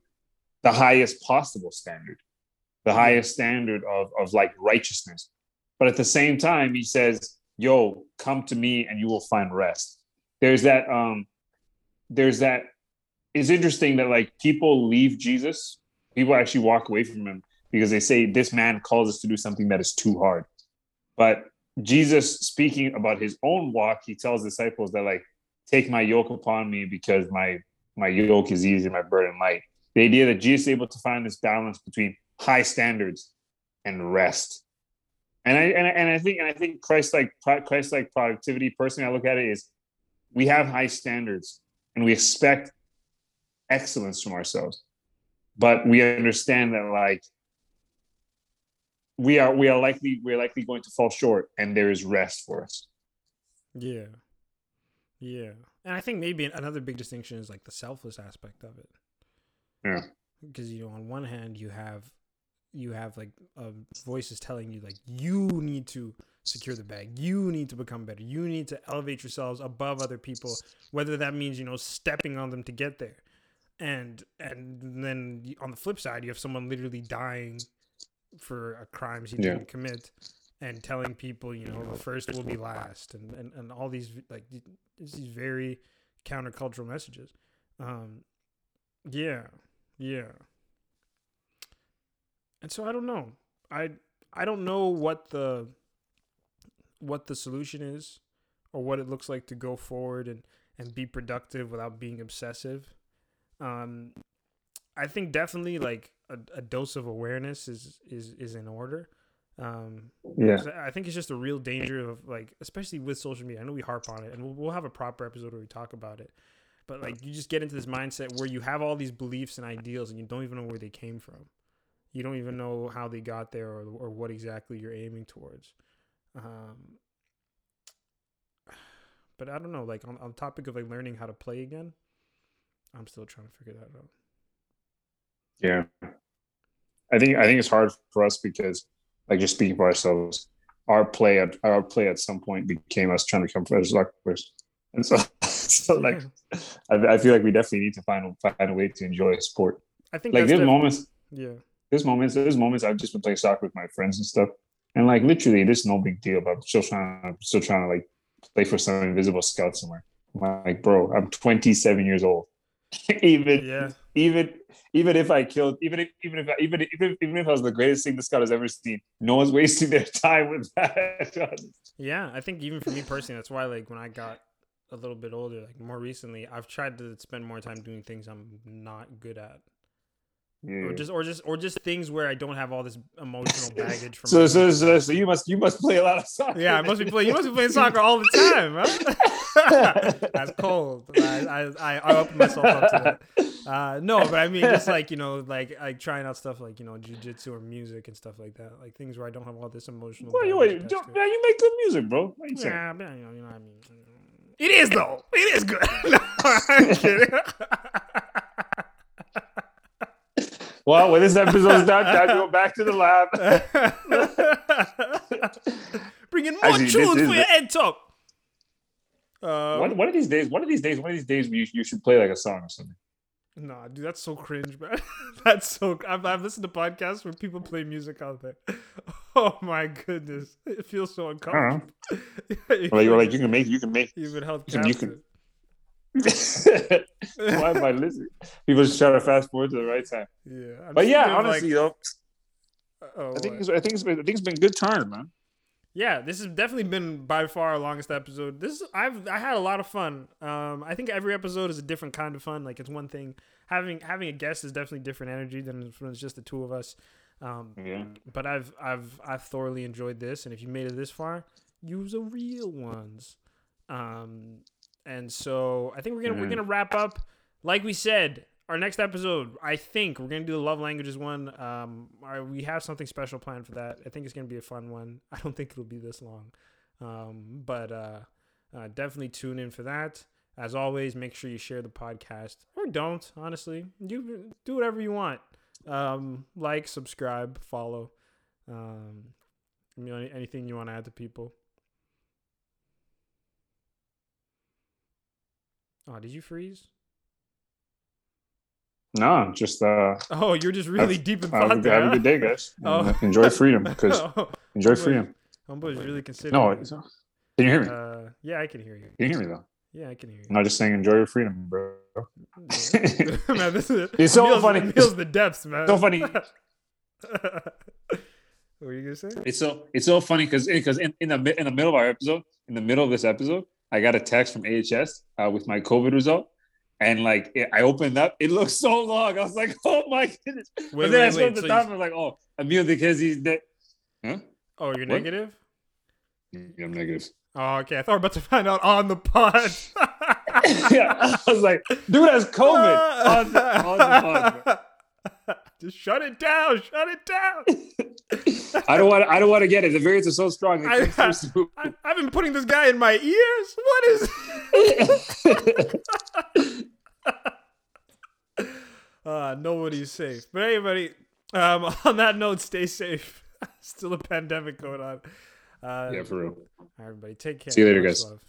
the highest possible standard the highest standard of of like righteousness. But at the same time he says yo come to me and you will find rest. There's that um there's that it's interesting that like people leave Jesus people actually walk away from him because they say this man calls us to do something that is too hard. But jesus speaking about his own walk he tells disciples that like take my yoke upon me because my my yoke is easy my burden light. The idea that jesus is able to find this balance between high standards and rest. And i and, I- and i think and i think christ like christ like productivity personally i look at it is we have high standards and we expect excellence from ourselves. But we understand that like we are we are likely we're likely going to fall short and there is rest for us. Yeah, yeah, and I think maybe another big distinction is like the selfless aspect of it. yeah. Because you know on one hand you have you have like uh, voices telling you like you need to secure the bag. You need to become better. You need to elevate yourselves above other people whether that means you know stepping on them to get there. And and then on the flip side you have someone literally dying for a crimes he Yeah. didn't commit and telling people you know the first will be last and and, and all these like these very countercultural messages. Um yeah. Yeah. And so I don't know. I I don't know what the what the solution is or what it looks like to go forward and and be productive without being obsessive. Um I think definitely like a, a dose of awareness is is is in order. Um yeah I think it's just a real danger of like, especially with social media. I know we harp on it, and we'll, we'll have a proper episode where we talk about it. But like, you just get into this mindset where you have all these beliefs and ideals, and you don't even know where they came from. You don't even know how they got there, or or what exactly you're aiming towards. Um, but I don't know. Like on on topic of like learning how to play again, I'm still trying to figure that out. yeah i think i think it's hard for us because like just speaking for ourselves our play at our play at some point became us trying to become professional players and so so like I, I feel like we definitely need to find find a way to enjoy a sport I think like there's moments yeah. There's moments there's moments I've just been playing soccer with my friends and stuff, and like literally, this is no big deal. But I'm still trying, I'm still trying to like play for some invisible scout somewhere. I'm like, bro, I'm 27 years old. even, Yeah. even, even if I killed, even if, even if, I, even if, even if, even if I was the greatest thing the scout has ever seen, no one's wasting their time with that. Yeah, I think even for me personally, that's why like when I got a little bit older, like more recently, I've tried to spend more time doing things I'm not good at, or just or just or just things where I don't have all this emotional baggage from. so, so, so, so you must, you must play a lot of soccer. yeah, I must be playing. You must be playing soccer all the time, huh? That's cold. I I I, open myself up to that. Uh, no, but I mean, just like you know, like like trying out stuff like you know, jujitsu or music and stuff like that, like things where I don't have all this emotional. You, wait, don't- man, you make good music, bro. What? Yeah, but, you know, you know what I mean. It is though. It is good. no, I'm kidding. Well, when this episode's done, time to go back to the lab. Bringing more Actually, tunes for your head top. Uh, one, one of these days, one of these days, one of these days, you, you should play like a song or something. Nah, dude, that's so cringe, man. that's so. I've, I've listened to podcasts where people play music out there. Oh my goodness, it feels so uncomfortable. Or like, like you can make, you can make. you would help. you can- Why am I listening? People just try to fast forward to the right time. Yeah, I'm But yeah, honestly, like, though, oh, I think it's, I think it's been, I think it's been good times, man. yeah, this has definitely been by far our longest episode. This I've I had a lot of fun. Um, I think every episode is a different kind of fun. Like it's one thing having having a guest is definitely different energy than when it's just the two of us. Um, Yeah. but I've I've I've thoroughly enjoyed this, and if you made it this far, use the real ones. Um, and so I think we're gonna we're Mhm. gonna wrap up. Like we said, our next episode, I think we're gonna do the love languages one. Um, I- we have something special planned for that. I think it's gonna be a fun one. I don't think it'll be this long, um, but uh, uh, definitely tune in for that. As always, make sure you share the podcast or don't. Honestly, you do whatever you want. Um, like, subscribe, follow. Um, you know, anything you want to add to people? Oh, did you freeze? No, just uh, Oh, you're just really have- deep in have, thought a, there. have a good day, guys. Oh. Uh, Enjoy freedom, because huh? enjoy freedom. Homeboy's really considering. No, can you hear me? Uh, yeah, I can hear you. Can you hear me though? Yeah, I can hear you. I'm not just saying enjoy your freedom, bro. man, this is It's so funny. Feels the depths, man. so funny. what were you gonna say? It's so it's so funny because because in, in the in the middle of our episode, in the middle of this episode, I got a text from AHS uh, with my COVID result, and like it, I opened up, it looked so long. I was like, oh my goodness. Wait, and then wait, wait, at the so top, you- I was like, oh, Emil because he's dead. Huh? Oh, you're What? negative. Yeah, I'm negative. Oh, okay. I thought we are about to find out on the pod. yeah, I was like, dude has COVID on, the- on the pod. Just shut it down. Shut it down. I don't want. I don't want to get it. The variants are so strong. I, It takes us to- I, I've been putting this guy in my ears. What is? uh, nobody's safe. But anybody, um, on that note, stay safe. Still a pandemic going on. Uh, yeah, for real. everybody, take care. See you later, guys. love.